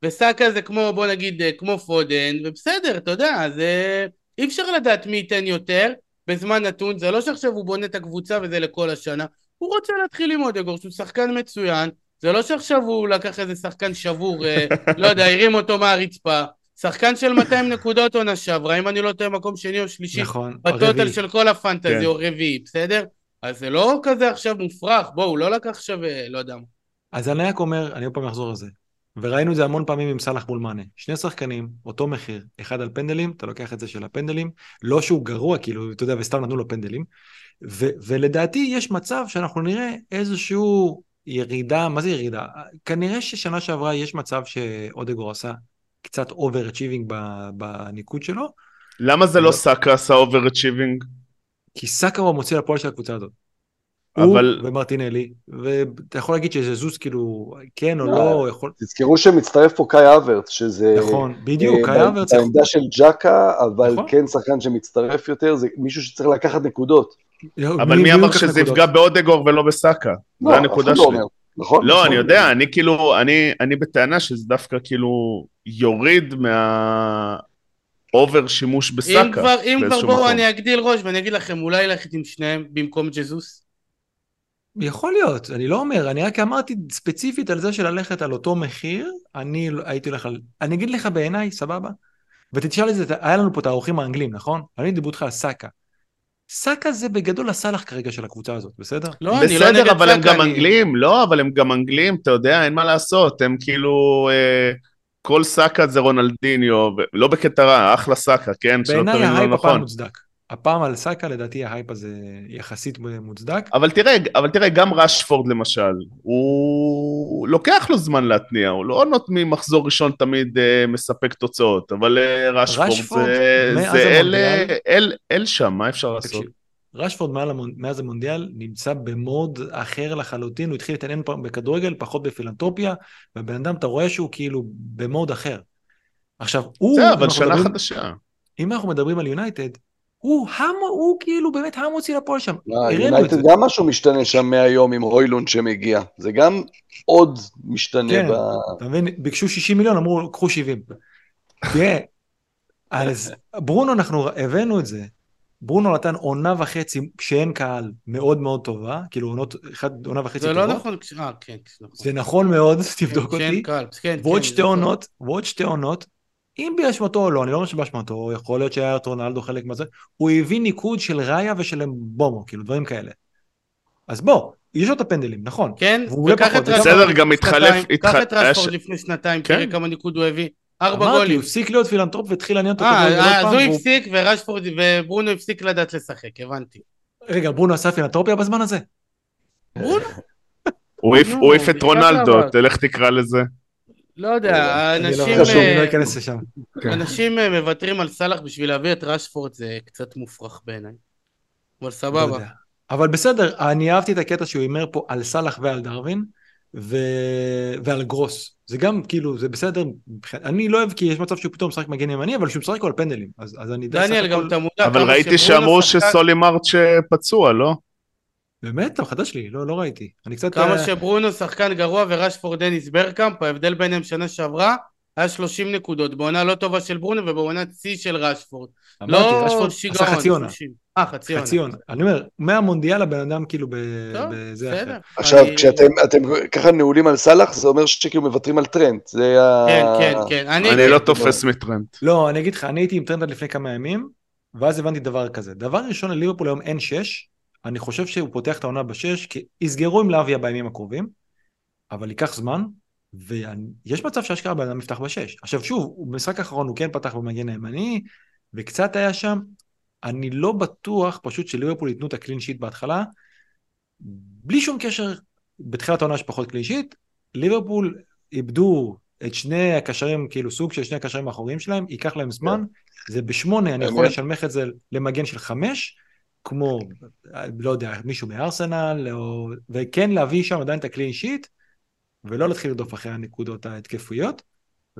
וסאקה זה כמו, בוא נגיד, אה, כמו פודן, ובסדר, אתה יודע, זה... אי אפשר לדעת מי ייתן יותר בזמן נתון, זה לא שעכשיו הוא בונה את הקבוצה וזה לכל השנה, הוא רוצה להתחיל עם אודגורד, שהוא שחקן מצוין, זה לא שעכשיו הוא לקח איזה שחקן שבור, אה, לא יודע, הרים אותו מהרצפה, שחקן של 200 נקודות עונה שעברה, אם אני לא טועה מקום שני או שלישי, נכון, בטוטל. של כל הפנטזי כן. או רביעי, בסדר? אז זה לא כזה עכשיו מופרך, בואו, הוא לא לקח עכשיו, לא יודע מה. אז אני רק אומר, אני עוד פעם אחזור לזה. וראינו את זה המון פעמים עם סאלח מול מאנה. שני שחקנים, אותו מחיר, אחד על פנדלים, אתה לוקח את זה של הפנדלים, לא שהוא גרוע, כאילו, אתה יודע, וסתם נתנו לו פנדלים. ו- ולדעתי יש מצב שאנחנו נראה איזשהו ירידה, מה זה ירידה? כנראה ששנה שעברה יש מצב שאודגור עשה קצת over-achieving בניקוד שלו, למה זה לא לא. סאקה עשה over-achieving? כי סאקה הוא המוציא לפועל של הקבוצה הזאת. אבל- הוא ומרטינלי, ואתה יכול להגיד שזה זוז כאילו, כן או לא. לא, יכול... תזכרו שמצטרף פה קאי האברץ, שזה... נכון, בדיוק, אה, קאי האברץ, בעמדה של ג'קה, אבל נכון. כן שחקן שמצטרף יותר, זה מישהו שצריך לקחת נקודות. אבל מי אמר שזה יפגע באודגור ולא בסאקה? לא, זה הנקודה לא שלי. נכון? לא, נכון. אני יודע, אני כאילו, אני, אני בטענה שזה דווקא כאילו יוריד מהאובר שימוש אם בסאקה. כבר, אם כבר בואו מקום. אני אגדיל ראש ואני אגיד לכם, אולי ללכת עם שניהם במקום ג'זוס? יכול להיות, אני לא אומר, אני רק אמרתי ספציפית על זה של ללכת על אותו מחיר, אני הייתי הולך על... אני אגיד לך בעיניי, סבבה? ותשאל את זה, היה לנו פה את האורחים האנגלים, נכון? אני דיברו איתך על סאקה. סאקה זה בגדול הסאלח כרגע של הקבוצה הזאת, בסדר? לא, אני לא נגד בסדר, אבל הם סאקה, גם אני- אנגלים, לא, אבל הם גם אנגלים, אתה יודע, אין מה לעשות, הם כאילו, אה, כל סאקה זה רונלדיניו, לא בקטע רע, אחלה סאקה, כן? בעיניי לא ההייפ הפעם נכון. מוצדק. הפעם על סאקה, לדעתי ההייפ הזה יחסית מוצדק. אבל תראה, אבל תראה, גם רשפורד למשל, הוא לוקח לו זמן להתניע, הוא לא נותן ממחזור ראשון תמיד אה, מספק תוצאות, אבל אה, רשפורד, רשפורד, זה, זה אל, המונדיאל- אל, אל שם, מה אפשר לעשות? רשפורד מאז המונדיאל נמצא במוד אחר לחלוטין, הוא התחיל להתעניין בכדורגל, פחות בפילנטרופיה, והבן אדם, אתה רואה שהוא כאילו במוד אחר. עכשיו, הוא, זה, אבל שנה מדברים- חדשה. אם אנחנו מדברים על יונייטד, הוא, המו, הוא כאילו באמת המוציא לפועל שם. את יונייטד. גם משהו משתנה שם מהיום עם הוילון שמגיע. זה גם עוד משתנה כן. ב... אתה מבין? ביקשו 60 מיליון, אמרו, קחו 70. תראה, אז ברונו, אנחנו הבאנו את זה. ברונו נתן עונה וחצי שאין קהל מאוד מאוד טובה, כאילו עונות, אחד, עונה וחצי זה טובות. לא נכון, אה, כן, נכון. זה נכון מאוד, תבדוק כן, אותי. קל, כן, ועוד כן, שתי נכון. עונות, ועוד שתי עונות, אם באשמתו או לא, אני לא אומר שבאשמתו, יכול להיות שהיה את רונלדו חלק מזה, הוא הביא ניקוד של ראיה ושל בומו, כאילו דברים כאלה. אז בוא, יש לו את הפנדלים, נכון. כן, וקח את רשפורד גם לפני שנתיים, קח את רשפורד לפני שנתיים, כן. תראה כמה ניקוד הוא הביא. ארבע אמרתי, גולים. הוא הפסיק להיות פילנטרופ והתחיל לעניין אותו אה, אה, אז הוא הפסיק ורשפורד וברונו הפסיק לדעת לשחק, הבנתי. רגע, ברונו עשה פילנטרופיה בזמן הזה? ברונו? הוא העיף- את רונלדו. תלך תקרא לזה. לא יודע, אני לא אנשים... לא אה. כן. אנשים אה, מוותרים על סאלח בשביל להביא את רשפורד, זה קצת מופרך בעיניי. אבל לא סבבה. אבל בסדר, אני אהבתי את הקטע שהוא הימר פה על סאלח ועל דרווין, ו... ועל גרוס. זה גם, כאילו, זה בסדר, אני לא אוהב כי יש מצב שהוא פתאום משחק מגן ימני, אבל שהוא משחק על פנדלים. אז, אז אני די דניאל, גם אתה מודע אבל ראיתי שאמרו שחקן- שסולי מרץ' פצוע, לא? באמת? אתה מחדש לי, לא, לא ראיתי. אני קצת... כמה אה, שברונו שחקן גרוע ורשפורד דניס ברקאמפ, ההבדל ביניהם שנה שעברה היה 30 נקודות, בעונה לא טובה של ברונו ובעונת שיא של רשפורד. אמרתי, לא רשפורד שיגעון. עשה חצי עונה. 30. אה, חצי עונה. חצי עונה. אני אומר, מהמונדיאל הבן אדם כאילו ב... טוב, בזה בסדר. אחר. עכשיו, אני- כשאתם אתם ככה נעולים על סאלח, זה אומר שכאילו מוותרים על טרנד. זה ה... כן, כן, כן. אני... אני לא תופס מטרנד. לא, אני אגיד לך, אני הייתי עם טרנד עד לפני כמה ימים, ואז הבנתי דבר כזה. דבר ראשון, לליברפול היום אין שש, אני חושב שהוא פותח את העונה בשש, כי יסגרו עם לאביה בימים הקרובים, אבל ייקח זמן, ויש מצב שאשכרה בן אדם יפתח בשש. עכשיו שוב, במשחק האחרון הוא כן פתח במגן הימני, וקצת היה שם, אני לא בטוח פשוט שליברפול ייתנו את ה clean sheet בהתחלה, בלי שום קשר, בתחילת העונה יש פחות clean sheet, ליברפול איבדו את שני הקשרים, כאילו סוג של שני הקשרים האחוריים שלהם, ייקח להם זמן, זה בשמונה, אני יכול. לשלמך את זה למגן של חמש, כמו, לא יודע, מישהו מארסנל, או... וכן להביא שם עדיין את הקלין שיט, ולא להתחיל לרדוף אחרי הנקודות ההתקפויות.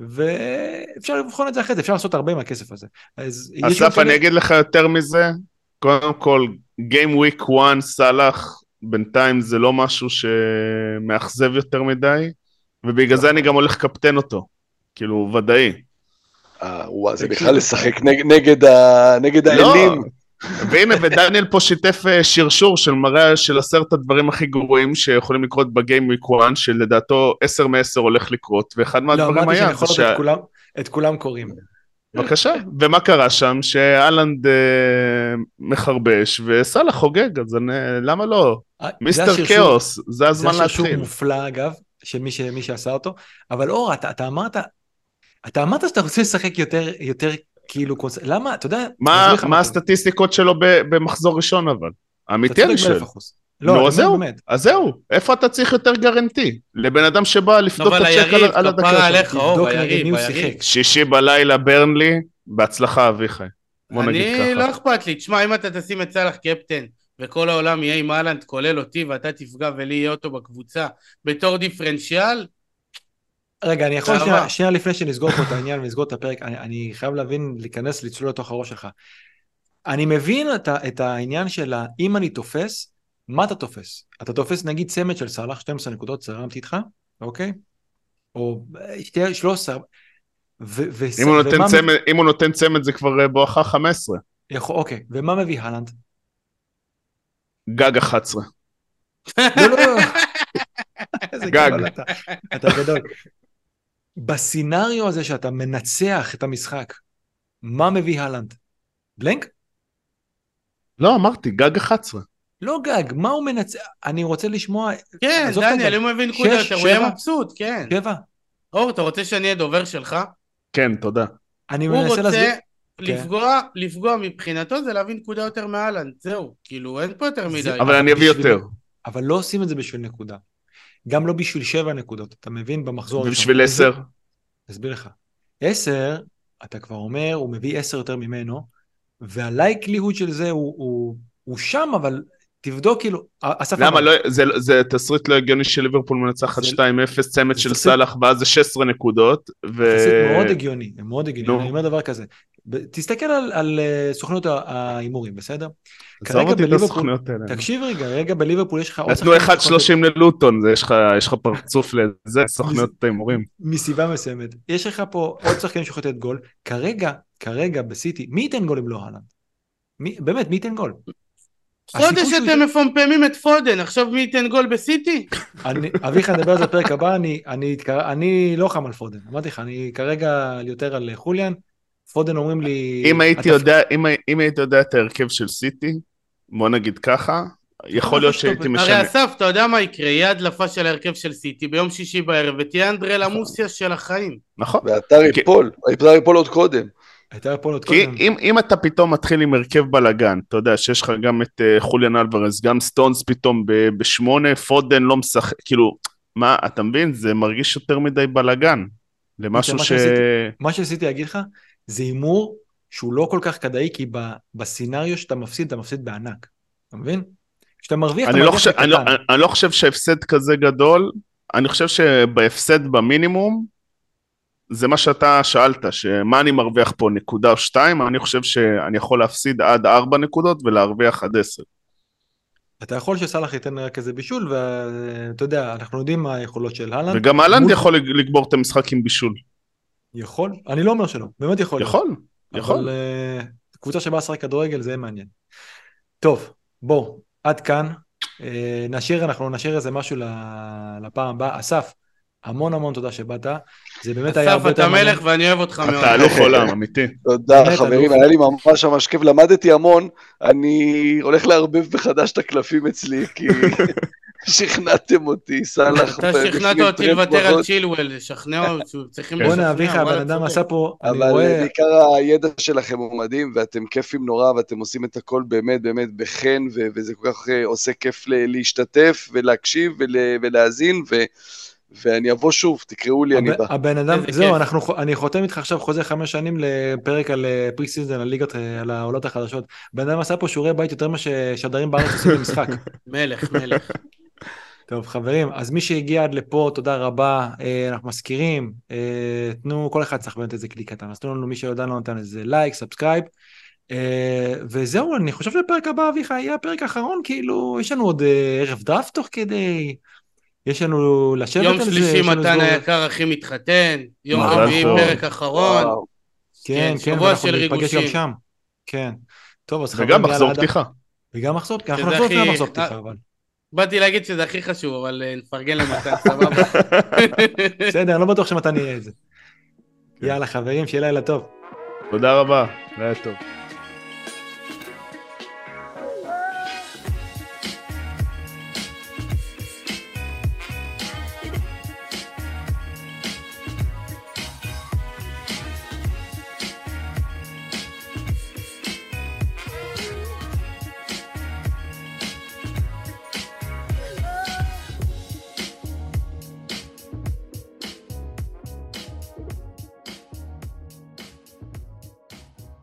ואפשר לבחון את זה אחרי זה, אפשר לעשות הרבה מהכסף הזה. אז אסף, אני אגיד לך יותר מזה, קודם כל, Game Week 1, סאלח, בינתיים זה לא משהו שמאכזב יותר מדי, ובגלל זה אני גם הולך לקפטן אותו, כאילו, ודאי. אה, וואו, זה בכלל לשחק נגד לא, האלים. והנה, ודניאל פה שיתף אה, שרשור של מראה של עשרת הדברים הכי גרועים שיכולים לקרות בגיים 1, שלדעתו 10 מ-10 הולך לקרות, ואחד לא, מהדברים אמרתי היה, שאני יכול זה לראות את כולם, קוראים. בבקשה. ומה קרה שם? שאלנד אה, מחרבש וסאלח חוגג, אז אני, למה לא? זה מיסטר כאוס, זה זה הזמן להתחיל. מופלא אגב, של מי, ש... מי שעשה אותו, אבל אור, אתה, אתה אמרת, אתה אמרת שאתה רוצה לשחק יותר, יותר כאילו. למה, אתה יודע, אני מה, מה. הסטטיסטיקות שלו ב- במחזור ראשון אבל? אמיתי אני שואל. לא, נו, אני אז אומר זהו, באמת. אז זהו, איפה אתה צריך יותר גרנטי? לבן אדם שבא אבל את הצ'ק על- היריב, על הדקה כפרה. עליך, אור, היריב, היריב. שישי בלילה ברנלי, בהצלחה אביחי. בוא נגיד אני, ככה. לא אכפת לי. תשמע, אם אתה תשים את סאלח קפטן, וכל העולם יהיה עם אהלנד, כולל אותי, ואתה תפגע ולי יהיה אותו בקבוצה, בתור דיפרנציאל, רגע, אני יכול. שנייה, שנייה לפני שנסגור פה את העניין ונסגור את הפרק, אני, אני חייב להבין, להיכנס, לצלול לתוך הראש שלך. אני מבין את, את העניין של אם אני תופס, מה אתה תופס? אתה תופס נגיד צמד של סאלח, 12 נקודות, זרמתי איתך, אוקיי? או אה, שתי- 13. ו, ו, אם הוא נותן ומה צמד- אם הוא נותן צמד זה כבר אה, בואכה 15. יכול, אוקיי, ומה מביא הלנד? גג 11. לא, לא, לא. גג. אתה גדול. בסצנריו הזה שאתה מנצח את המשחק, מה מביא הלנד? בלנק? לא, אמרתי, גג 11. לא גג, מה הוא מנצח? אני רוצה לשמוע... כן, דניאל. אם הוא מבין נקודה הוא יהיה שבע? מבסוט, כן. שבע. אור, אתה רוצה שאני אהיה דובר שלך? כן, תודה. אני הוא מנסה להסביר... רוצה לפגוע, לפגוע מבחינתו זה להביא נקודה יותר מאהלנד, זהו. כאילו, אין פה יותר מדי. אבל אני אביא יותר. אבל לא עושים את זה בשביל נקודה. גם לא בשביל שבע נקודות, אתה מבין? במחזור. ובשביל 10. אסביר לך. עשר, אתה כבר אומר, הוא מביא עשר יותר ממנו, והלייקליהוד של זה הוא, הוא, הוא שם, אבל תבדוק כאילו, אסף למה לא, זה, זה תסריט לא הגיוני של ליברפול מנצחת זה- 2-0, צמד זה של תסריט- סאלח ואז זה 16 נקודות. ו... תסריט מאוד הגיוני, מאוד הגיוני. אני אומר דבר כזה, תסתכל על, על אה, סוכנות ההימורים, בסדר? כרגע בליברפול-. תקשיב רגע, רגע בליברפול יש לך נתנו שחקן שיכול 1.30 ללוטון, יש לך, פרצוף לזה, סוכניות ההימורים. מסיבה מסוימת. יש לך פה עוד שחקנים שיכולים לתת גול. כרגע, כרגע בסיטי, מי ייתן גול אם לא? מי, באמת, מי ייתן גול? חודש אתם מפמפמים את פודן, עכשיו מי ייתן גול בסיטי? אני, אביחי, נדבר על זה בפרק הבא, אני, אני, התקר- אני לא חם על פודן. אמרתי לך, אני כרגע יותר על חוליאן. פודן אומרים לי... אם הייתי יודע, אם הי- אם הייתי יודע את ההרכב של סיטי, בוא נגיד ככה, יכול להיות שהייתי הרי משנה. אסף, אתה יודע מה יקרה? יהיה הדלפה של ההרכב של סיטי ביום שישי בערב, ותהיה אנדרלה נכון. מוסיה של החיים. נכון. והאתר כי- ייפול, האתר ייפול עוד קודם. הייתה פה עוד כי קודם. אם, אם אתה פתאום מתחיל עם הרכב בלאגן, אתה יודע שיש לך גם את uh, חוליאן אלוורז, גם סטונס פתאום ב- בשמונה, פודן לא משחק, כאילו, מה, אתה מבין? זה מרגיש יותר מדי בלאגן. למשהו מה ש... שעשיתי- מה שרציתי להגיד לך, זה הימור שהוא לא כל כך כדאי, כי ב- בסצנריו שאתה מפסיד, אתה מפסיד בענק. אתה מבין? כשאתה מרוויח, אתה לא, מרוויח חושב, אני, לא. אני, אני לא חושב שהפסד כזה גדול, אני חושב שבהפסד במינימום, זה מה שאתה שאלת, שמה אני מרוויח פה, נקודה או שתיים, אני חושב שאני יכול להפסיד עד ארבע נקודות ולהרוויח עד עשר. אתה יכול שסאלח ייתן רק איזה בישול, ואתה יודע, אנחנו יודעים מה היכולות של הלנד. וגם אהלנד מול- יכול לגמור את המשחק עם בישול. יכול? אני לא אומר שלא, באמת יכול. יכול, יכול. אבל אה, קבוצה שבאה לשחק כדורגל זה מעניין. טוב, בוא, עד כאן. אה, נשאיר, אנחנו נשאיר איזה משהו לפעם הבאה. אסף, המון המון תודה שבאת. זה באמת היה אסף, הרבה יותר אתה מעניין. מלך ואני אוהב אותך מאוד. אתה אלוף עולם, אמיתי. תודה חברים. היה לי ממש ממש כיף, למדתי המון, אני הולך לערבב מחדש את הקלפים אצלי, כי שכנעתם אותי, סאלח. אתה שכנעת אותי לוותר על בחוץ. צ'ילואל, לשכנע אותי, צריכים. לשכנע. בואנה אביך, הבן אדם. עשה פה, אני אבל בעיקר הידע שלכם הוא מדהים, ואתם כיפים נורא, ואתם עושים את הכל באמת באמת בחן, ו- וזה כל כך אה, עושה כיף להשתתף ולהקשיב ול- ולהאזין, ואני אבוא שוב, תקראו לי, אני בא. הבן אדם, זהו, כיף. אנחנו, אני חותם איתך עכשיו חוזה חמש שנים לפרק על אה, pre-season, על ליגת, אה, על העולות החדשות. בן אדם עשה פה שיעורי בית יותר ממה ששדרים בארץ עושים במשחק. מלך, מלך. טוב חברים, אז מי שהגיע עד לפה, תודה רבה, אה, אנחנו מזכירים, אה, תנו, כל אחד צריך באמת איזה קליק קטן, אז תנו לנו מי שעדיין לא נתן איזה לייק, subscribe, אה, וזהו, אני חושב שבפרק הבא, אביחי, יהיה הפרק האחרון, כאילו, יש לנו עוד אה, ערב דראפט תוך כדי, יש לנו לשבת יום על זה, שלישי יש לנו מתן היקר הכי מתחתן, יום רביעי. פרק אחרון. כן, כן, כן, שבוע ואנחנו של ניפגש גם. שם, כן. טוב, אז חברים, וגם יאללה, מחזור פתיחה. וגם מחזור, כי אנחנו שזה נחזור לפני הכי- המחזור פתיחה, אה, אבל. באתי להגיד שזה הכי חשוב, אבל אה, נפרגן למתן, סבבה? בסדר, אני לא בטוח שמתן יהיה את זה. כן. יאללה חברים, שיהיה לילה טוב. תודה רבה, לילה טוב.